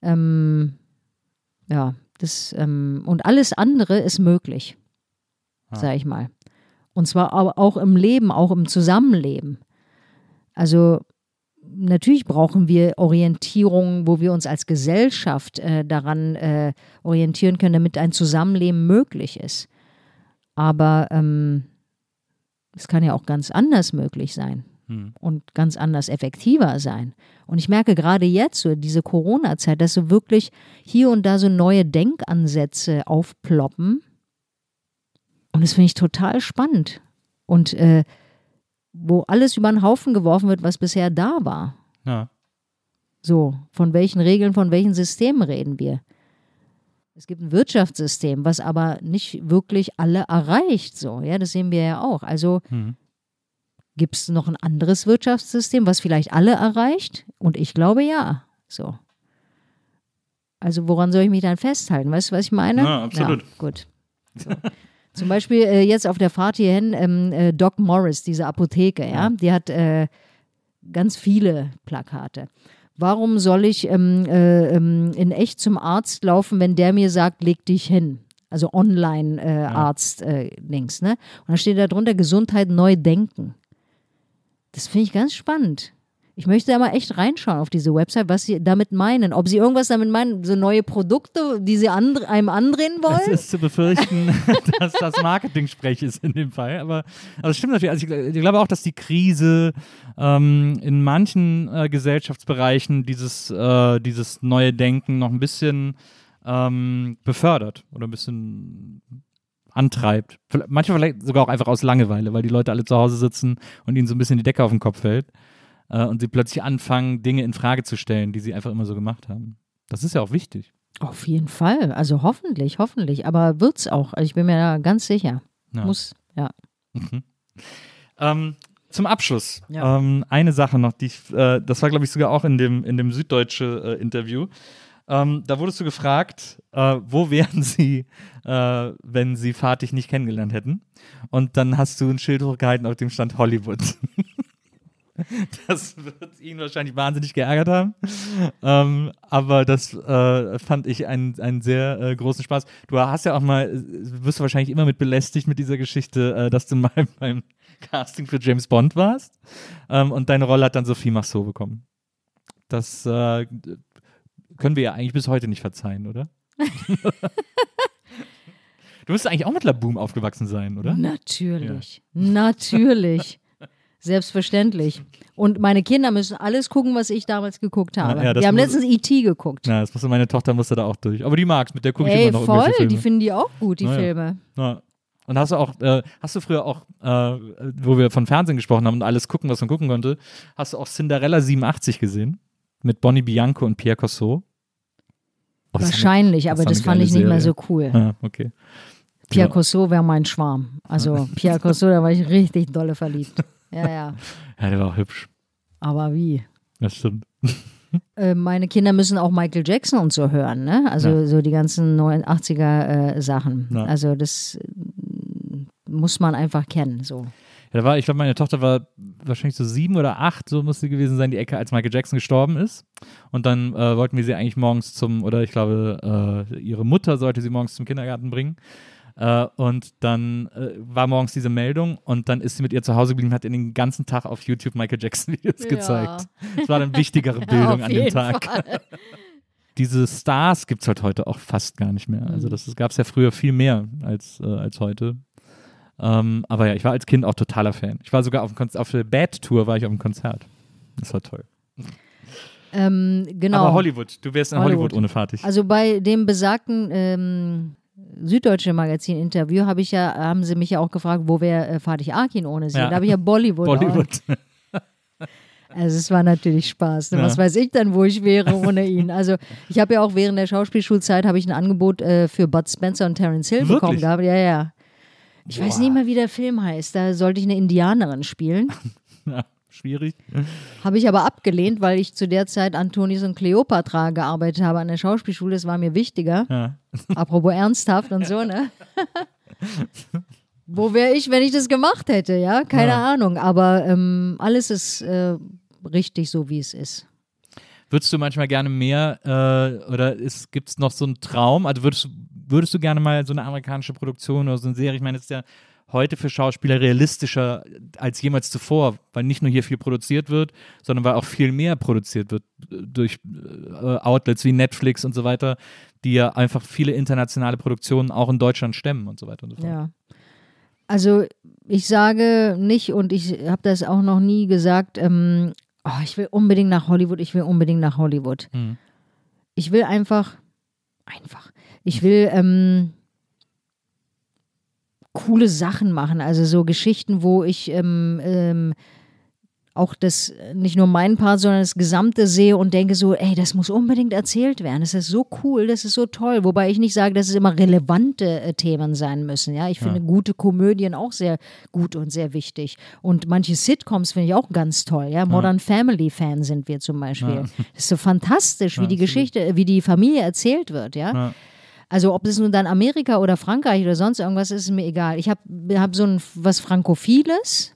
Speaker 2: Ähm, ja, das ähm, und alles andere ist möglich, sage ich mal. Und zwar aber auch im Leben, auch im Zusammenleben. Also natürlich brauchen wir Orientierung, wo wir uns als Gesellschaft äh, daran äh, orientieren können, damit ein Zusammenleben möglich ist. Aber ähm, es kann ja auch ganz anders möglich sein
Speaker 3: Hm.
Speaker 2: und ganz anders effektiver sein. Und ich merke gerade jetzt, so diese Corona-Zeit, dass so wirklich hier und da so neue Denkansätze aufploppen. Und das finde ich total spannend. Und äh, wo alles über den Haufen geworfen wird, was bisher da war.
Speaker 3: Ja.
Speaker 2: So, von welchen Regeln, von welchen Systemen reden wir? Es gibt ein Wirtschaftssystem, was aber nicht wirklich alle erreicht. So, ja, das sehen wir ja auch. Also
Speaker 3: Mhm.
Speaker 2: gibt es noch ein anderes Wirtschaftssystem, was vielleicht alle erreicht? Und ich glaube ja. So. Also woran soll ich mich dann festhalten? Weißt du, was ich meine?
Speaker 3: Ja, absolut.
Speaker 2: Ja, gut. So. Zum Beispiel äh, jetzt auf der Fahrt hierhin, ähm, äh, Doc Morris, diese Apotheke, ja, die hat äh, ganz viele Plakate. Warum soll ich ähm, äh, ähm, in echt zum Arzt laufen, wenn der mir sagt, leg dich hin? Also Online-Arzt-Links, ne? Und dann steht da drunter Gesundheit neu denken. Das finde ich ganz spannend. Ich möchte da mal echt reinschauen auf diese Website, was sie damit meinen. Ob sie irgendwas damit meinen, so neue Produkte, die sie andre, einem andrehen
Speaker 3: Es
Speaker 2: wollen?
Speaker 3: ist zu befürchten, dass das Marketing-Sprech ist in dem Fall. Aber also es stimmt natürlich. Also ich, ich glaube auch, dass die Krise ähm, in manchen äh, Gesellschaftsbereichen dieses, äh, dieses neue Denken noch ein bisschen ähm, befördert oder ein bisschen antreibt. Manchmal vielleicht sogar auch einfach aus Langeweile, weil die Leute alle zu Hause sitzen und ihnen so ein bisschen die Decke auf den Kopf fällt äh, und sie plötzlich anfangen, Dinge in Frage zu stellen, die sie einfach immer so gemacht haben. Das ist ja auch wichtig.
Speaker 2: Auf jeden Fall. Also hoffentlich, hoffentlich. Aber wird's auch. Also ich bin mir da ganz sicher.
Speaker 3: Ja.
Speaker 2: Muss, ja.
Speaker 3: Ähm, zum Abschluss
Speaker 2: Ja.
Speaker 3: ähm, eine Sache noch, die ich, äh, das war glaube ich sogar auch in dem, in dem Süddeutsche äh, Interview. Ähm, da wurdest du gefragt, äh, wo wären sie, äh, wenn sie Fatih nicht kennengelernt hätten? Und dann hast du ein Schild hochgehalten, auf dem stand Hollywood. Das wird ihn wahrscheinlich wahnsinnig geärgert haben. Ähm, aber das äh, fand ich einen, einen sehr äh, großen Spaß. Du hast ja auch mal, äh, wirst du wahrscheinlich immer mit belästigt mit dieser Geschichte, äh, dass du mal beim Casting für James Bond warst. Ähm, und deine Rolle hat dann Sophie Marceau bekommen. Das äh, können wir ja eigentlich bis heute nicht verzeihen, oder? du müsstest eigentlich auch mit Laboom aufgewachsen sein, oder?
Speaker 2: Natürlich. Natürlich. Selbstverständlich. Und meine Kinder müssen alles gucken, was ich damals geguckt habe.
Speaker 3: ja, das
Speaker 2: die haben letztens E.T. geguckt.
Speaker 3: Ja, das musste meine Tochter musste da auch durch. Aber die mag's, mit der gucke ich
Speaker 2: Ey,
Speaker 3: immer noch
Speaker 2: voll,
Speaker 3: Filme.
Speaker 2: die finden die auch gut, die
Speaker 3: Na ja.
Speaker 2: Filme.
Speaker 3: Ja. Und hast du auch, äh, hast du früher auch, äh, wo wir von Fernsehen gesprochen haben und alles gucken, was man gucken konnte, hast du auch Cinderella 87 gesehen? Mit Bonnie Bianco und Pierre Cossot? Oh, das
Speaker 2: Wahrscheinlich,
Speaker 3: das
Speaker 2: aber das fand ich nicht mehr so
Speaker 3: Serie.
Speaker 2: cool.
Speaker 3: Ja, okay.
Speaker 2: Pierre
Speaker 3: Ja.
Speaker 2: Cossot wäre mein Schwarm. Also Pierre Cossot, da war ich richtig dolle verliebt. Ja, ja.
Speaker 3: Ja, der war auch hübsch.
Speaker 2: Aber wie?
Speaker 3: Das stimmt.
Speaker 2: Äh, meine Kinder müssen auch Michael Jackson und so hören, ne? Also
Speaker 3: Ja.
Speaker 2: so die ganzen 89er äh, Sachen.
Speaker 3: Ja.
Speaker 2: Also das äh, muss man einfach kennen. So.
Speaker 3: Ja, da war, ich glaube, meine Tochter war wahrscheinlich so sieben oder acht, so muss sie gewesen sein, die Ecke, als Michael Jackson gestorben ist. Und dann äh, wollten wir sie eigentlich morgens zum, oder ich glaube, äh, ihre Mutter sollte sie morgens zum Kindergarten bringen. Äh, und dann äh, war morgens diese Meldung und dann ist sie mit ihr zu Hause geblieben und hat ihr den ganzen Tag auf YouTube Michael Jackson Videos
Speaker 2: Ja.
Speaker 3: gezeigt. Das war dann wichtigere Bildung an dem Tag.
Speaker 2: Fall.
Speaker 3: Diese Stars gibt es halt heute auch fast gar nicht mehr. Also das gab es ja früher viel mehr als, äh, als heute. Ähm, aber ja, ich war als Kind auch totaler Fan. Ich war sogar auf, dem Konz- auf der Bad Tour war ich auf dem Konzert. Das war toll.
Speaker 2: Ähm, genau.
Speaker 3: Aber Hollywood, du wärst in Hollywood,
Speaker 2: Hollywood.
Speaker 3: ohne Fatih.
Speaker 2: Also bei dem besagten ähm, Süddeutsche Magazin-Interview habe ich ja, haben sie mich ja auch gefragt, wo wäre äh, Fatih Akin ohne sie?
Speaker 3: Ja.
Speaker 2: Da habe ich ja Bollywood.
Speaker 3: Bollywood.
Speaker 2: Also es war natürlich Spaß. Ne?
Speaker 3: Ja.
Speaker 2: Was weiß ich dann, wo ich wäre ohne ihn? Also ich habe ja auch während der Schauspielschulzeit habe ich ein Angebot äh, für Bud Spencer und Terence Hill
Speaker 3: Wirklich?
Speaker 2: bekommen gehabt. Ja, ja. Ich weiß nicht mehr, wie der Film heißt. Da sollte ich eine Indianerin spielen.
Speaker 3: Ja, schwierig.
Speaker 2: Habe ich aber abgelehnt, weil ich zu der Zeit Antonis und Cleopatra gearbeitet habe an der Schauspielschule. Das war mir wichtiger.
Speaker 3: Ja.
Speaker 2: Apropos ernsthaft und so, ne? Wo wäre ich, wenn ich das gemacht hätte, ja? Keine
Speaker 3: Ja.
Speaker 2: Ahnung. Aber ähm, alles ist äh, richtig so, wie es ist.
Speaker 3: Würdest du manchmal gerne mehr äh, oder gibt es noch so einen Traum? Also würdest, du- würdest du gerne mal so eine amerikanische Produktion oder so eine Serie? Ich meine, es ist ja heute für Schauspieler realistischer als jemals zuvor, weil nicht nur hier viel produziert wird, sondern weil auch viel mehr produziert wird durch äh, Outlets wie Netflix und so weiter, die ja einfach viele internationale Produktionen auch in Deutschland stemmen und so weiter und so fort.
Speaker 2: Ja. Also ich sage nicht und ich habe das auch noch nie gesagt, ähm, oh, ich will unbedingt nach Hollywood, ich will unbedingt nach Hollywood.
Speaker 3: Mhm.
Speaker 2: Ich will einfach, einfach, ich will ähm, coole Sachen machen, also so Geschichten, wo ich ähm, ähm, auch das, nicht nur meinen Part, sondern das Gesamte sehe und denke so, ey, das muss unbedingt erzählt werden. Das ist so cool, das ist so toll. Wobei ich nicht sage, dass es immer relevante äh, Themen sein müssen. Ja, ich finde gute Komödien auch sehr gut und sehr wichtig. Und manche Sitcoms finde ich auch ganz toll. Ja, Modern Family Fan sind wir zum Beispiel. Das ist so fantastisch, wie die Geschichte, wie die Familie erzählt wird. Ja. Also ob es nun dann Amerika oder Frankreich oder sonst irgendwas ist, ist mir egal. Ich habe hab so ein was Frankophiles.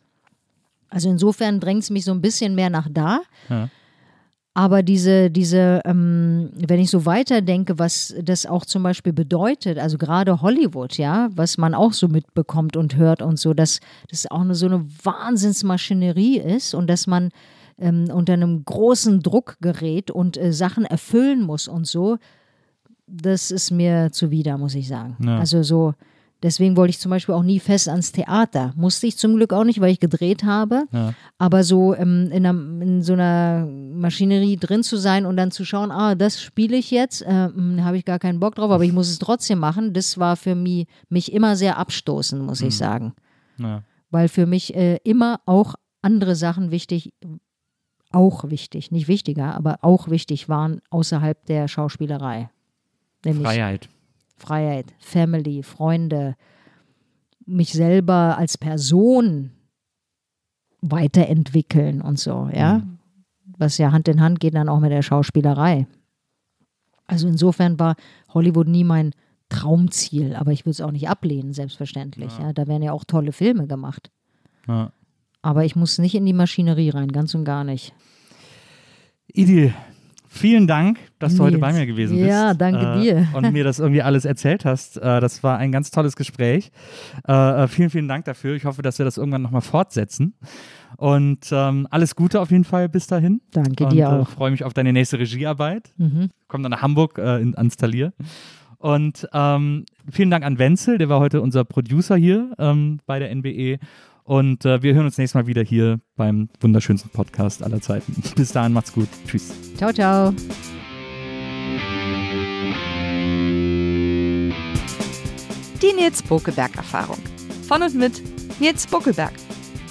Speaker 2: Also insofern drängt es mich so ein bisschen mehr nach da.
Speaker 3: Ja.
Speaker 2: Aber diese, diese, ähm, wenn ich so weiterdenke, was das auch zum Beispiel bedeutet, also gerade Hollywood, ja, was man auch so mitbekommt und hört und so, dass das auch eine, so eine Wahnsinnsmaschinerie ist und dass man ähm, unter einem großen Druck gerät und äh, Sachen erfüllen muss und so, das ist mir zuwider, muss ich sagen.
Speaker 3: Ja.
Speaker 2: Also so, deswegen wollte ich zum Beispiel auch nie fest ans Theater. Musste ich zum Glück auch nicht, weil ich gedreht habe.
Speaker 3: Ja.
Speaker 2: Aber so ähm, in, einer, in so einer Maschinerie drin zu sein und dann zu schauen, ah, das spiele ich jetzt, äh, mh, habe ich gar keinen Bock drauf, aber ich muss es trotzdem machen, das war für mich, mich immer sehr abstoßend, muss ich sagen.
Speaker 3: Ja.
Speaker 2: Weil für mich äh, immer auch andere Sachen wichtig, auch wichtig, nicht wichtiger, aber auch wichtig waren außerhalb der Schauspielerei. Nämlich
Speaker 3: Freiheit.
Speaker 2: Freiheit, Family, Freunde, mich selber als Person weiterentwickeln und so, ja. Was ja Hand in Hand geht dann auch mit der Schauspielerei. Also insofern war Hollywood nie mein Traumziel, aber ich würde es auch nicht ablehnen, selbstverständlich. Ja. da werden ja auch tolle Filme gemacht.
Speaker 3: Ja.
Speaker 2: Aber ich muss nicht in die Maschinerie rein, ganz und gar nicht.
Speaker 3: Idil, vielen Dank, dass du heute bei mir gewesen bist.
Speaker 2: Ja, danke
Speaker 3: äh,
Speaker 2: dir.
Speaker 3: Und mir das irgendwie alles erzählt hast. Äh, das war ein ganz tolles Gespräch. Äh, äh, vielen, vielen Dank dafür. Ich hoffe, dass wir das irgendwann nochmal fortsetzen. Und ähm, alles Gute auf jeden Fall bis dahin.
Speaker 2: Danke
Speaker 3: und,
Speaker 2: dir
Speaker 3: Äh,
Speaker 2: auch.
Speaker 3: freue mich auf deine nächste Regiearbeit.
Speaker 2: Mhm.
Speaker 3: Komm dann nach Hamburg äh, in, ans Talier. Und ähm, vielen Dank an Wenzel, der war heute unser Producer hier ähm, bei der NBE. Und äh, wir hören uns nächstes Mal wieder hier beim wunderschönsten Podcast aller Zeiten. Bis dahin, macht's gut. Tschüss.
Speaker 2: Ciao, ciao.
Speaker 5: Die Nils Bokelberg-Erfahrung. Von und mit Nils Buckelberg.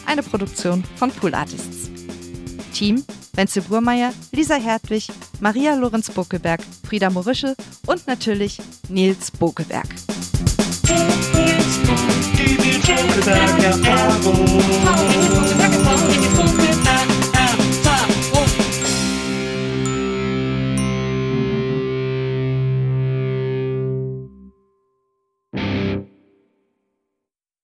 Speaker 5: Eine Produktion von Pool Artists. Team: Wenzel Burmeier, Lisa Hertwig, Maria Lorenz Buckelberg, Frieda Morische und natürlich Nils Bokelberg.
Speaker 4: Die Nils Bokelberg Erfahrung.